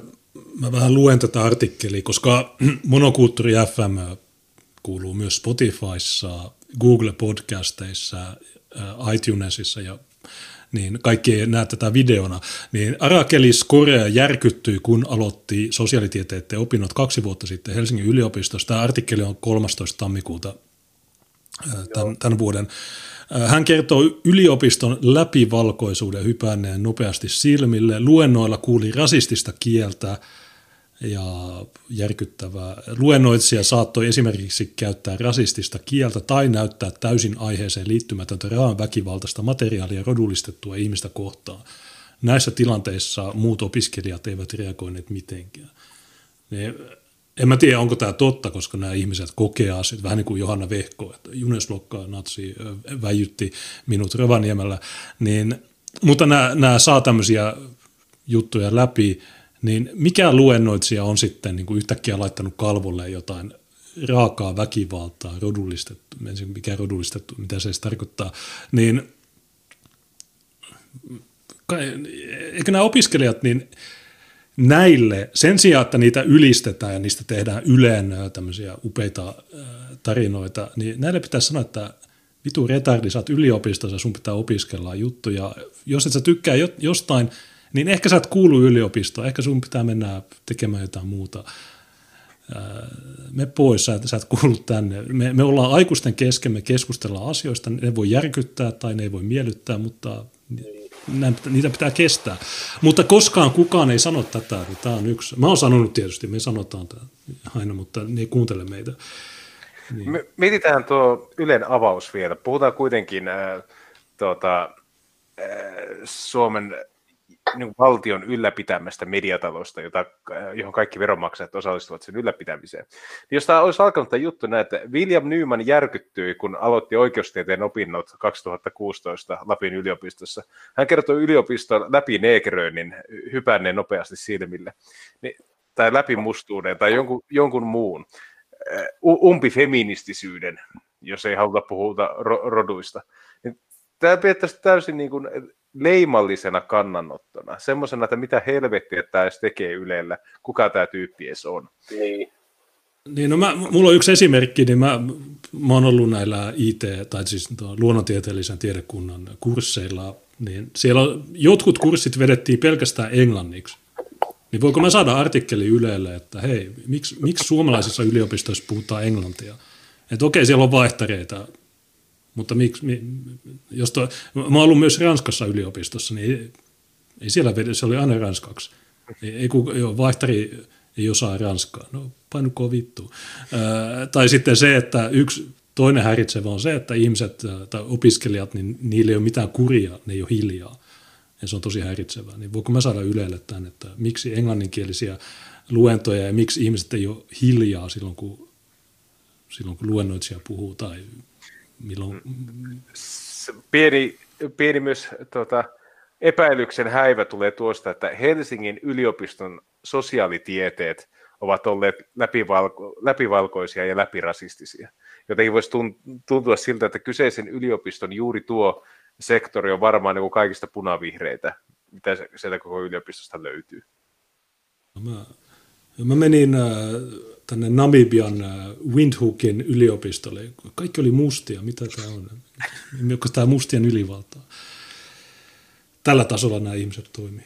mä vähän luen tätä artikkelia, koska <clears throat> monokulttuuri FM kuuluu myös Spotifyssa, Google Podcasteissa, iTunesissa ja niin kaikki ei näe tätä videona, niin Arakelis Korea järkyttyi, kun aloitti sosiaalitieteiden opinnot kaksi vuotta sitten Helsingin yliopistosta. Tämä artikkeli on 13. tammikuuta tämän, tämän vuoden. Hän kertoo yliopiston läpivalkoisuuden hypänneen nopeasti silmille. Luennoilla kuuli rasistista kieltä, ja järkyttävää. Luennoitsija saattoi esimerkiksi käyttää rasistista kieltä tai näyttää täysin aiheeseen liittymätöntä rahan väkivaltaista materiaalia rodullistettua ihmistä kohtaan. Näissä tilanteissa muut opiskelijat eivät reagoineet mitenkään. Ne, en mä tiedä, onko tämä totta, koska nämä ihmiset kokee asiat, vähän niin kuin Johanna Vehko, että Juneslokka natsi väijytti minut Rovaniemellä, niin, mutta nämä, nämä saa tämmöisiä juttuja läpi, niin mikä luennoitsija on sitten niin kuin yhtäkkiä laittanut kalvolle jotain raakaa väkivaltaa, rodullistettu, mikä rodullistettu, mitä se edes tarkoittaa, niin eikö nämä opiskelijat, niin näille, sen sijaan, että niitä ylistetään ja niistä tehdään yleen tämmöisiä upeita tarinoita, niin näille pitäisi sanoa, että vitu retardi, sä oot yliopistossa, sun pitää opiskella juttuja. Jos et sä tykkää jostain, niin ehkä sä et kuulu yliopistoon, ehkä sun pitää mennä tekemään jotain muuta. Me pois, sä, sä et kuulu tänne. Me, me ollaan aikuisten kesken, me keskustellaan asioista, ne voi järkyttää tai ne ei voi miellyttää, mutta niitä pitää kestää. Mutta koskaan kukaan ei sano tätä, että tämä on yksi. Mä oon sanonut tietysti, me sanotaan tämä aina, mutta ne ei kuuntele meitä. Niin. Me, mietitään tuo Ylen avaus vielä. Puhutaan kuitenkin äh, tuota, äh, Suomen niin valtion ylläpitämästä mediatalosta, jota, johon kaikki veronmaksajat osallistuvat sen ylläpitämiseen. Niin jos tämä olisi alkanut tämä juttu näin, että William Nyman järkyttyi, kun aloitti oikeustieteen opinnot 2016 Lapin yliopistossa. Hän kertoi yliopiston läpi neekeröinnin hypänneen nopeasti silmille, niin, tai läpi mustuuden tai jonkun, jonkun muun umpifeministisyyden, jos ei haluta puhuta roduista. Niin tämä pidettäisiin täysin niin kuin leimallisena kannanottona, semmoisena, että mitä helvettiä tämä edes tekee Ylellä, kuka tämä tyyppi edes on. Niin. Niin, no mä, mulla on yksi esimerkki, niin mä, mä oon ollut näillä IT- tai siis luonnontieteellisen tiedekunnan kursseilla, niin siellä on, jotkut kurssit vedettiin pelkästään englanniksi. Niin voiko mä saada artikkeli Ylelle, että hei, miksi, miksi suomalaisissa yliopistoissa puhutaan englantia? Että okei, siellä on vaihtareita, mutta miksi, mi, jos to, mä ollut myös Ranskassa yliopistossa, niin ei, siellä vede, se oli aina ranskaksi. Ei, ei kun, joo, vaihtari ei osaa ranskaa. No painukoon vittu. Ää, tai sitten se, että yksi toinen häiritsevä on se, että ihmiset tai opiskelijat, niin niillä ei ole mitään kuria, ne ei ole hiljaa. Ja se on tosi häiritsevää. Niin voiko mä saada Ylelle tämän, että miksi englanninkielisiä luentoja ja miksi ihmiset ei ole hiljaa silloin, kun, silloin, kun luennoitsija puhuu tai milloin... Pieni, pieni myös tuota, epäilyksen häivä tulee tuosta, että Helsingin yliopiston sosiaalitieteet ovat olleet läpivalko, läpivalkoisia ja läpirasistisia. Jotenkin voisi tuntua siltä, että kyseisen yliopiston juuri tuo sektori on varmaan niin kuin kaikista punavihreitä, mitä sieltä koko yliopistosta löytyy. No mä, mä menin äh, tänne Namibian äh, Windhookin yliopistolle. Kaikki oli mustia. Mitä tämä on? Onko tämä mustien ylivaltaa? Tällä tasolla nämä ihmiset toimii.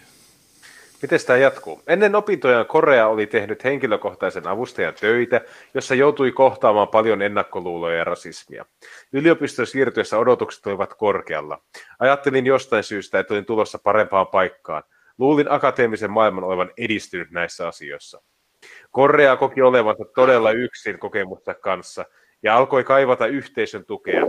Miten tämä jatkuu? Ennen opintoja Korea oli tehnyt henkilökohtaisen avustajan töitä, jossa joutui kohtaamaan paljon ennakkoluuloja ja rasismia. Yliopiston siirtyessä odotukset olivat korkealla. Ajattelin jostain syystä, että olin tulossa parempaan paikkaan. Luulin akateemisen maailman olevan edistynyt näissä asioissa. Korea koki olevansa todella yksin kokemusta kanssa ja alkoi kaivata yhteisön tukea.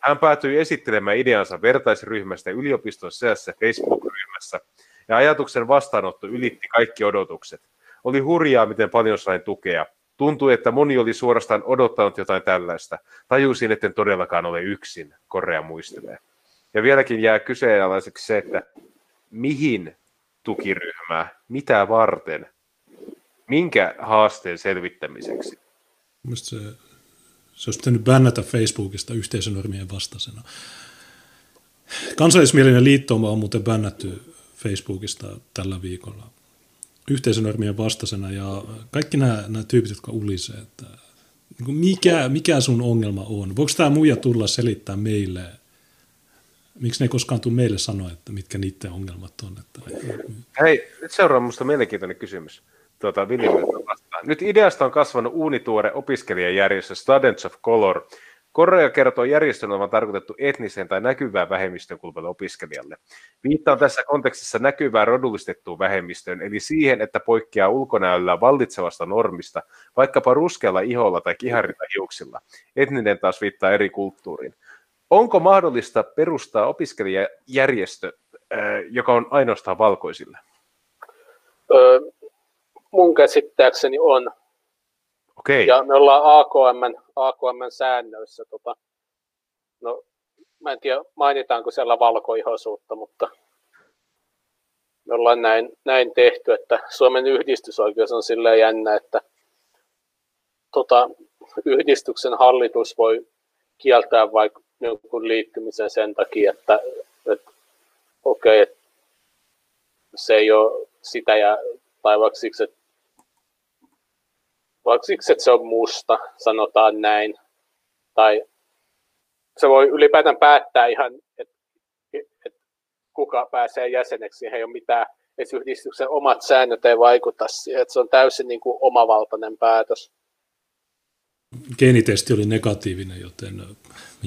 Hän päätyi esittelemään ideansa vertaisryhmästä yliopiston sisässä Facebook-ryhmässä – ja ajatuksen vastaanotto ylitti kaikki odotukset. Oli hurjaa, miten paljon sain tukea. Tuntui, että moni oli suorastaan odottanut jotain tällaista. Tajusin, etten todellakaan ole yksin, Korea muistelee. Ja vieläkin jää kyseenalaiseksi se, että mihin tukiryhmää, mitä varten, minkä haasteen selvittämiseksi. Mielestäni se, se olisi pitänyt bännätä Facebookista yhteisönormien vastaisena. Kansallismielinen liittouma on muuten bännätty Facebookista tällä viikolla yhteisönormien vastaisena ja kaikki nämä, nämä tyypit, jotka ulisee, että niin mikä, mikä sun ongelma on? Voiko tämä muija tulla selittää meille, miksi ne ei koskaan tule meille sanoa, että mitkä niiden ongelmat on? Että... Hei, nyt seuraa minusta mielenkiintoinen kysymys. Tuota, Nyt ideasta on kasvanut uunituore opiskelijajärjestö Students of Color, Korea kertoo järjestön olevan tarkoitettu etniseen tai näkyvään vähemmistöön kuuluvalle opiskelijalle. Viittaan tässä kontekstissa näkyvään rodullistettuun vähemmistöön, eli siihen, että poikkeaa ulkonäöllä vallitsevasta normista, vaikkapa ruskealla iholla tai kiharilla hiuksilla. Etninen taas viittaa eri kulttuuriin. Onko mahdollista perustaa opiskelijajärjestö, äh, joka on ainoastaan valkoisille? Mun käsittääkseni on. Okei. Ja me ollaan AKM, AKM säännöissä, tota, no mä en tiedä mainitaanko siellä valkoihoisuutta, mutta me ollaan näin, näin tehty, että Suomen yhdistysoikeus on silleen jännä, että tota, yhdistyksen hallitus voi kieltää vaikka jonkun liittymisen sen takia, että, että okei, okay, että se ei ole sitä ja, tai vaikka siksi, että, vaikka siksi, että se on musta, sanotaan näin, tai se voi ylipäätään päättää ihan, että, että kuka pääsee jäseneksi, siihen ei ole mitään, että yhdistyksen omat säännöt ei vaikuta siihen, että se on täysin niin kuin omavaltainen päätös. Geenitesti oli negatiivinen, joten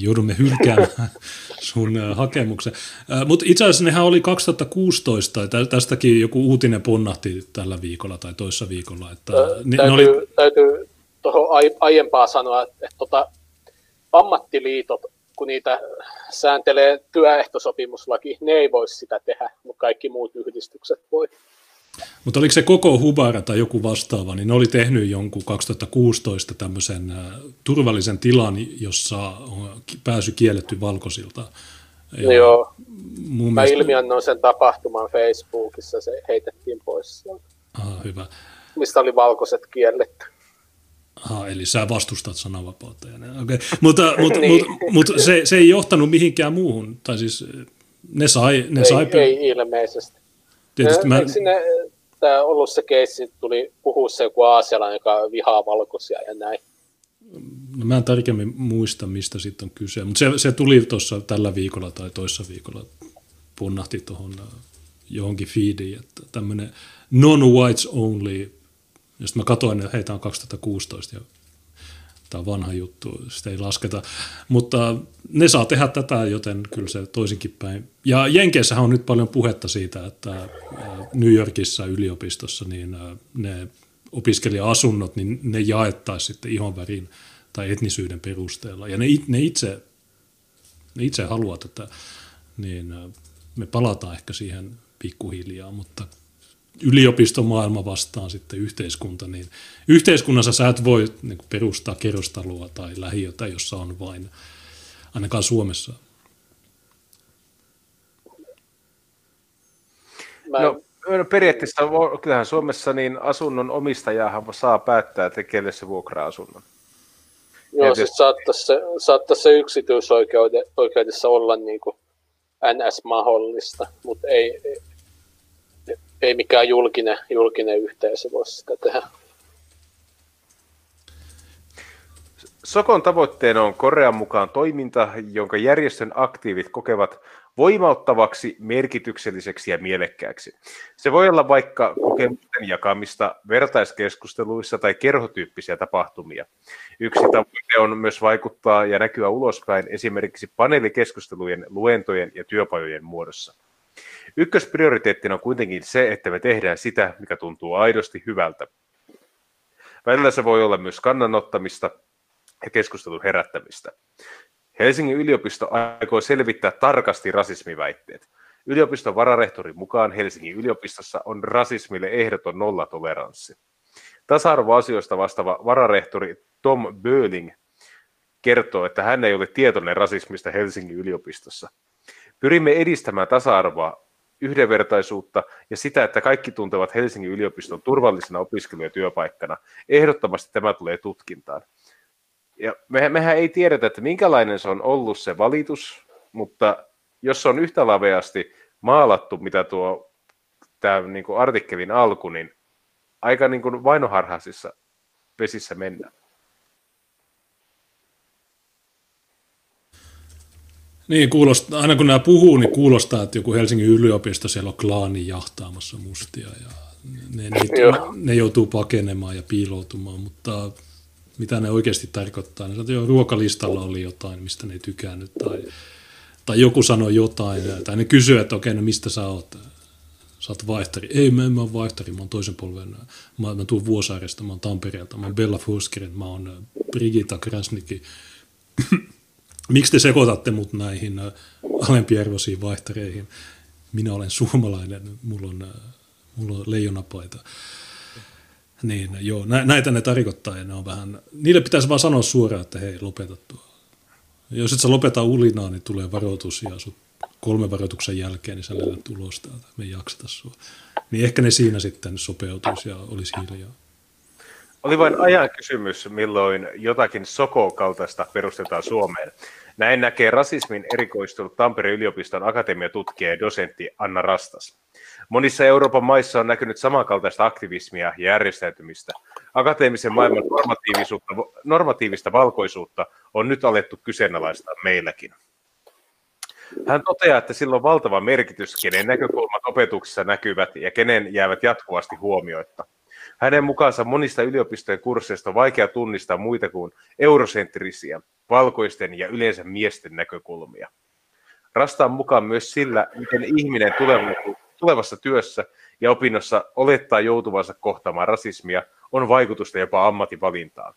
joudumme hylkäämään sun hakemuksen. Mutta itse asiassa nehän oli 2016, tästäkin joku uutinen ponnahti tällä viikolla tai toissa viikolla. Että ne, täytyy, ne oli... täytyy tuohon aiempaa sanoa, että, että tota, ammattiliitot, kun niitä sääntelee työehtosopimuslaki, ne ei voi sitä tehdä, mutta kaikki muut yhdistykset voi. Mutta oliko se koko Hubara tai joku vastaava, niin ne oli tehnyt jonkun 2016 tämmöisen turvallisen tilan, jossa on pääsy kielletty valkoisilta. Ja Joo, mun mä mielestä... ilmiannoin sen tapahtuman Facebookissa, se heitettiin pois sieltä. Aha, hyvä. Mistä oli valkoiset kielletty. Aha, eli sä vastustat sananvapautta. Ja okay. Mutta, <laughs> mutta, niin. mutta, mutta se, se ei johtanut mihinkään muuhun. Tai siis ne sai... Ne ei, sai... ei ilmeisesti. Tietysti mä... Eikö sinne tämä ollut se keissi, tuli puhua se joku aasialainen, joka vihaa valkoisia ja näin? No, mä en tarkemmin muista, mistä sitten on kyse, mutta se, se tuli tuossa tällä viikolla tai toissa viikolla, punnahti tuohon äh, johonkin feediin, että tämmöinen non-whites only, ja sitten mä katsoin, että heitä on 2016 ja tämä on vanha juttu, sitä ei lasketa. Mutta ne saa tehdä tätä, joten kyllä se toisinkin päin. Ja Jenkeissähän on nyt paljon puhetta siitä, että äh, New Yorkissa yliopistossa niin äh, ne opiskelija-asunnot, niin ne jaettaisiin sitten ihonvärin tai etnisyyden perusteella. Ja ne, ne, itse, ne itse haluaa tätä, niin äh, me palataan ehkä siihen pikkuhiljaa, mutta yliopistomaailma vastaan sitten yhteiskunta, niin yhteiskunnassa sä et voi niin perustaa kerrostaloa tai lähiötä, jossa on vain, ainakaan Suomessa. Mä... No, no periaatteessa kyllähän Suomessa niin asunnon omistajahan saa päättää, että kelle se vuokra-asunnon. Joo, siis saattaisi se, saattaisi se yksityisoikeudessa olla niin kuin NS mahdollista, mutta ei, ei mikään julkinen, julkinen yhteisö voi sitä tehdä. Sokon tavoitteena on Korean mukaan toiminta, jonka järjestön aktiivit kokevat voimauttavaksi, merkitykselliseksi ja mielekkääksi. Se voi olla vaikka kokemusten jakamista vertaiskeskusteluissa tai kerhotyyppisiä tapahtumia. Yksi tavoite on myös vaikuttaa ja näkyä ulospäin esimerkiksi paneelikeskustelujen, luentojen ja työpajojen muodossa. Ykkösprioriteettina on kuitenkin se, että me tehdään sitä, mikä tuntuu aidosti hyvältä. Välillä se voi olla myös kannanottamista ja keskustelun herättämistä. Helsingin yliopisto aikoo selvittää tarkasti rasismiväitteet. Yliopiston vararehtorin mukaan Helsingin yliopistossa on rasismille ehdoton nollatoleranssi. Tasa-arvoasioista vastaava vararehtori Tom Böling kertoo, että hän ei ole tietoinen rasismista Helsingin yliopistossa. Pyrimme edistämään tasa-arvoa, yhdenvertaisuutta ja sitä, että kaikki tuntevat Helsingin yliopiston turvallisena opiskelu- ja työpaikkana. Ehdottomasti tämä tulee tutkintaan. Ja me, mehän ei tiedetä, että minkälainen se on ollut se valitus, mutta jos se on yhtä laveasti maalattu, mitä tuo tämä niin artikkelin alku, niin aika niin kuin vainoharhaisissa vesissä mennään. Niin, kuulostaa, aina kun nämä puhuu, niin kuulostaa, että joku Helsingin yliopisto siellä on klaani jahtaamassa mustia ja ne, ne, ne joutuu pakenemaan ja piiloutumaan, mutta mitä ne oikeasti tarkoittaa, niin että jo ruokalistalla oli jotain, mistä ne ei tykännyt tai, tai joku sanoi jotain tai ne kysyy, että okei, no mistä sä oot? Sä oot vaihtari. Ei, mä en mä oon vaihtari, mä oon toisen polven. Mä, mä tuun Vuosaaresta, mä oon Tampereelta, mä oon Bella Forsgren, mä oon Brigitta Krasniki miksi te sekoitatte mut näihin äh, alempiarvoisiin vaihtareihin? Minä olen suomalainen, mulla on, äh, mulla on leijonapaita. Niin, joo, näitä ne tarkoittaa ja ne on vähän, niille pitäisi vaan sanoa suoraan, että hei, lopeta tuo. Jos et sä lopeta ulinaa, niin tulee varoitus ja sut kolme varoituksen jälkeen, niin sä löydät ulos täältä, me ei jakseta sua. Niin ehkä ne siinä sitten sopeutuisi ja olisi hiljaa. Oli vain ajan kysymys, milloin jotakin Soko-kaltaista perustetaan Suomeen. Näin näkee rasismin erikoistunut Tampereen yliopiston akatemiatutkija ja dosentti Anna Rastas. Monissa Euroopan maissa on näkynyt samankaltaista aktivismia ja järjestäytymistä. Akateemisen maailman normatiivisuutta, normatiivista valkoisuutta on nyt alettu kyseenalaistaa meilläkin. Hän toteaa, että sillä on valtava merkitys, kenen näkökulmat opetuksessa näkyvät ja kenen jäävät jatkuvasti huomioitta. Hänen mukaansa monista yliopistojen kursseista on vaikea tunnistaa muita kuin eurosentrisiä, valkoisten ja yleensä miesten näkökulmia. Rastaan mukaan myös sillä, miten ihminen tulevassa työssä ja opinnossa olettaa joutuvansa kohtaamaan rasismia, on vaikutusta jopa ammattivalintaan.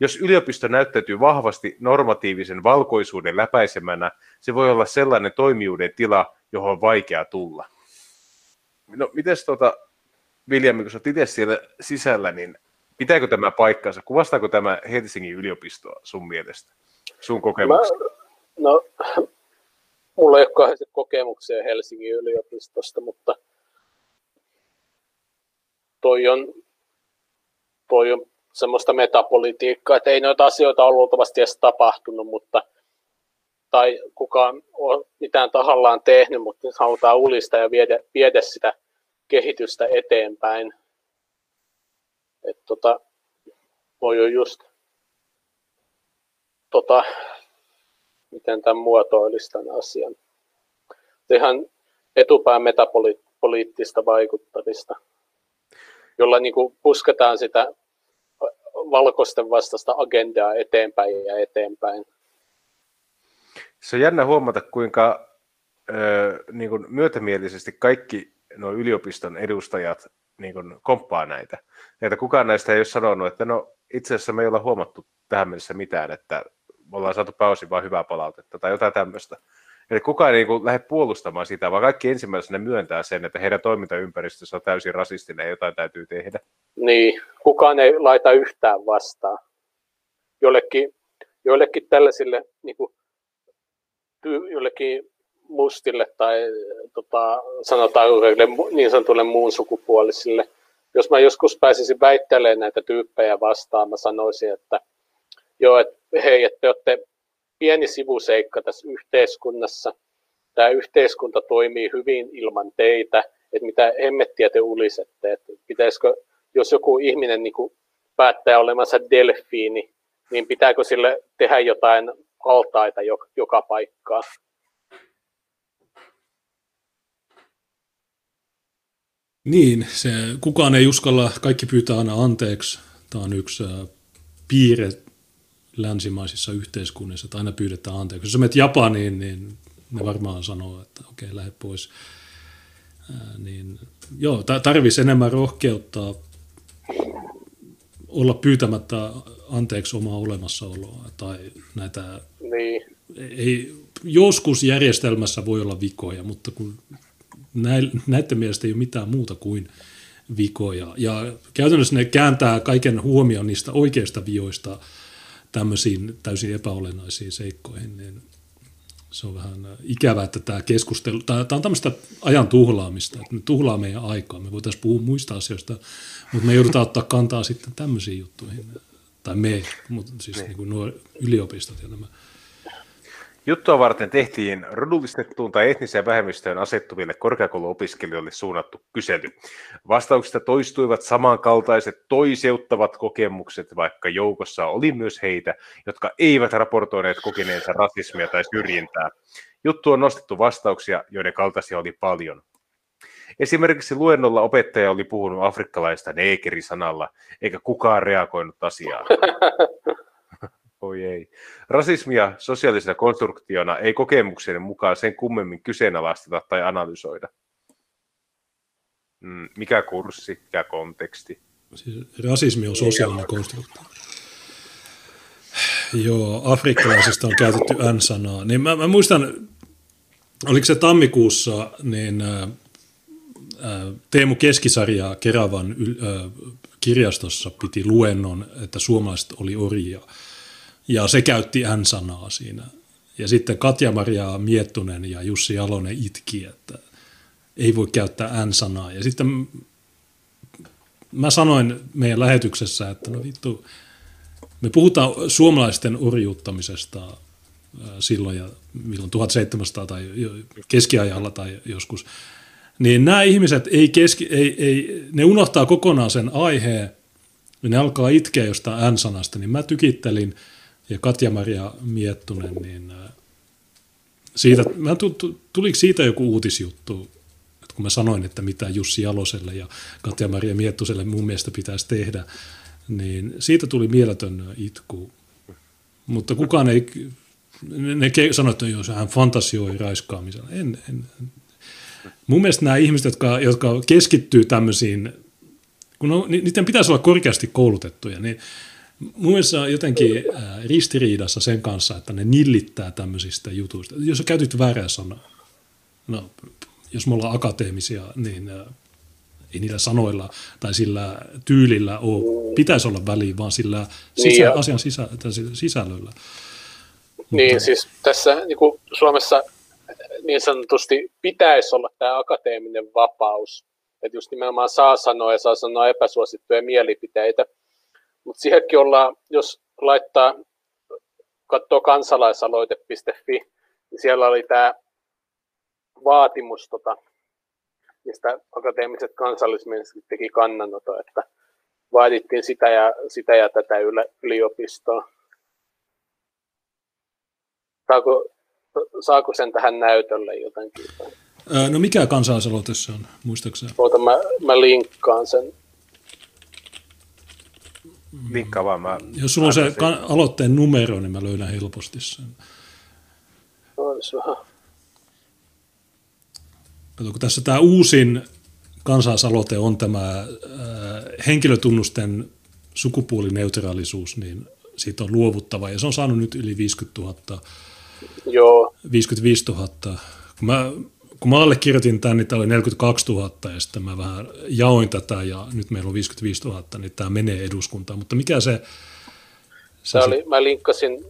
Jos yliopisto näyttäytyy vahvasti normatiivisen valkoisuuden läpäisemänä, se voi olla sellainen toimijuuden tila, johon on vaikea tulla. No, miten tuota, William, kun olet itse siellä sisällä, niin pitääkö tämä paikkansa? Kuvastaako tämä Helsingin yliopistoa sun mielestä, sun kokemuksesta? no, mulla ei ole kokemuksia Helsingin yliopistosta, mutta toi on, toi on semmoista metapolitiikkaa, että ei noita asioita ole luultavasti edes tapahtunut, mutta tai kukaan ole mitään tahallaan tehnyt, mutta halutaan ulistaa ja viedä, viedä sitä kehitystä eteenpäin. Et tota, voi jo just, tota, miten tämän muotoilisi tämän asian. Ihan etupään metapoliittista vaikuttamista, jolla niin kuin pusketaan sitä valkoisten vastaista agendaa eteenpäin ja eteenpäin. Se on jännä huomata, kuinka ö, niin kuin myötämielisesti kaikki nuo yliopiston edustajat niin kuin komppaa näitä. Että kukaan näistä ei ole sanonut, että no itse asiassa me ei olla huomattu tähän mennessä mitään, että me ollaan saatu pääosin vain hyvää palautetta tai jotain tämmöistä. Eli kukaan ei niin kuin lähde puolustamaan sitä, vaan kaikki ensimmäisenä myöntää sen, että heidän toimintaympäristössä on täysin rasistinen ja jotain täytyy tehdä. Niin, kukaan ei laita yhtään vastaan. Jollekin, joillekin tällaisille niin kuin, jollekin mustille tai tota, sanotaan niin sanotulle muun sukupuolisille. Jos mä joskus pääsisin väittelemään näitä tyyppejä vastaan, mä sanoisin, että joo, että hei, että te olette pieni sivuseikka tässä yhteiskunnassa. Tämä yhteiskunta toimii hyvin ilman teitä, että mitä hemmettiä te ulisette, että pitäisikö, jos joku ihminen niin kuin päättää olemansa delfiini, niin pitääkö sille tehdä jotain altaita joka paikkaa? Niin, se, kukaan ei uskalla, kaikki pyytää aina anteeksi. Tämä on yksi piirre länsimaisissa yhteiskunnissa, että aina pyydetään anteeksi. Jos menet Japaniin, niin ne varmaan sanoo, että okei, okay, lähde pois. Ää, niin, joo, tarvitsisi enemmän rohkeutta olla pyytämättä anteeksi omaa olemassaoloa tai näitä... Niin. Ei, joskus järjestelmässä voi olla vikoja, mutta kun näiden mielestä ei ole mitään muuta kuin vikoja. Ja käytännössä ne kääntää kaiken huomion niistä oikeista vioista tämmöisiin täysin epäolennaisiin seikkoihin, niin se on vähän ikävää, että tämä keskustelu, tämä, on tämmöistä ajan tuhlaamista, että me tuhlaa meidän aikaa. Me voitaisiin puhua muista asioista, mutta me joudutaan ottaa kantaa sitten tämmöisiin juttuihin. Tai me, mutta siis niin. Niin kuin nuo yliopistot ja nämä. Juttua varten tehtiin rodullistettuun tai etniseen vähemmistöön asettuville korkeakouluopiskelijoille suunnattu kysely. Vastauksista toistuivat samankaltaiset toiseuttavat kokemukset, vaikka joukossa oli myös heitä, jotka eivät raportoineet kokeneensa rasismia tai syrjintää. Juttu on nostettu vastauksia, joiden kaltaisia oli paljon. Esimerkiksi luennolla opettaja oli puhunut afrikkalaista neekerisanalla, eikä kukaan reagoinut asiaan. <laughs> Oi ei. Rasismia sosiaalisena konstruktiona ei kokemuksen mukaan sen kummemmin kyseenalaisteta tai analysoida. Mm, mikä kurssi, mikä konteksti? Siis rasismi on sosiaalinen konstruktio. Joo, afrikkalaisista on käytetty N-sanaa. Niin mä, mä muistan, oliko se tammikuussa, niin ää, Teemu Keskisarja Keravan ää, kirjastossa piti luennon, että suomalaiset oli orjia. Ja se käytti N-sanaa siinä. Ja sitten Katja-Maria Miettunen ja Jussi Jalonen itki, että ei voi käyttää N-sanaa. Ja sitten mä sanoin meidän lähetyksessä, että no vittu, me puhutaan suomalaisten orjuuttamisesta silloin ja milloin 1700 tai keskiajalla tai joskus, niin nämä ihmiset ei keski, ei, ei, ne unohtaa kokonaan sen aiheen, ne alkaa itkeä jostain N-sanasta, niin mä tykittelin, ja Katja-Maria Miettunen, niin siitä, mä tuliko siitä joku uutisjuttu, että kun mä sanoin, että mitä Jussi Jaloselle ja Katja-Maria Miettuselle mun mielestä pitäisi tehdä, niin siitä tuli mieletön itku. Mutta kukaan ei, ne sanoivat, että jos hän fantasioi raiskaamisella. En, en, mun mielestä nämä ihmiset, jotka, jotka keskittyy tämmöisiin, kun on, niiden pitäisi olla korkeasti koulutettuja, niin mun mielestä on jotenkin ristiriidassa sen kanssa, että ne nillittää tämmöisistä jutuista. Jos sä käytit väärää sanaa, no jos me ollaan akateemisia, niin ei niillä sanoilla tai sillä tyylillä ole, pitäisi olla väliä, vaan sillä sisä, niin asian sisä, sisällöllä. Niin, Mutta, siis tässä niin kuin Suomessa niin sanotusti pitäisi olla tämä akateeminen vapaus, että just nimenomaan saa sanoa ja saa sanoa epäsuosittuja mielipiteitä, mutta siihenkin ollaan, jos laittaa, katsoo kansalaisaloite.fi, niin siellä oli tämä vaatimus tota, mistä akateemiset kansallismieliset teki kannanoto, että vaadittiin sitä ja, sitä ja tätä yliopistoa. Saako, saako sen tähän näytölle jotenkin? No mikä kansalaisaloite se on, muistaakseni? Oota, mä, mä linkkaan sen. Linkkaa vaan. Mä Jos sulla on se sen. aloitteen numero, niin mä löydän helposti sen. Olisi vähän. Kato, kun tässä tämä uusin kansalaisaloite on tämä äh, henkilötunnusten sukupuolineutraalisuus, niin siitä on luovuttava, ja se on saanut nyt yli 50 000, Joo. 55 000. Kun mä, kun mä allekirjoitin tämän, niin tämä oli 42 000, ja sitten mä vähän jaoin tätä, ja nyt meillä on 55 000, niin tämä menee eduskuntaan. Mutta mikä se... se oli, mä linkkasin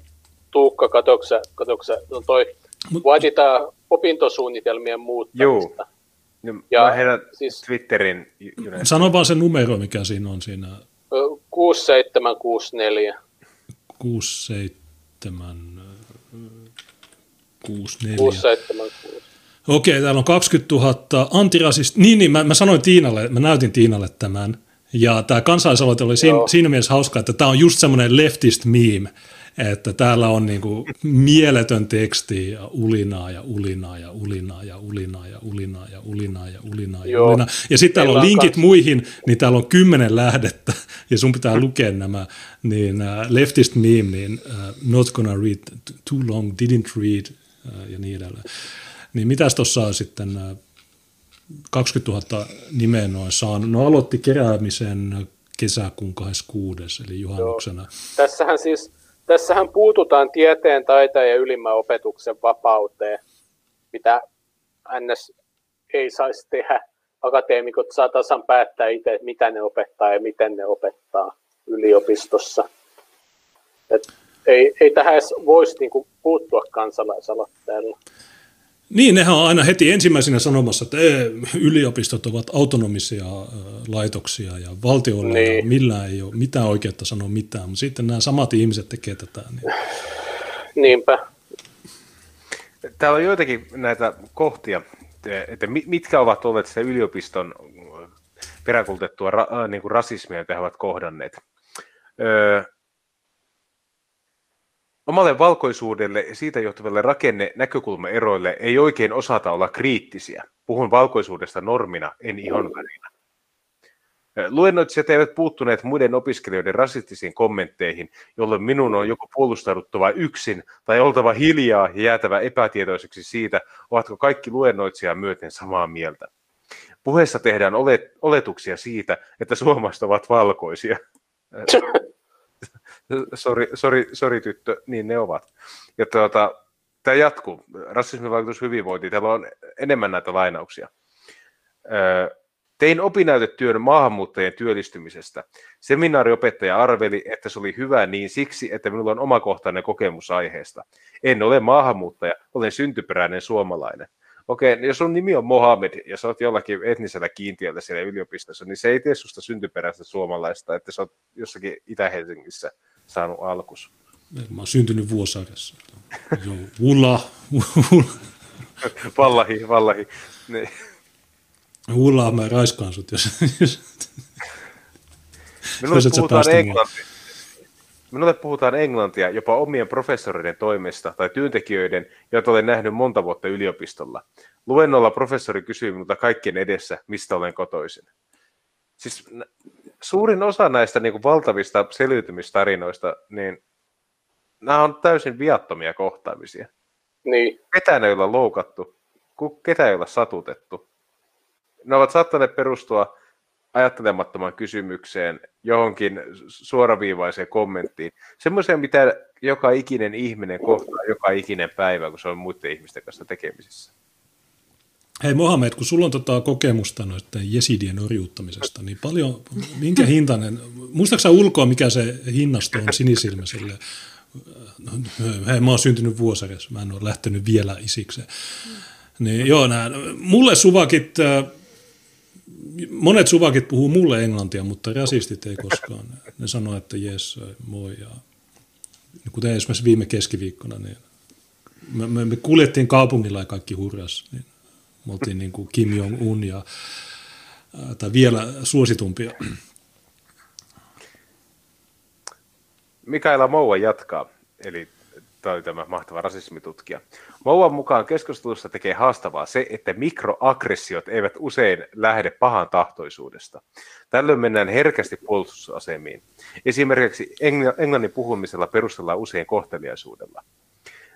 Tuukka, katoksa, katoksa no toi, Mut, vaaditaan opintosuunnitelmien muuttamista. Joo. Ja mä heidän siis, Twitterin. Sano vaan se numero, mikä siinä on siinä. 6764. 6764. 676. Okei, täällä on 20 000 antirasist... Niin, niin mä, mä sanoin Tiinalle, mä näytin Tiinalle tämän. Ja tämä kansalaisaloite oli siinä, siinä mielessä hauska, että tämä on just semmoinen leftist meme että täällä on niin kuin mieletön teksti ja ulinaa ja ulinaa ja ulinaa ja ulinaa ja ulinaa ja ulinaa ja ulinaa ja ulinaa. Ja sitten täällä on linkit muihin, niin täällä on kymmenen lähdettä <laughs> ja sun pitää lukea nämä, niin uh, leftist meme, niin uh, not gonna read too long, didn't read uh, ja niin edelleen. Niin mitäs tuossa on sitten uh, 20 000 nimeä noin saanut? No aloitti keräämisen kesäkuun 26. eli juhannuksena. Joo. Tässähän siis Tässähän puututaan tieteen, taiteen ja ylimmän opetuksen vapauteen, mitä NS ei saisi tehdä. Akateemikot saa tasan päättää itse, mitä ne opettaa ja miten ne opettaa yliopistossa. Et ei, ei tähän edes voisi niinku puuttua kansalaisaloitteella. Niin, nehän on aina heti ensimmäisenä sanomassa, että yliopistot ovat autonomisia laitoksia ja valtiolla niin. millään ei ole mitään oikeutta sanoa mitään, mutta sitten nämä samat ihmiset tekevät tätä. Niin. Niinpä. Täällä on joitakin näitä kohtia, että mitkä ovat olleet se yliopiston peräkultettua ra, niin kuin rasismia, jota he ovat kohdanneet. Öö, Omalle valkoisuudelle ja siitä johtuville rakenne näkökulmaeroille ei oikein osata olla kriittisiä. Puhun valkoisuudesta normina, en ihonvärinä. Luennoitsijat eivät puuttuneet muiden opiskelijoiden rasistisiin kommentteihin, jolloin minun on joko puolustauduttava yksin tai oltava hiljaa ja jäätävä epätietoiseksi siitä, ovatko kaikki luennoitsijaa myöten samaa mieltä. Puheessa tehdään oletuksia siitä, että suomalaiset ovat valkoisia. <laughs> sori, sori, sori tyttö, niin ne ovat. Ja tuota, tämä jatkuu. Rasismin vaikutus hyvinvointiin. Täällä on enemmän näitä lainauksia. Tein opinnäytetyön maahanmuuttajien työllistymisestä. Seminaariopettaja arveli, että se oli hyvä niin siksi, että minulla on omakohtainen kokemus aiheesta. En ole maahanmuuttaja, olen syntyperäinen suomalainen. okei, jos sun nimi on Mohamed ja sä oot jollakin etnisellä kiintiöllä siellä yliopistossa, niin se ei tee susta syntyperäistä suomalaista, että sä oot jossakin Itä-Helsingissä saanut alkus. Mä oon syntynyt Vuosaaressa. Joo, ulla, vallahi, vallahi. Niin. Ulla, mä raiskaan sut, jos... jos Minulle puhutaan, englantia. Minulle puhutaan englantia jopa omien professoreiden toimesta tai työntekijöiden, joita olen nähnyt monta vuotta yliopistolla. Luennolla professori kysyi minulta kaikkien edessä, mistä olen kotoisin. Siis suurin osa näistä niin kuin valtavista selviytymistarinoista, niin nämä on täysin viattomia kohtaamisia. Niin. Ketään ei ole loukattu, ketä ei ole satutettu. Ne ovat saattaneet perustua ajattelemattoman kysymykseen, johonkin suoraviivaiseen kommenttiin. Semmoiseen, mitä joka ikinen ihminen kohtaa joka ikinen päivä, kun se on muiden ihmisten kanssa tekemisissä. Hei Mohamed, kun sulla on tota kokemusta noiden jesidien orjuuttamisesta, niin paljon, minkä hintainen, muistaaksä ulkoa, mikä se hinnasto on sinisilmäisille? Hei, mä oon syntynyt vuosarjassa, mä en ole lähtenyt vielä isikseen. Niin joo, nää, mulle suvakit, äh, monet suvakit puhuu mulle englantia, mutta rasistit ei koskaan. Ne sanoo, että jes, moi. Ja, kuten esimerkiksi viime keskiviikkona, niin me, me, me kuljettiin kaupungilla ja kaikki hurjas. Niin me oltiin niin kuin Kim Jong-un ja, tai vielä suositumpia. Mikaela Moua jatkaa, eli tämä oli tämä mahtava rasismitutkija. Mouan mukaan keskustelussa tekee haastavaa se, että mikroaggressiot eivät usein lähde pahan tahtoisuudesta. Tällöin mennään herkästi puolustusasemiin. Esimerkiksi englannin puhumisella perustellaan usein kohteliaisuudella.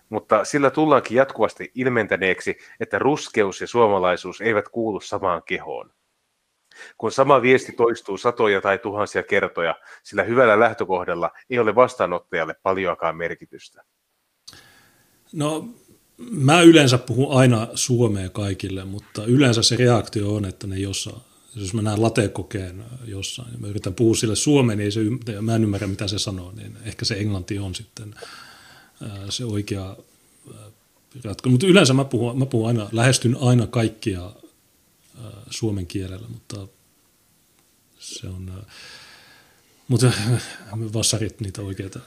Mutta sillä tullaankin jatkuvasti ilmentäneeksi, että ruskeus ja suomalaisuus eivät kuulu samaan kehoon. Kun sama viesti toistuu satoja tai tuhansia kertoja, sillä hyvällä lähtökohdalla ei ole vastaanottajalle paljoakaan merkitystä. No, mä yleensä puhun aina suomea kaikille, mutta yleensä se reaktio on, että ne jossain, jos mä näen latekokeen jossain ja mä yritän puhua sille suomeen, niin se, mä en ymmärrä mitä se sanoo, niin ehkä se englanti on sitten se oikea ratkaisu. Mutta yleensä mä puhun, mä puhun aina, lähestyn aina kaikkia suomen kielellä, mutta se on, mutta <laughs> vassarit niitä oikeita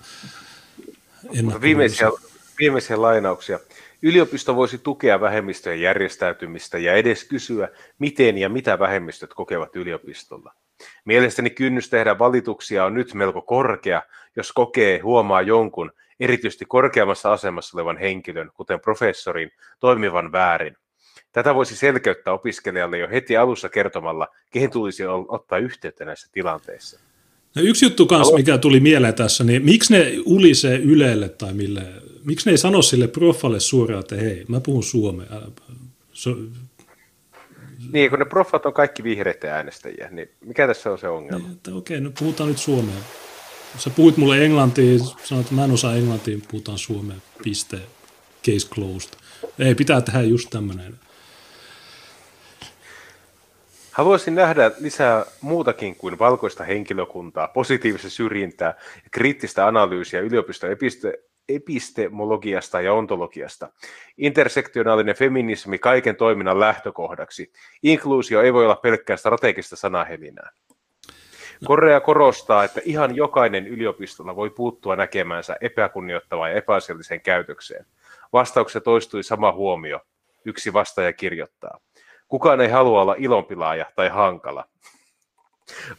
viimeisiä, viimeisiä lainauksia. Yliopisto voisi tukea vähemmistöjen järjestäytymistä ja edes kysyä, miten ja mitä vähemmistöt kokevat yliopistolla. Mielestäni kynnys tehdä valituksia on nyt melko korkea, jos kokee, huomaa jonkun, erityisesti korkeammassa asemassa olevan henkilön, kuten professorin, toimivan väärin. Tätä voisi selkeyttää opiskelijalle jo heti alussa kertomalla, kehen tulisi ottaa yhteyttä näissä tilanteissa. No yksi juttu kanssa, mikä tuli mieleen tässä, niin miksi ne ulisee Ylelle tai mille, miksi ne ei sano sille profalle suoraan, että hei, mä puhun suomea. So... Niin, kun ne profat on kaikki vihreitä äänestäjiä, niin mikä tässä on se ongelma? Niin, okei, no puhutaan nyt suomea. Sä puhuit mulle englantia, sanoit, että mä en osaa englantia, puhutaan suomea, piste, case closed. Ei, pitää tehdä just tämmöinen Haluaisin nähdä lisää muutakin kuin valkoista henkilökuntaa, positiivista syrjintää ja kriittistä analyysiä yliopiston episte- epistemologiasta ja ontologiasta. Intersektionaalinen feminismi kaiken toiminnan lähtökohdaksi. Inkluusio ei voi olla pelkkää strategista sanahelinää. Korea korostaa, että ihan jokainen yliopistolla voi puuttua näkemänsä epäkunnioittavaan ja epäasialliseen käytökseen. Vastauksessa toistui sama huomio. Yksi vastaaja kirjoittaa. Kukaan ei halua olla ilonpilaaja tai hankala.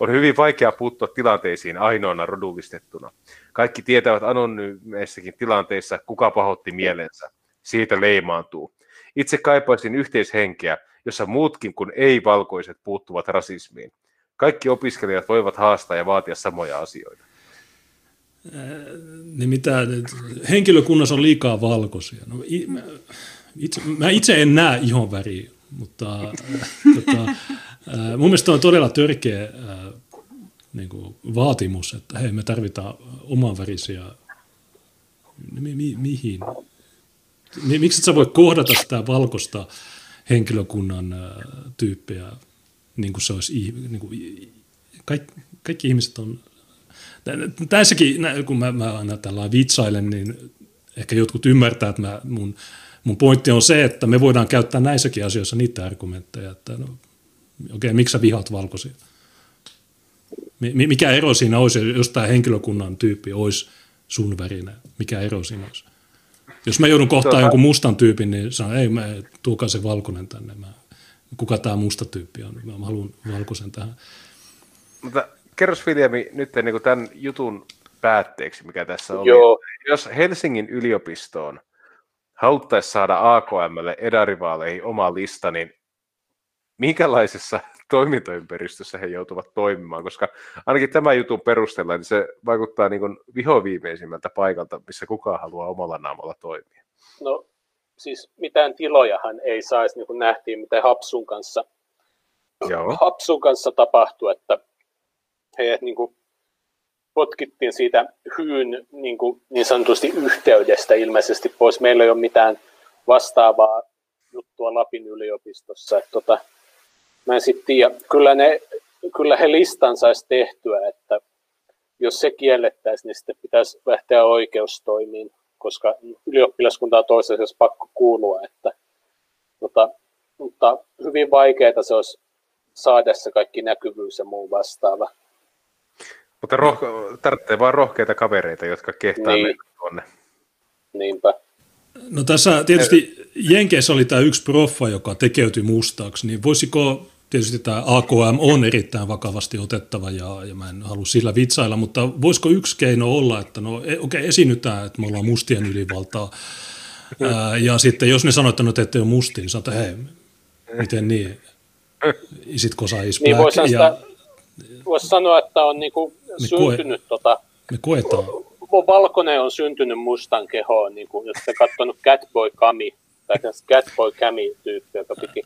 On hyvin vaikea puuttua tilanteisiin ainoana rodullistettuna. Kaikki tietävät anonyymeissäkin tilanteissa, kuka pahotti mielensä. Siitä leimaantuu. Itse kaipaisin yhteishenkeä, jossa muutkin kuin ei-valkoiset puuttuvat rasismiin. Kaikki opiskelijat voivat haastaa ja vaatia samoja asioita. Niin mitä, henkilökunnassa on liikaa valkoisia. No, itse, mä itse en näe ihonväriä mutta äh, tota, äh, mun mielestä on todella törkeä äh, niin kuin vaatimus, että hei, me tarvitaan omanvärisiä, mi, mi, mihin? Mi, miksi et sä voi kohdata sitä valkoista henkilökunnan äh, tyyppejä, niin kuin se olisi, niin kuin, kaikki, kaikki ihmiset on, tässäkin, kun mä, mä aina tällä vitsailen, niin ehkä jotkut ymmärtää, että mä, mun Mun pointti on se, että me voidaan käyttää näissäkin asioissa niitä argumentteja, että no, okei, okay, miksi sä vihaat valkoisia? Mikä ero siinä olisi, jos tämä henkilökunnan tyyppi olisi sun värinen? Mikä ero siinä olisi? Jos mä joudun kohtaan tuota... jonkun mustan tyypin, niin sanon, ei, mä, tuokaa se valkoinen tänne. Mä, kuka tämä musta tyyppi on? Mä haluan valkoisen tähän. Mutta kerros Viljami nyt niin kuin tämän jutun päätteeksi, mikä tässä oli. Joo. Jos Helsingin yliopistoon haluttaisiin saada AKMlle edarivaaleihin oma lista, niin minkälaisessa <laughs> toimintaympäristössä he joutuvat toimimaan, koska ainakin tämän jutun perusteella niin se vaikuttaa niin kuin vihoviimeisimmältä paikalta, missä kukaan haluaa omalla naamalla toimia. No siis mitään tilojahan ei saisi, niin kuin nähtiin, mitä Hapsun kanssa, Joo. Hapsun kanssa tapahtui, että he niin kuin potkittiin siitä hyyn niin, kuin, niin sanotusti yhteydestä ilmeisesti pois. Meillä ei ole mitään vastaavaa juttua Lapin yliopistossa. Että, tota, mä en sitten tiedä. Kyllä, ne, kyllä he listan saisi tehtyä, että jos se kiellettäisiin, niin sitten pitäisi lähteä oikeustoimiin, koska ylioppilaskunta on toisessa pakko kuulua. Että, tota, mutta hyvin vaikeaa se olisi saada se kaikki näkyvyys ja muu vastaava. Mutta roh- tarvitsee vain rohkeita kavereita, jotka kehtaa niin. tuonne. Niinpä. No tässä tietysti Jenkeissä oli tämä yksi proffa, joka tekeytyi mustaaksi, niin voisiko, tietysti tämä AKM on erittäin vakavasti otettava ja, ja mä en halua sillä vitsailla, mutta voisiko yksi keino olla, että no e, okei, okay, esinytään, että me ollaan mustien ylivaltaa, ää, ja sitten jos ne sanoo, että no te ette ole mustia, niin sanotaan, hei, miten niin, isit kosa is niin black, ja, voisi sanoa, että on niinku me syntynyt koe, tota, me koetaan. Valkoinen on syntynyt mustan kehoon, niin kuin, jos te katsonut Catboy Kami, tai Catboy Kami-tyyppi, joka piti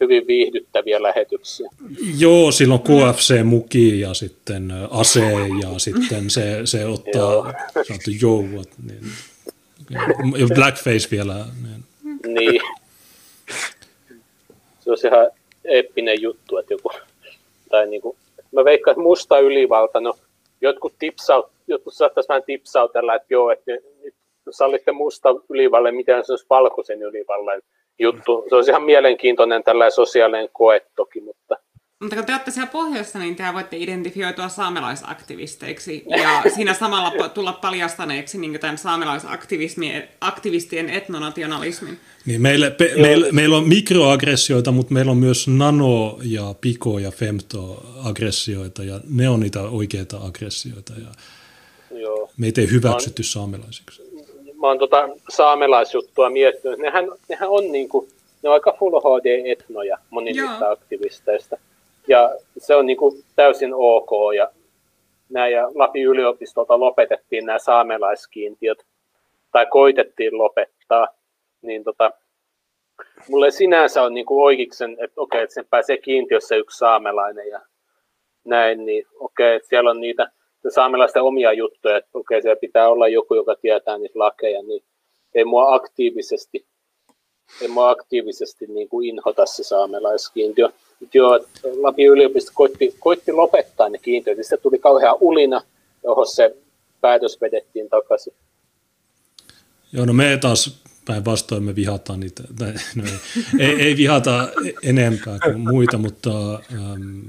hyvin viihdyttäviä lähetyksiä. Joo, silloin KFC-muki ja sitten ase ja sitten se, se ottaa sanottu jouvat. Niin, ja blackface vielä. Niin. niin. Se on ihan eeppinen juttu, että joku, tai niin kuin, mä veikkaan, että musta ylivalta, no jotkut, tipsaut, jotkut saattaisi vähän tipsautella, että joo, että sallitte musta ylivalle, miten se olisi valkoisen ylivallen juttu. Se olisi ihan mielenkiintoinen tällainen sosiaalinen koe toki, mutta mutta kun te olette siellä pohjoissa, niin te voitte identifioitua saamelaisaktivisteiksi ja <laughs> siinä samalla tulla paljastaneeksi niin tämän saamelaisaktivistien etnonationalismin. Niin meille, pe, meillä, meillä on mikroaggressioita, mutta meillä on myös nano- ja piko- ja femto-aggressioita, ja ne on niitä oikeita aggressioita. Ja Joo. Meitä ei hyväksytty saamelaisiksi. Mä oon tota saamelaisjuttua miettinyt. Nehän, nehän on, niinku, ne on aika full HD-etnoja moni niistä aktivisteista. Ja se on niin kuin täysin ok. Ja nämä ja Lapin yliopistolta lopetettiin nämä saamelaiskiintiöt, tai koitettiin lopettaa, niin tota, mulle sinänsä on niin oikeiksen, että okei, että sen pääsee kiintiössä yksi saamelainen ja näin, niin okei, että siellä on niitä saamelaisten omia juttuja, että okei, siellä pitää olla joku, joka tietää niitä lakeja, niin ei mua aktiivisesti, ei mua aktiivisesti niin kuin inhota se saamelaiskiintiö joo, Lapin yliopisto koitti, koitti lopettaa ne kiintiöt, sitten tuli kauhean ulina, johon se päätös vedettiin takaisin. Joo, no me taas päinvastoin me vihataan niitä, no ei, ei, ei vihata enempää kuin muita, mutta, ähm,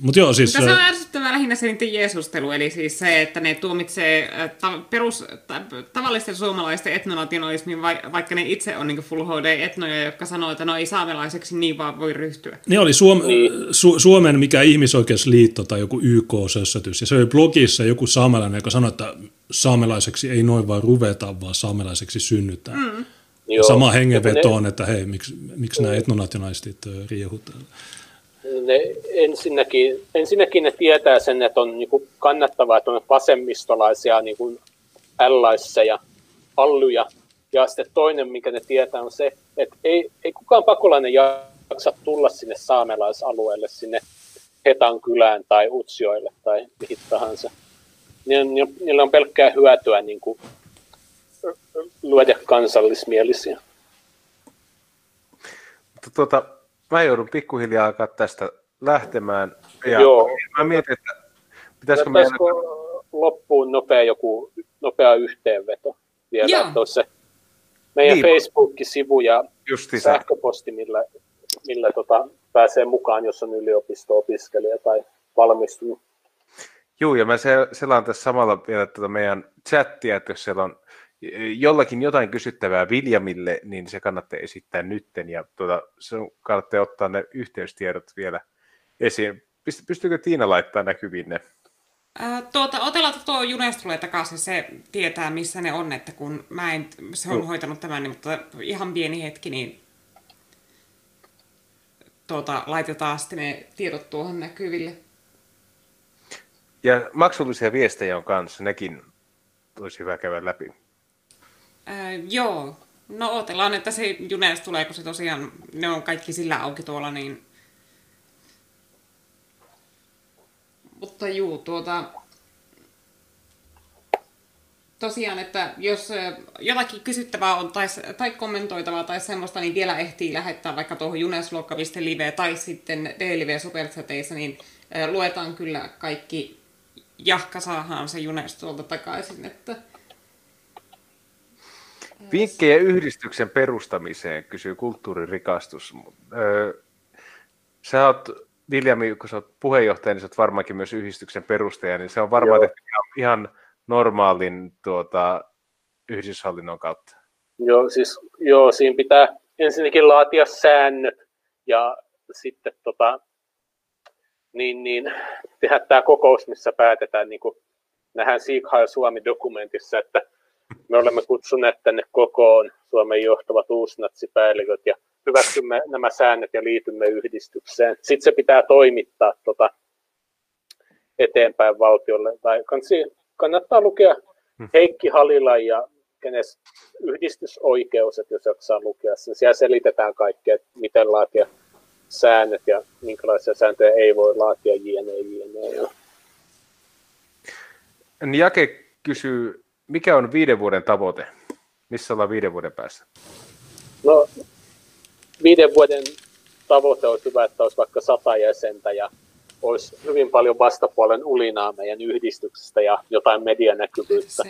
mutta joo siis... Mutta se on ärsyttävää lähinnä se niiden jeesustelu, eli siis se, että ne tuomitsee äh, ta- perus, ta- tavallisten suomalaisten etnonationalismin, vaikka ne itse on niin full HD-etnoja, jotka sanoo, että no ei saamelaiseksi niin vaan voi ryhtyä. Ne oli Suom- niin. Su- Suomen mikä ihmisoikeusliitto tai joku YK-sössötys, ja se oli blogissa joku saamelainen, joka sanoi, että saamelaiseksi ei noin vaan ruveta, vaan saamelaiseksi synnytään. Mm. Joo. Sama hengenveto on, että hei, miksi, miksi nämä etnonationalistit riehut ne ensinnäkin, ensinnäkin ne tietää sen, että on niin kannattavaa, että on vasemmistolaisia niin kuin ja alluja. Ja sitten toinen, mikä ne tietää, on se, että ei, ei kukaan pakolainen jaksa tulla sinne saamelaisalueelle, sinne Hetan kylään tai Utsioille tai mihin tahansa. Niillä on pelkkää hyötyä niin kuin luoda kansallismielisiä. Mutta tuota, mä joudun pikkuhiljaa alkaa tästä lähtemään. Ja Joo. Mä mietin, että pitäisikö meidän... loppuun nopea joku nopea yhteenveto vielä, Joo. se meidän niin. Facebook-sivu ja Justiinsa. sähköposti, millä, millä tota, pääsee mukaan, jos on yliopisto-opiskelija tai valmistunut. Joo, ja mä selaan tässä samalla vielä tätä meidän chattia, että jos siellä on jollakin jotain kysyttävää Viljamille, niin se kannattaa esittää nytten, ja tuota, se kannattaa ottaa ne yhteystiedot vielä esiin. Pystyykö Tiina laittaa näkyviin ne? Tuota, otella tuo Junes tulee takaisin, se tietää missä ne on, että kun mä en, se on no. hoitanut tämän, niin, mutta ihan pieni hetki, niin tuota, laitetaan sitten ne tiedot tuohon näkyville. Ja maksullisia viestejä on kanssa, nekin olisi hyvä käydä läpi. Ää, joo, no odotellaan, että se Junes tulee, kun se tosiaan, ne on kaikki sillä auki tuolla, niin... Mutta juu, tuota... Tosiaan, että jos jotakin kysyttävää on tai, tai kommentoitavaa tai semmoista, niin vielä ehtii lähettää vaikka tuohon junesluokka.live tai sitten DLive Superchateissa, niin luetaan kyllä kaikki jahka saahan se Junes tuolta takaisin, että Vinkkejä yhdistyksen perustamiseen, kysyy kulttuuririkastus. Öö, sä oot, Viljami, kun sä oot puheenjohtaja, niin sä oot varmaankin myös yhdistyksen perustaja, niin se on varmaan tehty ihan normaalin tuota, yhdistyshallinnon kautta. Joo, siis joo, siinä pitää ensinnäkin laatia säännöt ja sitten tota, niin, niin, tehdä tämä kokous, missä päätetään, niin kuin nähdään Siikha Suomi-dokumentissa, että me olemme kutsuneet tänne kokoon Suomen johtavat uusnatsipäälliköt ja hyväksymme nämä säännöt ja liitymme yhdistykseen. Sitten se pitää toimittaa tota eteenpäin valtiolle. Tai kannattaa lukea hmm. Heikki Halila ja kenes yhdistysoikeus, että jos jaksaa lukea sen. Siellä selitetään kaikkea, miten laatia säännöt ja minkälaisia sääntöjä ei voi laatia jne. jne. Jake kysyy mikä on viiden vuoden tavoite? Missä ollaan viiden vuoden päässä? No, viiden vuoden tavoite olisi hyvä, että olisi vaikka sata jäsentä ja olisi hyvin paljon vastapuolen ulinaa meidän yhdistyksestä ja jotain medianäkyvyyttä.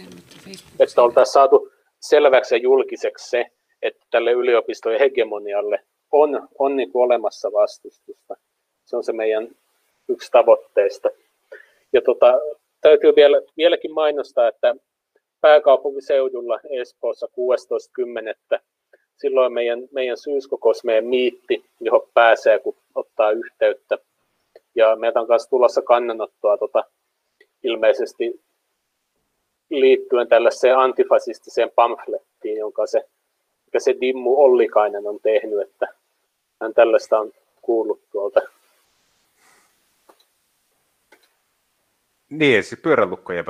Että oltaisiin saatu selväksi ja julkiseksi se, että tälle yliopistojen hegemonialle on, on niin kuin olemassa vastustusta. Se on se meidän yksi tavoitteista. Ja tota, täytyy vielä, vieläkin mainostaa, että pääkaupunkiseudulla Espoossa 16.10. Silloin meidän, meidän syyskokous, meidän miitti, johon pääsee, kun ottaa yhteyttä. Ja meiltä on kanssa tulossa kannanottoa tota, ilmeisesti liittyen tällaiseen antifasistiseen pamflettiin, jonka se, joka se Dimmu Ollikainen on tehnyt, että hän tällaista on kuullut tuolta. Niin, se pyörälukkojen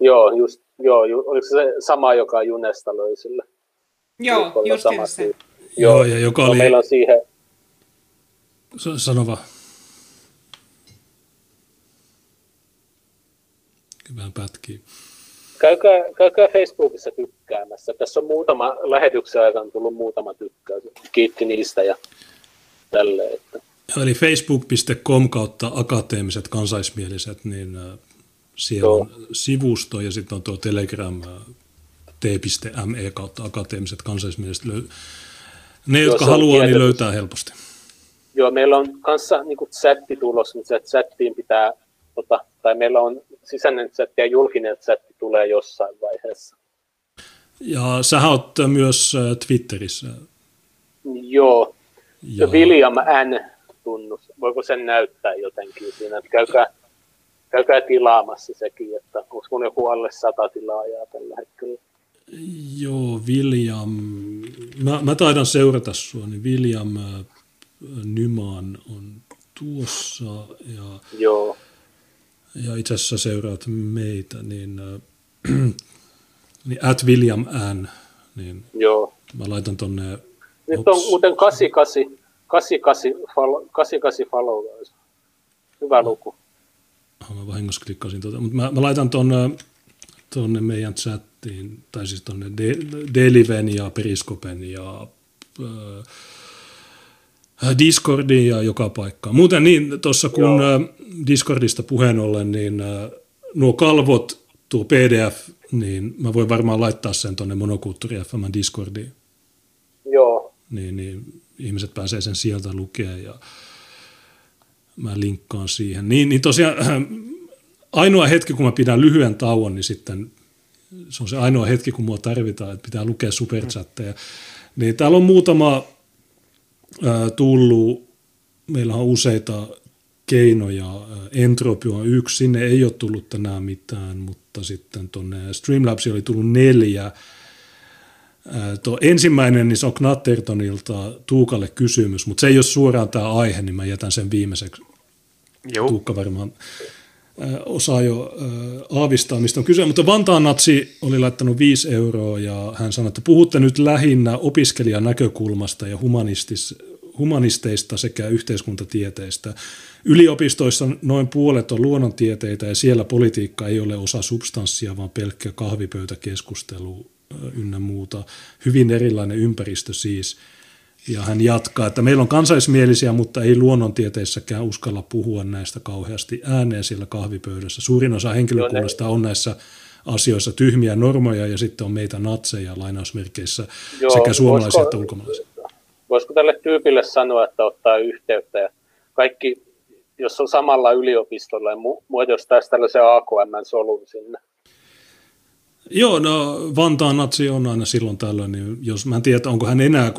Joo, just, joo, oliko se sama, joka Junesta löi sille? Joo, just se. Joo, joo, ja joka oli... Meillä on siihen... Sano vaan. Vähän pätkii. Käykää, käykää Facebookissa tykkäämässä. Tässä on muutama lähetyksen aikana tullut muutama tykkäys. Kiitti niistä ja tälleen. Että. Eli facebook.com kautta akateemiset kansaismieliset, niin äh, siellä Joo. on sivusto ja sitten on tuo Telegram t.me kautta akateemiset kansallismieliset. Ne, Joo, jotka haluaa, niin löytää helposti. Joo, meillä on kanssa niin kuin chatti tulos, mutta se chattiin pitää, tota, tai meillä on sisäinen chatti ja julkinen chatti tulee jossain vaiheessa. Ja sä oot myös Twitterissä. Joo, ja... William N. tunnus. Voiko sen näyttää jotenkin siinä? Käykää käykää tilaamassa sekin, että onko mun joku alle sata tilaajaa tällä hetkellä. Joo, William, mä, mä taidan seurata sua, niin William äh, Nyman on tuossa ja, Joo. ja itse asiassa seuraat meitä, niin, äh, <clears throat> niin at William N, niin Joo. mä laitan tonne nyt on muuten 88, 88, 88 followers. Hyvä luku mä vahingossa klikkasin tuota, mutta mä, mä laitan tuonne tonne meidän chattiin, tai siis tuonne Deliven ja Periskopen ja äh, Discordin ja joka paikkaan. Muuten niin, tuossa kun Joo. Discordista puheen ollen, niin äh, nuo kalvot, tuo PDF, niin mä voin varmaan laittaa sen tuonne Monokulttuuri FM Discordiin. Joo. Niin, niin ihmiset pääsee sen sieltä lukemaan ja mä linkkaan siihen. Niin, niin tosiaan ainoa hetki, kun mä pidän lyhyen tauon, niin sitten se on se ainoa hetki, kun mua tarvitaan, että pitää lukea superchatteja. Niin täällä on muutama ää, tullut, meillä on useita keinoja. Entropy on yksi, sinne ei ole tullut tänään mitään, mutta sitten tuonne Streamlabsiin oli tullut neljä. Tuo ensimmäinen, niin se on Knattertonilta Tuukalle kysymys, mutta se ei ole suoraan tämä aihe, niin mä jätän sen viimeiseksi. Joo. Tuukka varmaan osaa jo aavistaa, mistä on kyse. Mutta Vantaan natsi oli laittanut 5 euroa ja hän sanoi, että puhutte nyt lähinnä opiskelijan näkökulmasta ja humanistis, humanisteista sekä yhteiskuntatieteistä. Yliopistoissa noin puolet on luonnontieteitä ja siellä politiikka ei ole osa substanssia, vaan pelkkä kahvipöytäkeskustelu ynnä muuta. Hyvin erilainen ympäristö siis. Ja hän jatkaa, että meillä on kansallismielisiä, mutta ei luonnontieteissäkään uskalla puhua näistä kauheasti ääneen siellä kahvipöydässä. Suurin osa henkilökunnasta on näissä asioissa tyhmiä normoja ja sitten on meitä natseja lainausmerkeissä Joo, sekä suomalaisia voisiko, että ulkomaalaisia. Voisiko tälle tyypille sanoa, että ottaa yhteyttä ja kaikki, jos on samalla yliopistolla, niin muodostaisi tällaisen AKM-solun sinne? Joo, no Vantaan natsi on aina silloin tällöin, niin jos mä en tiedä, onko hän enää,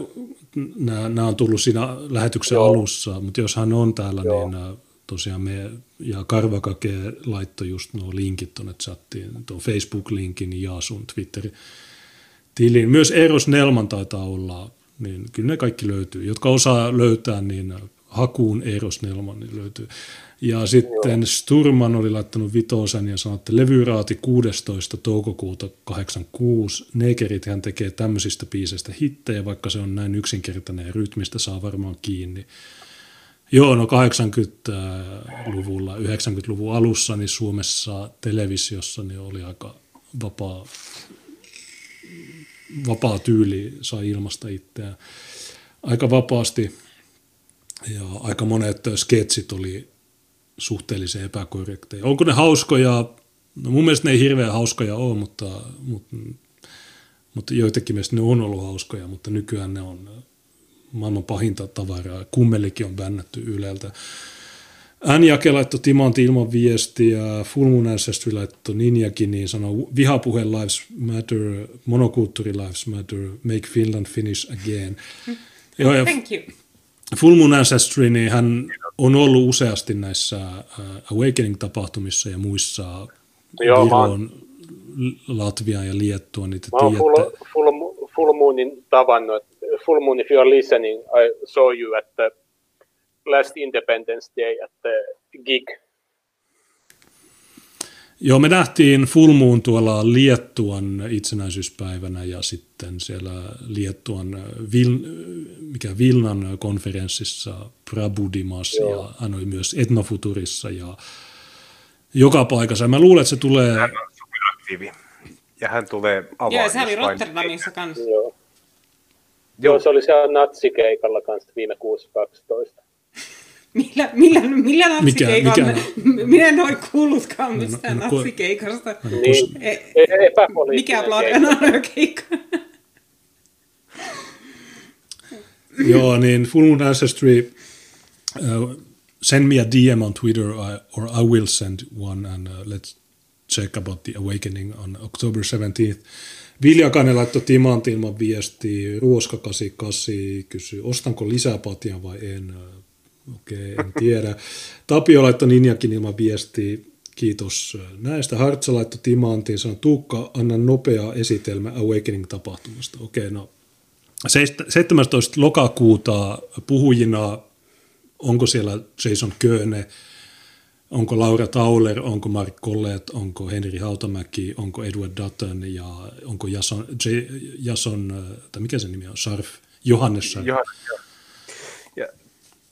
nämä, nämä on tullut siinä lähetyksen Joo. alussa, mutta jos hän on täällä, Joo. niin tosiaan me ja Karvakake laittoi just nuo linkit tuonne chattiin, tuon Facebook-linkin ja sun Twitterin tilin. Myös Eros Nelman taitaa olla, niin kyllä ne kaikki löytyy. Jotka osaa löytää, niin äh, hakuun Eros Nelman niin löytyy. Ja sitten Joo. Sturman oli laittanut vitosen ja sanoi, että levyraati 16. toukokuuta 86. Negerit hän tekee tämmöisistä biiseistä hittejä, vaikka se on näin yksinkertainen ja rytmistä saa varmaan kiinni. Joo, no 80-luvulla, 90-luvun alussa niin Suomessa televisiossa niin oli aika vapaa, vapaa tyyli, sai ilmasta itseään aika vapaasti. Ja aika monet sketsit oli suhteellisen epäkorrekteja. Onko ne hauskoja? No mun mielestä ne ei hirveän hauskoja ole, mutta, mutta, mutta joitakin mielestä ne on ollut hauskoja, mutta nykyään ne on maailman pahinta tavaraa. Kummellikin on bännätty Yleltä. N-jake laittoi Timanti ilman viestiä, Full Moon Ancestry laittoi Ninjakin, niin sanoi vihapuhe lives matter, monokulttuuri lives matter, make Finland finish again. Mm. Joo, ja Thank you. Full Moon Ancestry, niin hän on ollut useasti näissä uh, Awakening-tapahtumissa ja muissa Joo, Viron, Latvia ja Liettua, te mä tiedätte. Full, full, full Moonin tavannut. Full Moon, if you are listening, I saw you at the last Independence Day at the gig Joo, me nähtiin Full Moon tuolla Liettuan itsenäisyyspäivänä ja sitten siellä Liettuan Vil, mikä Vilnan konferenssissa Prabudimas Joo. ja hän oli myös Etnofuturissa ja joka paikassa. Mä luulen, että se tulee... Hän on superaktiivi ja hän tulee avaamaan. Joo, se oli Rotterdamissa kanssa. Joo. Joo, se oli siellä natsikeikalla kanssa viime 6.12. Millä, millä, millä natsikeikalla? Mikä, mikä? Minä en ole kuullutkaan no, no, mistään no, no, natsikeikasta. No, niin, e, e, mikä Blood and keikka? <laughs> Joo, niin Full Moon Ancestry, uh, send me a DM on Twitter I, or I will send one and uh, let's check about the awakening on October 17th. Viljakainen laittoi Timantilman viesti, Ruoska 88 kysyy, ostanko lisäpatjan vai en. Okei, okay, en tiedä. Tapio laittoi Ninjakin ilman viestiä. Kiitos näistä. Hartsa laittoi Timantiin, sanoi Tuukka, anna nopea esitelmä Awakening-tapahtumasta. Okei, okay, no 17. lokakuuta puhujina, onko siellä Jason Köhne, onko Laura Tauler, onko Mark Collet, onko Henri Hautamäki, onko Edward Dutton ja onko Jason, J, Jason tai mikä se nimi on, Sharf, Johannes Johannes,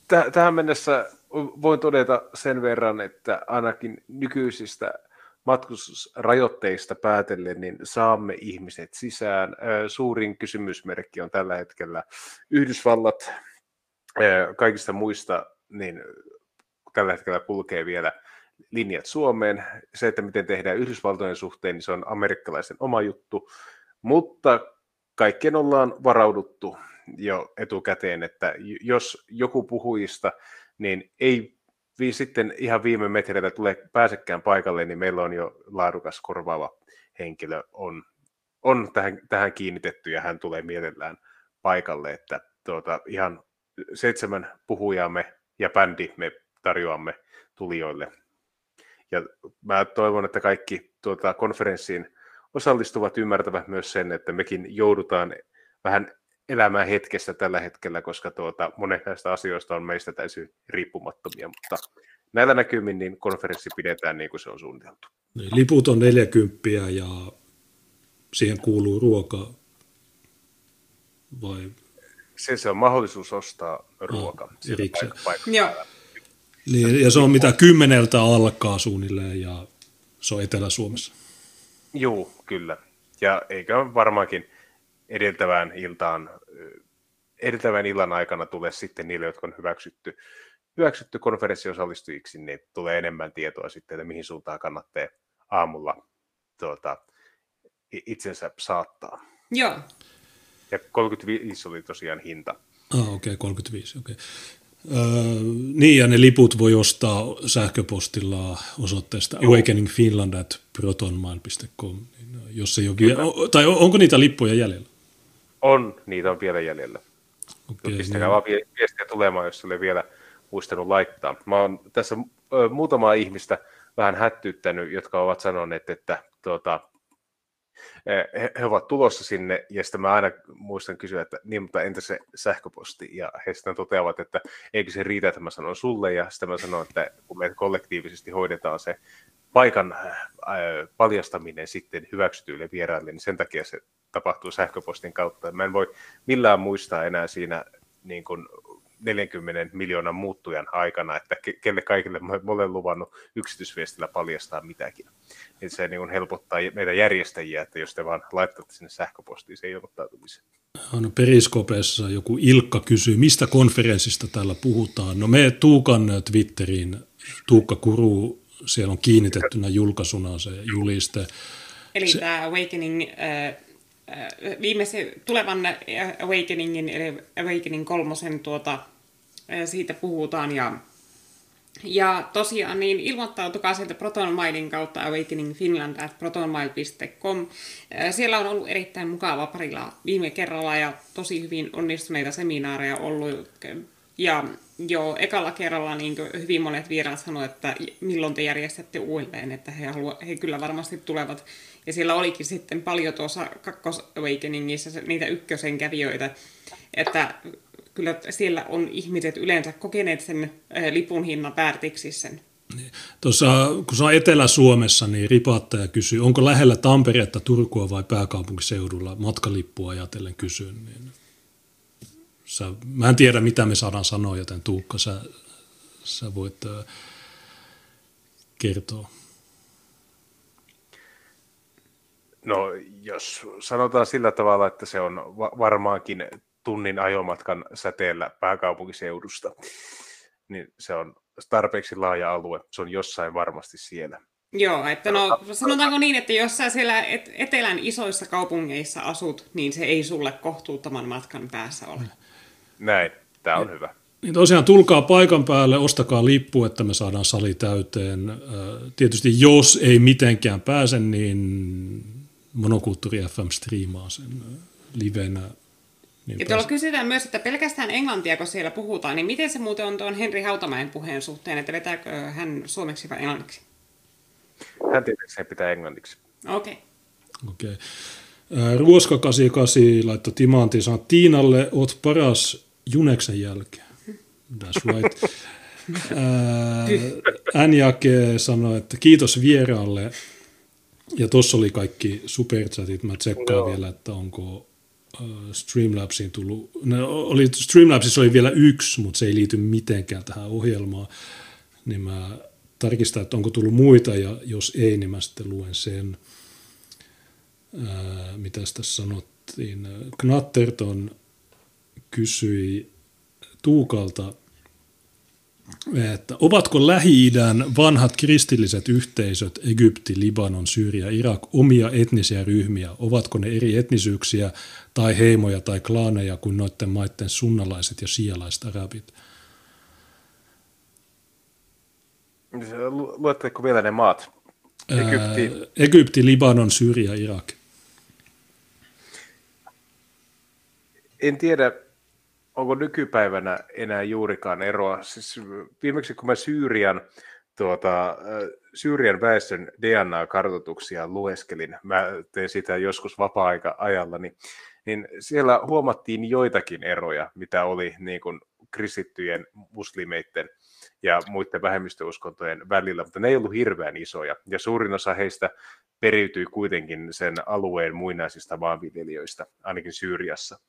tähän mennessä voin todeta sen verran, että ainakin nykyisistä matkustusrajoitteista päätellen, niin saamme ihmiset sisään. Suurin kysymysmerkki on tällä hetkellä Yhdysvallat. Kaikista muista niin tällä hetkellä kulkee vielä linjat Suomeen. Se, että miten tehdään Yhdysvaltojen suhteen, niin se on amerikkalaisen oma juttu, mutta kaikkien ollaan varauduttu jo etukäteen, että jos joku puhuista, niin ei sitten ihan viime metreillä tulee pääsekään paikalle, niin meillä on jo laadukas korvaava henkilö on, on tähän, tähän kiinnitetty ja hän tulee mielellään paikalle, että tuota, ihan seitsemän puhujamme ja bändi me tarjoamme tulijoille. Ja mä toivon, että kaikki tuota, konferenssiin osallistuvat ymmärtävät myös sen, että mekin joudutaan vähän elämään hetkestä tällä hetkellä, koska tuota, monet näistä asioista on meistä täysin riippumattomia, mutta näillä näkymin niin konferenssi pidetään niin kuin se on suunniteltu. Niin, liput on 40 ja siihen kuuluu ruoka vai? Se, se on mahdollisuus ostaa ruoka. Ah, paikka. Niin, ja se on mitä kymmeneltä alkaa suunnilleen ja se on Etelä-Suomessa. Joo, kyllä. Ja eikö varmaankin edeltävään iltaan, edeltävän illan aikana tule sitten niille, jotka on hyväksytty, hyväksytty konferenssiosallistujiksi, niin tulee enemmän tietoa sitten, että mihin suuntaan kannattaa aamulla tuota, itsensä saattaa. Joo. Ja 35 oli tosiaan hinta. Ah, okei, okay, 35, okei. Okay. Öö, niin, ja ne liput voi ostaa sähköpostilla osoitteesta awakeningfinland.protonmail.com, niin jos ei ole vielä, tai onko niitä lippuja jäljellä? On, niitä on vielä jäljellä. Okay, Pistäkää niin. vaan viestiä tulemaan, jos ole vielä muistanut laittaa. Mä oon tässä muutamaa ihmistä vähän hättyyttänyt, jotka ovat sanoneet, että tuota, he, he ovat tulossa sinne, ja sitten mä aina muistan kysyä, että niin, mutta entä se sähköposti? Ja he sitten toteavat, että eikö se riitä, että mä sanon sulle, ja sitten mä sanon, että kun me kollektiivisesti hoidetaan se paikan äh, paljastaminen sitten hyväksytyille vieraille, niin sen takia se tapahtuu sähköpostin kautta. Mä en voi millään muistaa enää siinä niin kuin 40 miljoonan muuttujan aikana, että kelle kaikille mä olen luvannut yksityisviestillä paljastaa mitäkin. Niin se niin helpottaa meitä järjestäjiä, että jos te vaan laitatte sinne sähköpostiin se ilmoittautumisen. No, Periskopeessa joku Ilkka kysyy, mistä konferenssista täällä puhutaan. No me Tuukan Twitteriin, Tuukka Kuru, siellä on kiinnitettynä julkaisuna se juliste. Eli se, tämä Awakening äh, viimeisen tulevan Awakeningin, eli Awakening kolmosen tuota, siitä puhutaan ja ja tosiaan niin ilmoittautukaa sieltä ProtonMailin kautta Awakening Finland at protonmail.com. Siellä on ollut erittäin mukava parilla viime kerralla ja tosi hyvin onnistuneita seminaareja ollut. Ja jo ekalla kerralla niin hyvin monet vieraat sanoivat, että milloin te järjestätte uudelleen, että he, halua, he kyllä varmasti tulevat. Ja siellä olikin sitten paljon tuossa kakkos Awakeningissa niitä ykkösen kävijöitä, että kyllä siellä on ihmiset yleensä kokeneet sen lipun hinnan väärtiksi sen. Niin. Tuossa, kun on Etelä-Suomessa, niin ripaattaja kysyy, onko lähellä Tamperetta, Turkua vai pääkaupunkiseudulla matkalippua ajatellen kysyn. Niin sä, mä en tiedä, mitä me saadaan sanoa, joten Tuukka, sä, sä voit äh, kertoa. No, jos sanotaan sillä tavalla, että se on varmaankin tunnin ajomatkan säteellä pääkaupunkiseudusta, niin se on tarpeeksi laaja alue. Se on jossain varmasti siellä. Joo, että no sanotaanko niin, että jos sä siellä etelän isoissa kaupungeissa asut, niin se ei sulle kohtuuttoman matkan päässä ole. Näin, tämä on ja, hyvä. Niin tosiaan tulkaa paikan päälle, ostakaa lippu, että me saadaan sali täyteen. Tietysti jos ei mitenkään pääse, niin Monokulttuuri FM striimaa sen livenä niin ja tuolla kysytään myös, että pelkästään englantia, kun siellä puhutaan, niin miten se muuten on tuon Henri Hautamäen puheen suhteen, että vetääkö hän suomeksi vai englanniksi? Hän tietysti pitää englanniksi. Okei. Okay. Okay. Ruoska 88 laittoi Timantin sanoi, Tiinalle oot paras Juneksen jälkeen. That's right. <laughs> Jake sanoi, että kiitos vieraalle. Ja tuossa oli kaikki superchatit. Mä tsekkaan no. vielä, että onko Streamlabsiin tullut, no, oli, Streamlabsissa oli vielä yksi, mutta se ei liity mitenkään tähän ohjelmaan, niin mä tarkistan, että onko tullut muita, ja jos ei, niin mä sitten luen sen, ää, mitä tässä sanottiin. Knatterton kysyi Tuukalta, että ovatko Lähi-idän vanhat kristilliset yhteisöt, Egypti, Libanon, Syyria, Irak, omia etnisiä ryhmiä? Ovatko ne eri etnisyyksiä tai heimoja tai klaaneja kuin noiden maiden sunnalaiset ja sialaiset arabit? Luetteko vielä ne maat? Egypti, Ää, Egypti Libanon, Syyria, Irak. En tiedä, onko nykypäivänä enää juurikaan eroa. Siis viimeksi kun mä Syyrian, tuota, Syyrian väestön DNA-kartoituksia lueskelin, mä tein sitä joskus vapaa-ajalla, niin, niin siellä huomattiin joitakin eroja, mitä oli niin kuin kristittyjen, muslimeiden ja muiden vähemmistöuskontojen välillä, mutta ne ei ollut hirveän isoja. Ja suurin osa heistä periytyi kuitenkin sen alueen muinaisista maanviljelijöistä, ainakin Syyriassa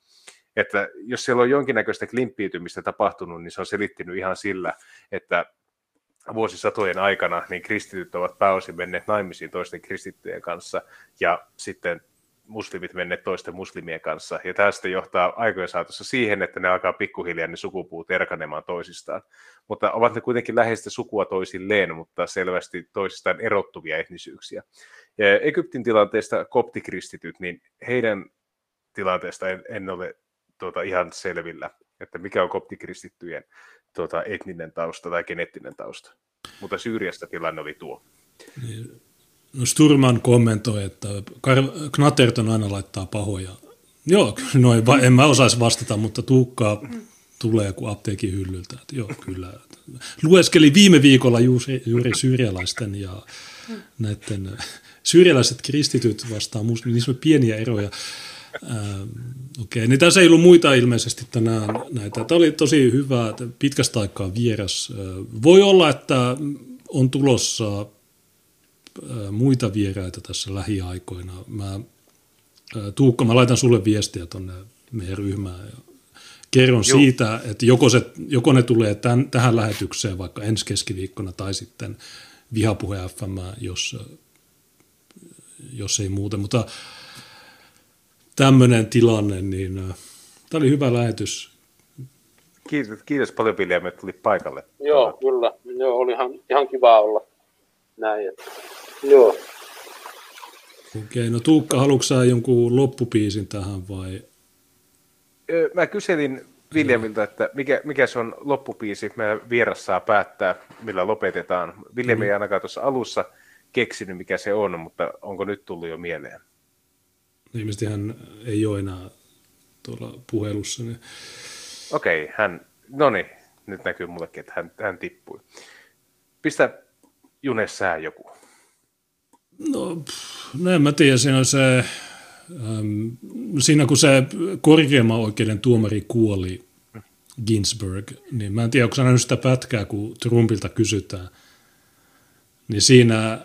että jos siellä on jonkinnäköistä klimppiytymistä tapahtunut, niin se on selittynyt ihan sillä, että vuosisatojen aikana niin kristityt ovat pääosin menneet naimisiin toisten kristittyjen kanssa ja sitten muslimit menneet toisten muslimien kanssa. Ja tästä johtaa aikojen saatossa siihen, että ne alkaa pikkuhiljaa ne sukupuut erkanemaan toisistaan. Mutta ovat ne kuitenkin läheistä sukua toisilleen, mutta selvästi toisistaan erottuvia etnisyyksiä. Ja Egyptin tilanteesta koptikristityt, niin heidän tilanteesta en, en ole tuota, ihan selvillä, että mikä on koptikristittyjen tuota, etninen tausta tai geneettinen tausta. Mutta Syyriassa tilanne oli tuo. Niin. No Sturman kommentoi, että Knatterton aina laittaa pahoja. Joo, no en mä osaisi vastata, mutta tuukkaa tulee kuin apteekin hyllyltä. Että joo, kyllä. Lueskeli viime viikolla juuri, juuri syyrialaisten ja näiden syyrialaiset kristityt vastaan, niissä on pieniä eroja. Ähm, okei, okay. niin tässä ei ollut muita ilmeisesti tänään näitä. Tämä oli tosi hyvä, pitkästä aikaa vieras. Äh, voi olla, että on tulossa äh, muita vieraita tässä lähiaikoina. Mä, Tuukka, mä laitan sulle viestiä tuonne meidän ryhmään ja kerron Joo. siitä, että joko, se, joko ne tulee tämän, tähän lähetykseen vaikka ensi keskiviikkona tai sitten vihapuhe FM, jos, jos ei muuten. Mutta tämmöinen tilanne, niin äh, tämä oli hyvä lähetys. Kiitos, kiitos paljon Vilja, että tuli paikalle. Joo, kyllä. Joo, oli ihan, ihan kiva olla näin. Että, joo. Okei, no Tuukka, haluatko jonkun loppupiisin tähän vai? Mä kyselin Viljamilta, että mikä, mikä se on loppupiisi. Meidän vieras saa päättää, millä lopetetaan. Viljam ei mm. ainakaan tuossa alussa keksinyt, mikä se on, mutta onko nyt tullut jo mieleen? Ilmeisesti hän ei ole enää tuolla puhelussa. Niin... Okei, okay, hän, no niin, nyt näkyy mullekin, että hän, hän tippui. Pistä June sää joku. No, no en mä tiedä, siinä on se, ähm, siinä kun se korkeimman oikeuden tuomari kuoli, Ginsburg, niin mä en tiedä, onko nähnyt sitä pätkää, kun Trumpilta kysytään, niin siinä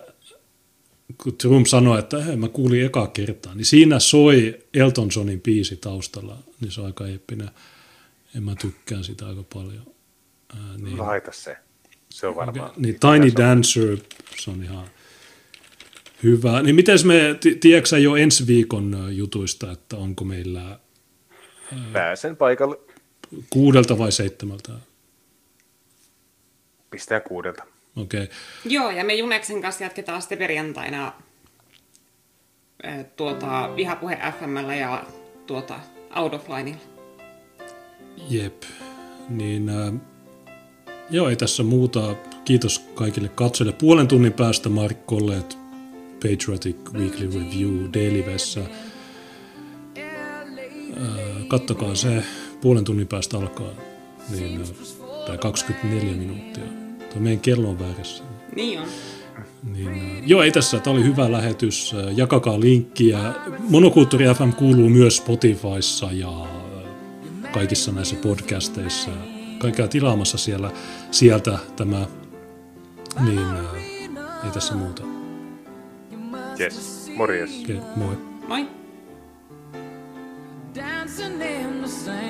kun Trump sanoi, että hei, mä kuulin eka kertaa, niin siinä soi Elton Johnin biisi taustalla, niin se on aika eeppinen. En mä tykkään sitä aika paljon. Ää, niin, Laita se. Se on varmaan. Niin Tiny Dancer, se on ihan hyvä. Niin miten me, tiedätkö jo ensi viikon jutuista, että onko meillä... Ää, Pääsen paikalle. Kuudelta vai seitsemältä? Pistää kuudelta. Okei. Okay. Joo, ja me Juneksen kanssa jatketaan sitten perjantaina tuota, Vihapuhe FMllä ja tuota, Out of Lineilla. Jep. Niin, äh, joo, ei tässä muuta. Kiitos kaikille katsojille. Puolen tunnin päästä Mark Collet, Patriotic Weekly Review, Dailywessä. Äh, kattokaa se. Puolen tunnin päästä alkaa. Niin, äh, tai 24 minuuttia Tuo meidän kello on väärässä. Niin on. Niin, äh, joo, ei tässä. Tämä oli hyvä lähetys. Äh, jakakaa linkkiä. Monokulttuuri FM kuuluu myös Spotifyssa ja äh, kaikissa näissä podcasteissa. Kaikkea tilaamassa siellä, sieltä tämä. Niin, ei tässä muuta. Yes, morjes. Okay, moi. Moi. Dancing